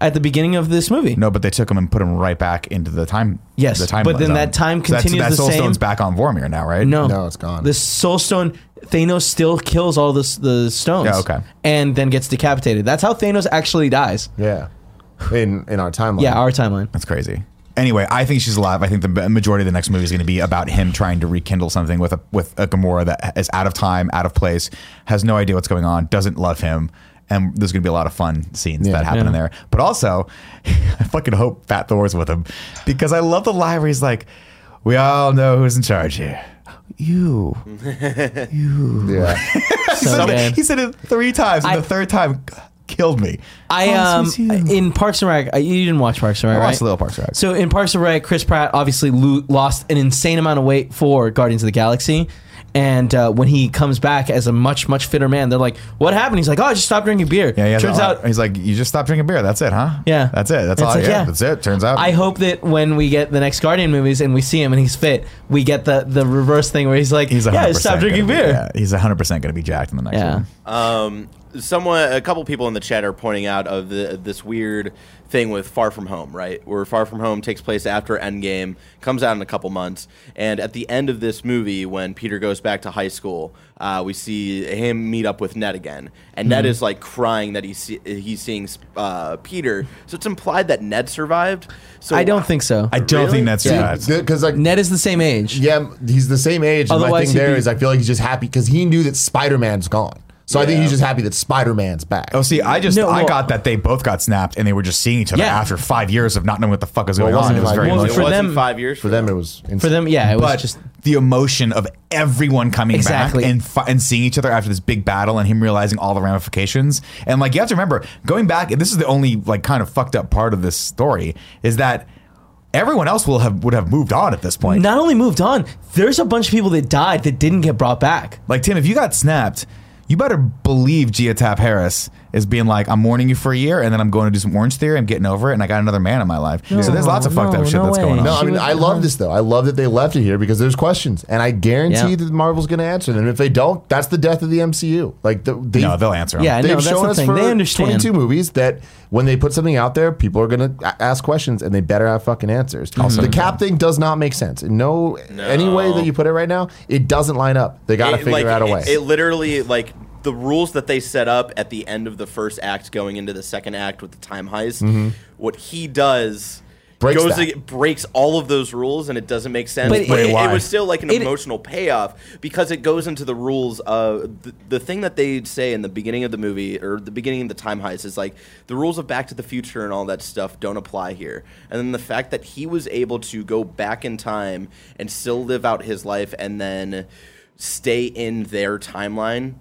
at the beginning of this movie. no, but they took him and put him right back into the time. Yes, the time but then zone. that time So that's- continues that the Soul same. Stone's back on Vormir now, right? No, No, it's gone. The Soul Stone. Thanos still kills all the the stones. Yeah, okay. And then gets decapitated. That's how Thanos actually dies. Yeah, in in our timeline. Yeah, our timeline. that's crazy. Anyway, I think she's alive. I think the majority of the next movie is going to be about him trying to rekindle something with a with a Gamora that is out of time, out of place, has no idea what's going on, doesn't love him, and there's going to be a lot of fun scenes Yeah. that happen in there. But also, <laughs> I fucking hope Fat Thor's with him because I love the line where he's like, "We all know who's in charge here." You. <laughs> Yeah. <laughs> he, So said it, he said it three times, and I- the third time killed me. I Oh, um in Parks and Rec. uh, You didn't watch Parks and Rec, I right? watched a little Parks and Rec. So in Parks and Rec, Chris Pratt obviously lo- lost an insane amount of weight for Guardians of the Galaxy. And uh, when he comes back as a much much fitter man, they're like, "What happened?" He's like, "Oh, I just stopped drinking beer." Yeah, he has Turns a- out, he's like, you just stopped drinking beer. That's it, huh? Yeah. that's it. That's all. like, yeah, yeah. that's it. Turns out. I hope that when we get the next Guardian movies and we see him and he's fit, we get the the reverse thing where he's like, he's "Yeah, 100 I stopped drinking beer." Yeah, he's hundred percent going to be jacked in the next Yeah. one. Um, someone, a couple people in the chat are pointing out of the this weird thing with Far From Home, right? Where Far From Home takes place after Endgame, comes out in a couple months, and at the end of this movie, when Peter goes back to high school, uh, we see him meet up with Ned again, and Ned is like crying that he's see- he's seeing uh, Peter, so it's implied that Ned survived. So I don't think so. I don't Really? think Ned Yeah. yeah. Because like Ned is the same age. Yeah, he's the same age. And my Otherwise thing he'd there be- is, I feel like he's just happy because he knew that Spider Man's gone. So I think he's just happy that Spider Man's back. Oh, see, I just No, I well- got that they both got snapped and they were just seeing each other Yeah. after five years of not knowing what the fuck was going Well, it on. wasn't It was like- very well, it emotional. for wasn't them- five years for them, it was For them, yeah, it was but just the emotion of everyone coming Exactly. back and fi- and seeing each other after this big battle and him realizing all the ramifications and like you have to remember going back and this is the only like kind of fucked up part of this story is that everyone else will have would have moved on at this point. not only moved on. There's a bunch of people that died that didn't get brought back. Like Tim, if you got snapped, you better believe Gia Tap Harris is being like, I'm mourning you for a year, and then I'm going to do some Orangetheory. I'm getting over it, and I got another man in my life. so there's lots of fucked no, up shit no that's going on. No, I mean I love this though. I love that they left it here because there's questions, and I guarantee Yeah. that Marvel's going to answer them. If they don't, that's the death of the MCU. Like the, they, No, they'll answer. Them. Yeah, They've that's shown the us thing. for They understand. 22 movies that when they put something out there, people are going to ask questions, and they better have fucking answers. the Cap thing does not make sense. No, any way that you put it right now, it doesn't line up. They got to figure like, out a it- way. It, literally like the rules that they set up at the end of the first act, going into the second act with the time heist. Mm-hmm. What he does. Breaks goes that. ag- breaks all of those rules and it doesn't make sense. But But, it- it, it was still like an It- emotional payoff because it goes into the rules of the, the thing that they say in the beginning of the movie or the beginning of the time heist is like the rules of Back to the Future and all that stuff don't apply here. And then the fact that he was able to go back in time and still live out his life and then stay in their timeline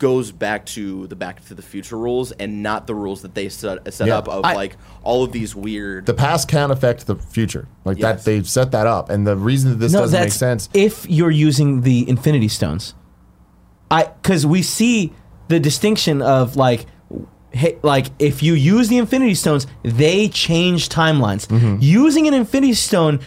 goes back to the Back to the Future rules and not the rules that they set, set Yeah. up of I- like all of these weird. the past can affect the future. Like Yes. that, they've set that up, and the reason that this doesn't make sense. If you're using the Infinity Stones, I because we see the distinction of like, hey, like if you use the Infinity Stones, they change timelines. Mm-hmm. Using an Infinity Stone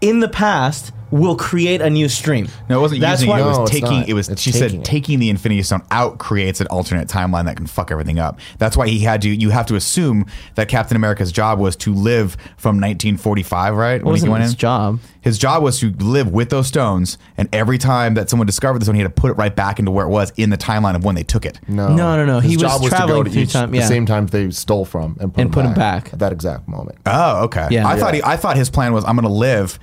in the past will create a new stream. No, it wasn't That's using why- it. It was No, it's taking. not. It was. It's she taking said it. taking the Infinity Stone out creates an alternate timeline that can fuck everything up. That's why he had to. You have to assume that Captain America's job was to live from 1945, right? It wasn't his job. His job was to live with those stones, and every time that someone discovered the stone, he had to put it right back into where it was in the timeline of when they took it. No, No, no, no. His He was job was to traveling go to through each, time, the yeah. same time they stole from and put, And him, put him back back. at that exact moment. Oh, okay. Yeah. I thought he, I thought his plan was I'm going to live,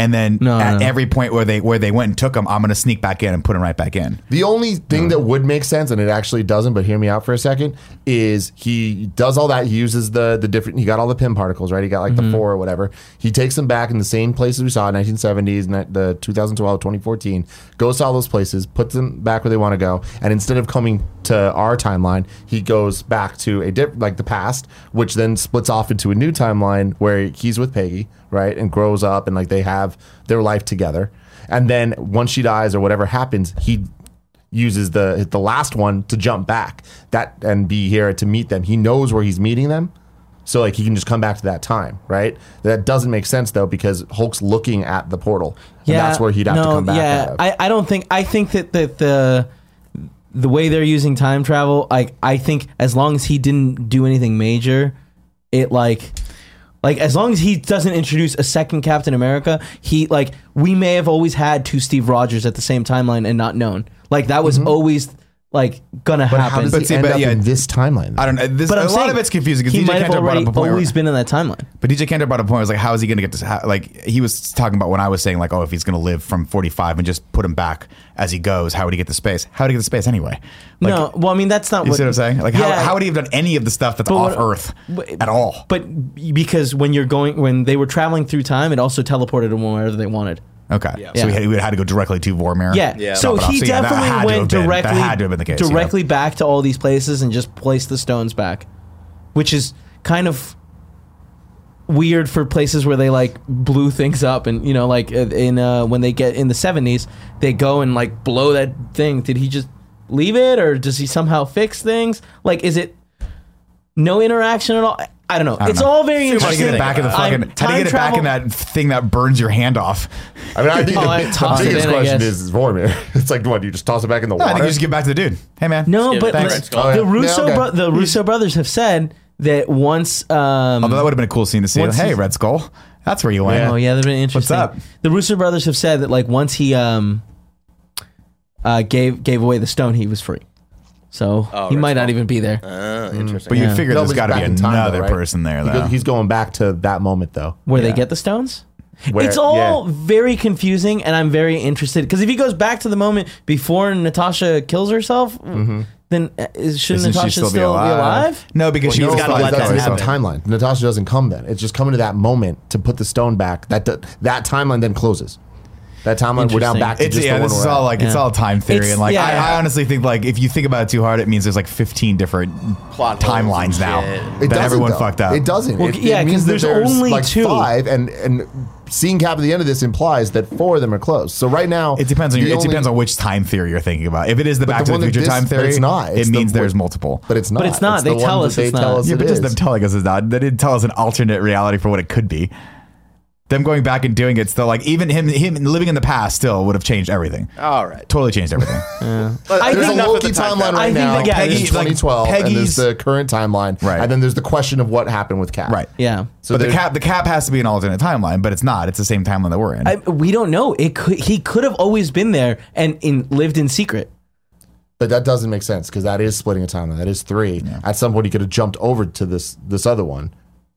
and then No, at no. every point where they where they went and took him, I'm going to sneak back in and put him right back in. The only thing that would make sense, and it actually doesn't, but hear me out for a second, is he does all that. He uses the the different. He got all the pin particles, right? He got like Mm-hmm. the four or whatever. He takes them back in the same places we saw in 1970s, ni- the 2012, 2014. Goes to all those places, puts them back where they want to go, and instead of coming to our timeline, he goes back to a diff- like the past, which then splits off into a new timeline where he's with Peggy, right, and grows up, and like they have their life together. And then once she dies or whatever happens, he uses the the last one to jump back that and be here to meet them. He knows where he's meeting them. So like he can just come back to that time, right? That doesn't make sense though because Hulk's looking at the portal. And that's where he'd have to come back. Yeah. I, I don't think I think that, that the the way they're using time travel, like I think as long as he didn't do anything major, it like like as long as he doesn't introduce a second Captain America, he like we may have always had two Steve Rogers at the same timeline and not known. Like that was Mm-hmm. always like gonna But happen. But he see, end but up yeah, in this timeline? I don't know. This, but a I'm lot saying of it's confusing because he DJ might have Cantor brought already up a point. where- always been in that timeline. But DJ Cantor brought up a point. I was like, how is he going to get this? How, like he was talking about when I was saying like, oh, if he's going to live from 45 and just put him back as he goes, how would he get the space? How would he get the space anyway? Like, no, well, I mean that's not You what see what I'm saying? Like, how, Yeah. how would he have done any of the stuff that's off what- Earth but- at all? But because when you're going, when they were traveling through time, it also teleported them wherever they wanted. Okay, Yeah. so Yeah. he had, he had to go directly to Vormir. Yeah. Yeah. So Drop it off. he So, yeah, that definitely had went been- directly That had to have been the case. yeah. directly back to all these places and just placed the stones back, which is kind of weird for places where they like blew things up and you know like uh, in uh, when they get in the 70s they go and like blow that thing did he just leave it or does he somehow fix things like is it no interaction at all I- i don't know I don't it's know. all very How do you interesting get it back in the I'm- fucking? How do you time get it back in travel- that thing that burns your hand off? I mean, I think Oh, the, I the toss it biggest in, I question guess. is, is <laughs> Vormir. It's like, what, do you just toss it back in the No, I water? think you just give it back to the dude. Hey man. no Give but it to the, Red Skull. Oh, yeah. the russo Yeah, okay. bro- the russo brothers have said that once um Although that would have been a cool scene to see. Once hey, he's- Red Skull, that's where you went. Oh yeah, they've been interesting. What's up? The Russo brothers have said that like once he um uh gave gave away the stone, he was free. So Oh, he Red might not even be there. Uh, interesting. But you Yeah. figure No, there's but got to be back in time, though, another right? person there. He Though. goes- he's going back to that moment, though. Where they get the stones? Where- it's all yeah. very confusing, and I'm very interested because if he goes back to the moment before Natasha kills herself, then uh, is, shouldn't Isn't she Natasha still, be, alive? No, because she he's was gotta like- let that's that a different happen. timeline. Natasha doesn't come then. It's just coming to that moment to put the stone back. That that timeline then closes. That timeline we're now back to It's just yeah, the one this is all at. like it's all time theory, It's- and like yeah, I, yeah. I honestly think like if you think about it too hard, it means there's like 15 different Plot holes timelines now shit. It that doesn't, everyone though. fucked up. It doesn't. Well, it, it yeah, 'cause means that there's only like two. five, and and seeing Cap at the end of this implies that four of them are closed. So right now, It depends on the your, it only- depends on which time theory you're thinking about. If it is the Back the to one the that Future this- time but theory, it's not. it It's the- means there's multiple. But it's not. But it's not. They the tell one us that they it's tell not. us yeah, it but just is. them telling us is not. They didn't tell us an alternate reality for what it could be. Them going back and doing it still, like even him, him living in the past still would have changed everything. All right. Totally changed everything. <laughs> Let- I There's think a enough Loki the time timeline travel. right I think now. that- yeah, Peggy's there's, like, 2012, and Peggy's- there's the current timeline, Right. And then there's the question of what happened with Cap, right. Yeah. So but the cap, the cap has to be an alternate timeline, but it's not. It's the same timeline that we're in. I, we don't know. It could he could have always been there and in lived in secret. But that doesn't make sense because that is splitting a timeline. That is three. At some point, he could have jumped over to this this other one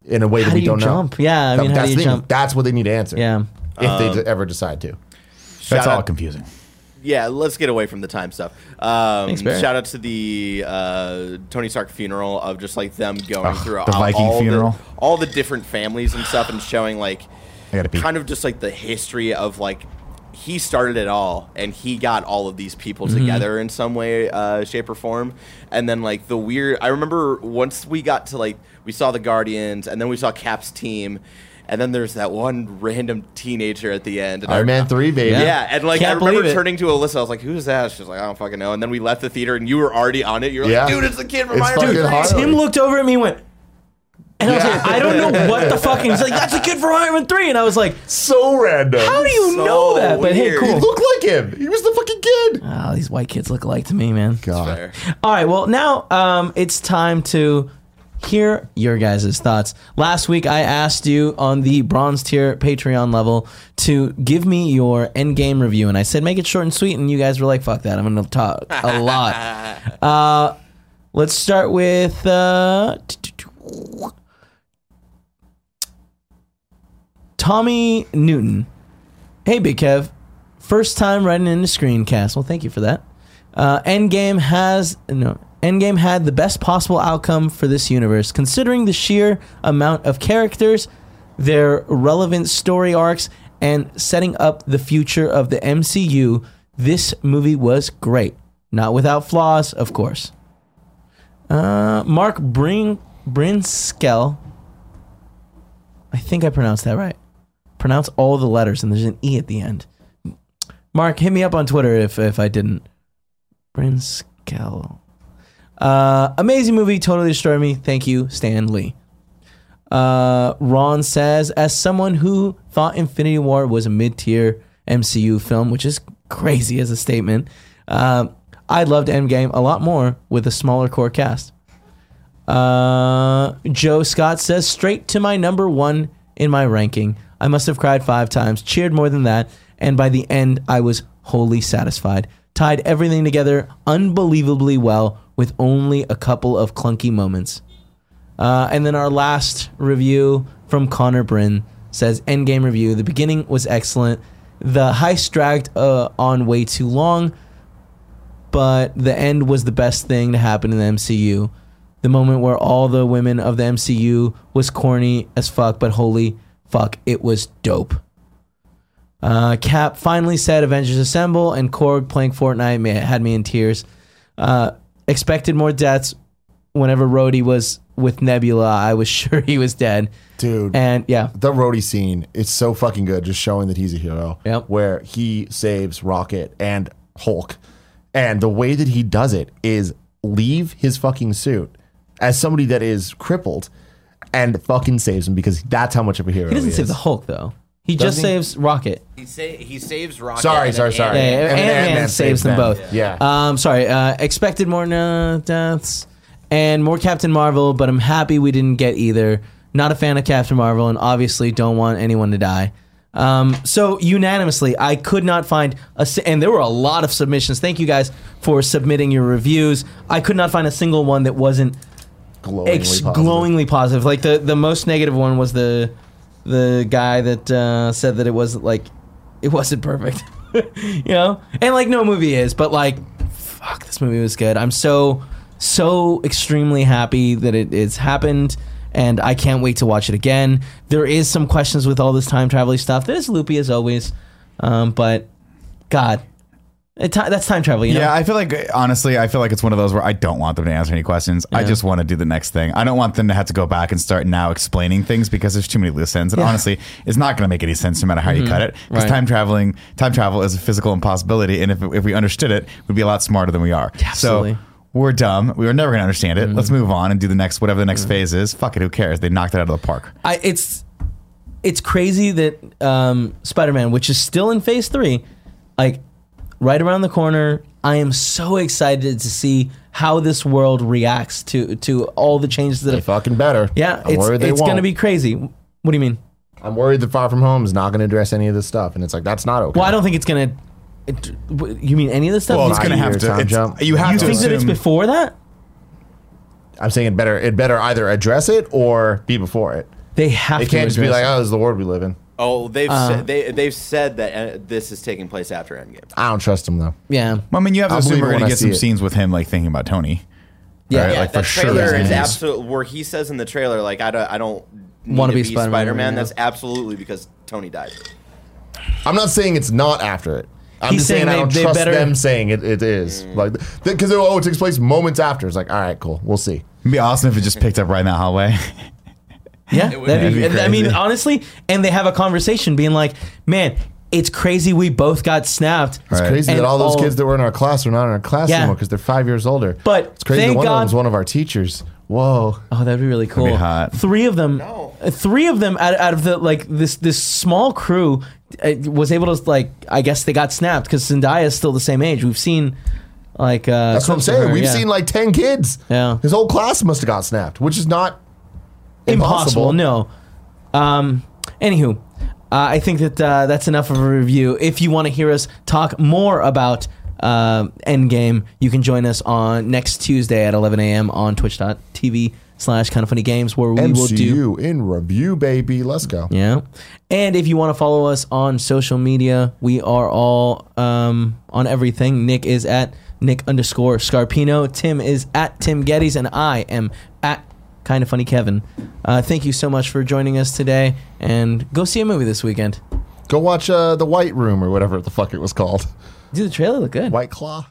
in a way How that do we you don't jump? know. Yeah, I That- mean, how that's do you the thing. jump? That's what they need to answer. Yeah. if they d- ever decide to. That's Shout all out- confusing. Yeah, let's get away from the time stuff. Um, Thanks, Barry. shout out to the uh, Tony Stark funeral of just like them going Ugh, through the all, Viking all funeral. the, all the different families and stuff, and showing like I gotta pee. kind of just like the history of like he started it all and he got all of these people Mm-hmm. together in some way uh, shape or form and then like the weird i remember once we got to like we saw the guardians and then we saw cap's team and then there's that one random teenager at the end Iron I- Man three, baby. yeah. and like Can't I remember turning to Alyssa, I was like, "Who's that?" She's like, "I don't fucking know." And then we left the theater, and you were already on it. You're Yeah. like, "Dude, it's the kid from It's Iron fucking Man." hard. 3." Tim looked over at me and went, and I was Yeah. like, I don't know what the fucking. He's like, that's a kid from Iron Man 3. And I was like, So random. how do you So know that? But hey, weird. He looked like him. He was the fucking kid. Oh, these white kids look alike to me, man. God. Fair. All right, well, now um, it's time to hear your guys' thoughts. Last week, I asked you on the bronze tier Patreon level to give me your end game review, and I said make it short and sweet, and you guys were like, "Fuck that, I'm going to talk a <laughs> lot." Uh, let's start with. Uh, Tommy Newton. Hey, Big Kev. First time writing in the screencast. Well, thank you for that. Uh, Endgame has no. Endgame had the best possible outcome for this universe, considering the sheer amount of characters, their relevant story arcs, and setting up the future of the MCU. This movie was great, not without flaws, of course. Uh, Mark Brin Brinskel. I think I pronounced that right. Pronounce all the letters, and there's an e at the end. Mark, hit me up on Twitter if if I didn't. Brinskel. Uh, amazing movie, totally destroyed me. Thank you, Stan Lee. Uh, Ron says, as someone who thought Infinity War was a mid-tier MCU film, which is crazy as a statement, uh, I loved Endgame a lot more with a smaller core cast. Uh, Joe Scott says, straight to my number one in my ranking. I must have cried five times, cheered more than that, and by the end, I was wholly satisfied. tied everything together unbelievably well with only a couple of clunky moments. Uh, and then our last review from Connor Bryn says Endgame review. The beginning was excellent. The heist dragged uh, on way too long, but the end was the best thing to happen in the MCU. The moment where all the women of the MCU was corny as fuck, but holy fuck, it was dope. Uh, Cap finally said Avengers Assemble, and Korg playing Fortnite had me in tears. Uh, expected more deaths whenever Rhodey was with Nebula. I was <laughs> sure he was dead. Dude. And yeah, the Rhodey scene is so fucking good, just showing that he's a hero. Yep. Where he saves Rocket and Hulk. And the way that he does it is leave his fucking suit as somebody that is crippled and fucking saves him because that's how much of a hero he doesn't is. save the Hulk though. He Does just he? saves Rocket. He sa- he saves Rocket. Sorry, and sorry, then sorry. Yeah, Ant-Man. And then Ant Man Ant-Man saves saves them them. both. Yeah. Um, sorry. Uh, expected more uh, deaths and more Captain Marvel, but I'm happy we didn't get either. Not a fan of Captain Marvel, and obviously don't want anyone to die. Um, so unanimously, I could not find a, si- and there were a lot of submissions. Thank you guys for submitting your reviews. I could not find a single one that wasn't glowingly ex- positive. glowingly positive. Like the the most negative one was the the guy that uh, said that it wasn't like it wasn't perfect. <laughs> you know, and like no movie is, but like fuck, this movie was good. I'm so so extremely happy that it it's happened. And I can't wait to watch it again. There is some questions with all this time traveling stuff. That is loopy as always, um, but God, it, that's time travel. You know? Yeah, I feel like honestly, I feel like it's one of those where I don't want them to answer any questions. I just want to do the next thing. I don't want them to have to go back and start now explaining things because there's too many loose ends. And Yeah. Mm-hmm. honestly, it's not going to make any sense no matter how you cut it. Because Right. time traveling, time travel is a physical impossibility, and if if we understood it, we'd be a lot smarter than we are. absolutely. So. We're dumb. We were never going to understand it. Let's move on and do the next, whatever the next phase is. Fuck it. Who cares? They knocked it out of the park. I it's it's crazy that um, Spider-Man, which is still in Phase Three, like right around the corner. I am so excited to see how this world reacts to to all the changes that They have. fucking better. Yeah, I'm it's worried they it's won't. gonna be crazy. What do you mean? I'm worried that Far From Home is not going to address any of this stuff, and it's like that's not okay. Well, I don't think it's gonna. It, you mean any of this stuff? Well, it's going to have to. time it's- jump. You have you to think that it's before that? I'm saying it better. It better either address it or be before it. They have It to. can't just be like, oh, this is the world we live in. Oh, they've Uh, said, they they've said that uh, this is taking place after Endgame. I don't trust him though. yeah, Well, I mean, you have to I'll assume believe we're it going when to I get some it. scenes with him like thinking about Tony. Yeah. Right? Yeah, like that for sure. trailer there's is gonna absolute. Where he says in the trailer, like I don't, I don't need Wanna to be be Spider-Man Spider Man. right now. That's absolutely because Tony died. I'm not saying it's not after it. I'm He's just saying, saying I they- don't they trust better- them saying it, it is like because oh it takes place moments after. It's like all right, cool, we'll see. It'd be awesome if it just picked up right in that hallway. <laughs> Yeah, would that'd be be, I mean, honestly, and they have a conversation being like, "Man, it's crazy we both got snapped." It's Right. crazy And that all those all- kids that were in our class are not in our class Yeah. anymore because they're five years older. But it's crazy. that thank one of God- them was one of our teachers. Whoa, Oh, that'd be really cool. be hot. Three of them, No. three of them out, out of the like this this small crew uh, was able to like I guess they got snapped because Zendaya is still the same age. We've seen like uh, that's what I'm saying. her, We've yeah. seen like ten kids. Yeah. his whole class must have got snapped, which is not impossible. impossible. No. Um. Anywho, uh, I think that uh, that's enough of a review. If you want to hear us talk more about uh, Endgame, you can join us on next Tuesday at 11 a.m. on Twitch.tv slash Kind of Funny Games, where we will do MCU in review, baby. Let's go. yeah. And if you want to follow us on social media, we are all um, on everything. Nick is at Nick underscore Scarpino. Tim is at Tim gettys and I am at Kind of Funny Kevin. Uh, thank you so much for joining us today, and go see a movie this weekend. Go watch uh, the White Room or whatever the fuck it was called. Dude, the trailer look good. White Claw.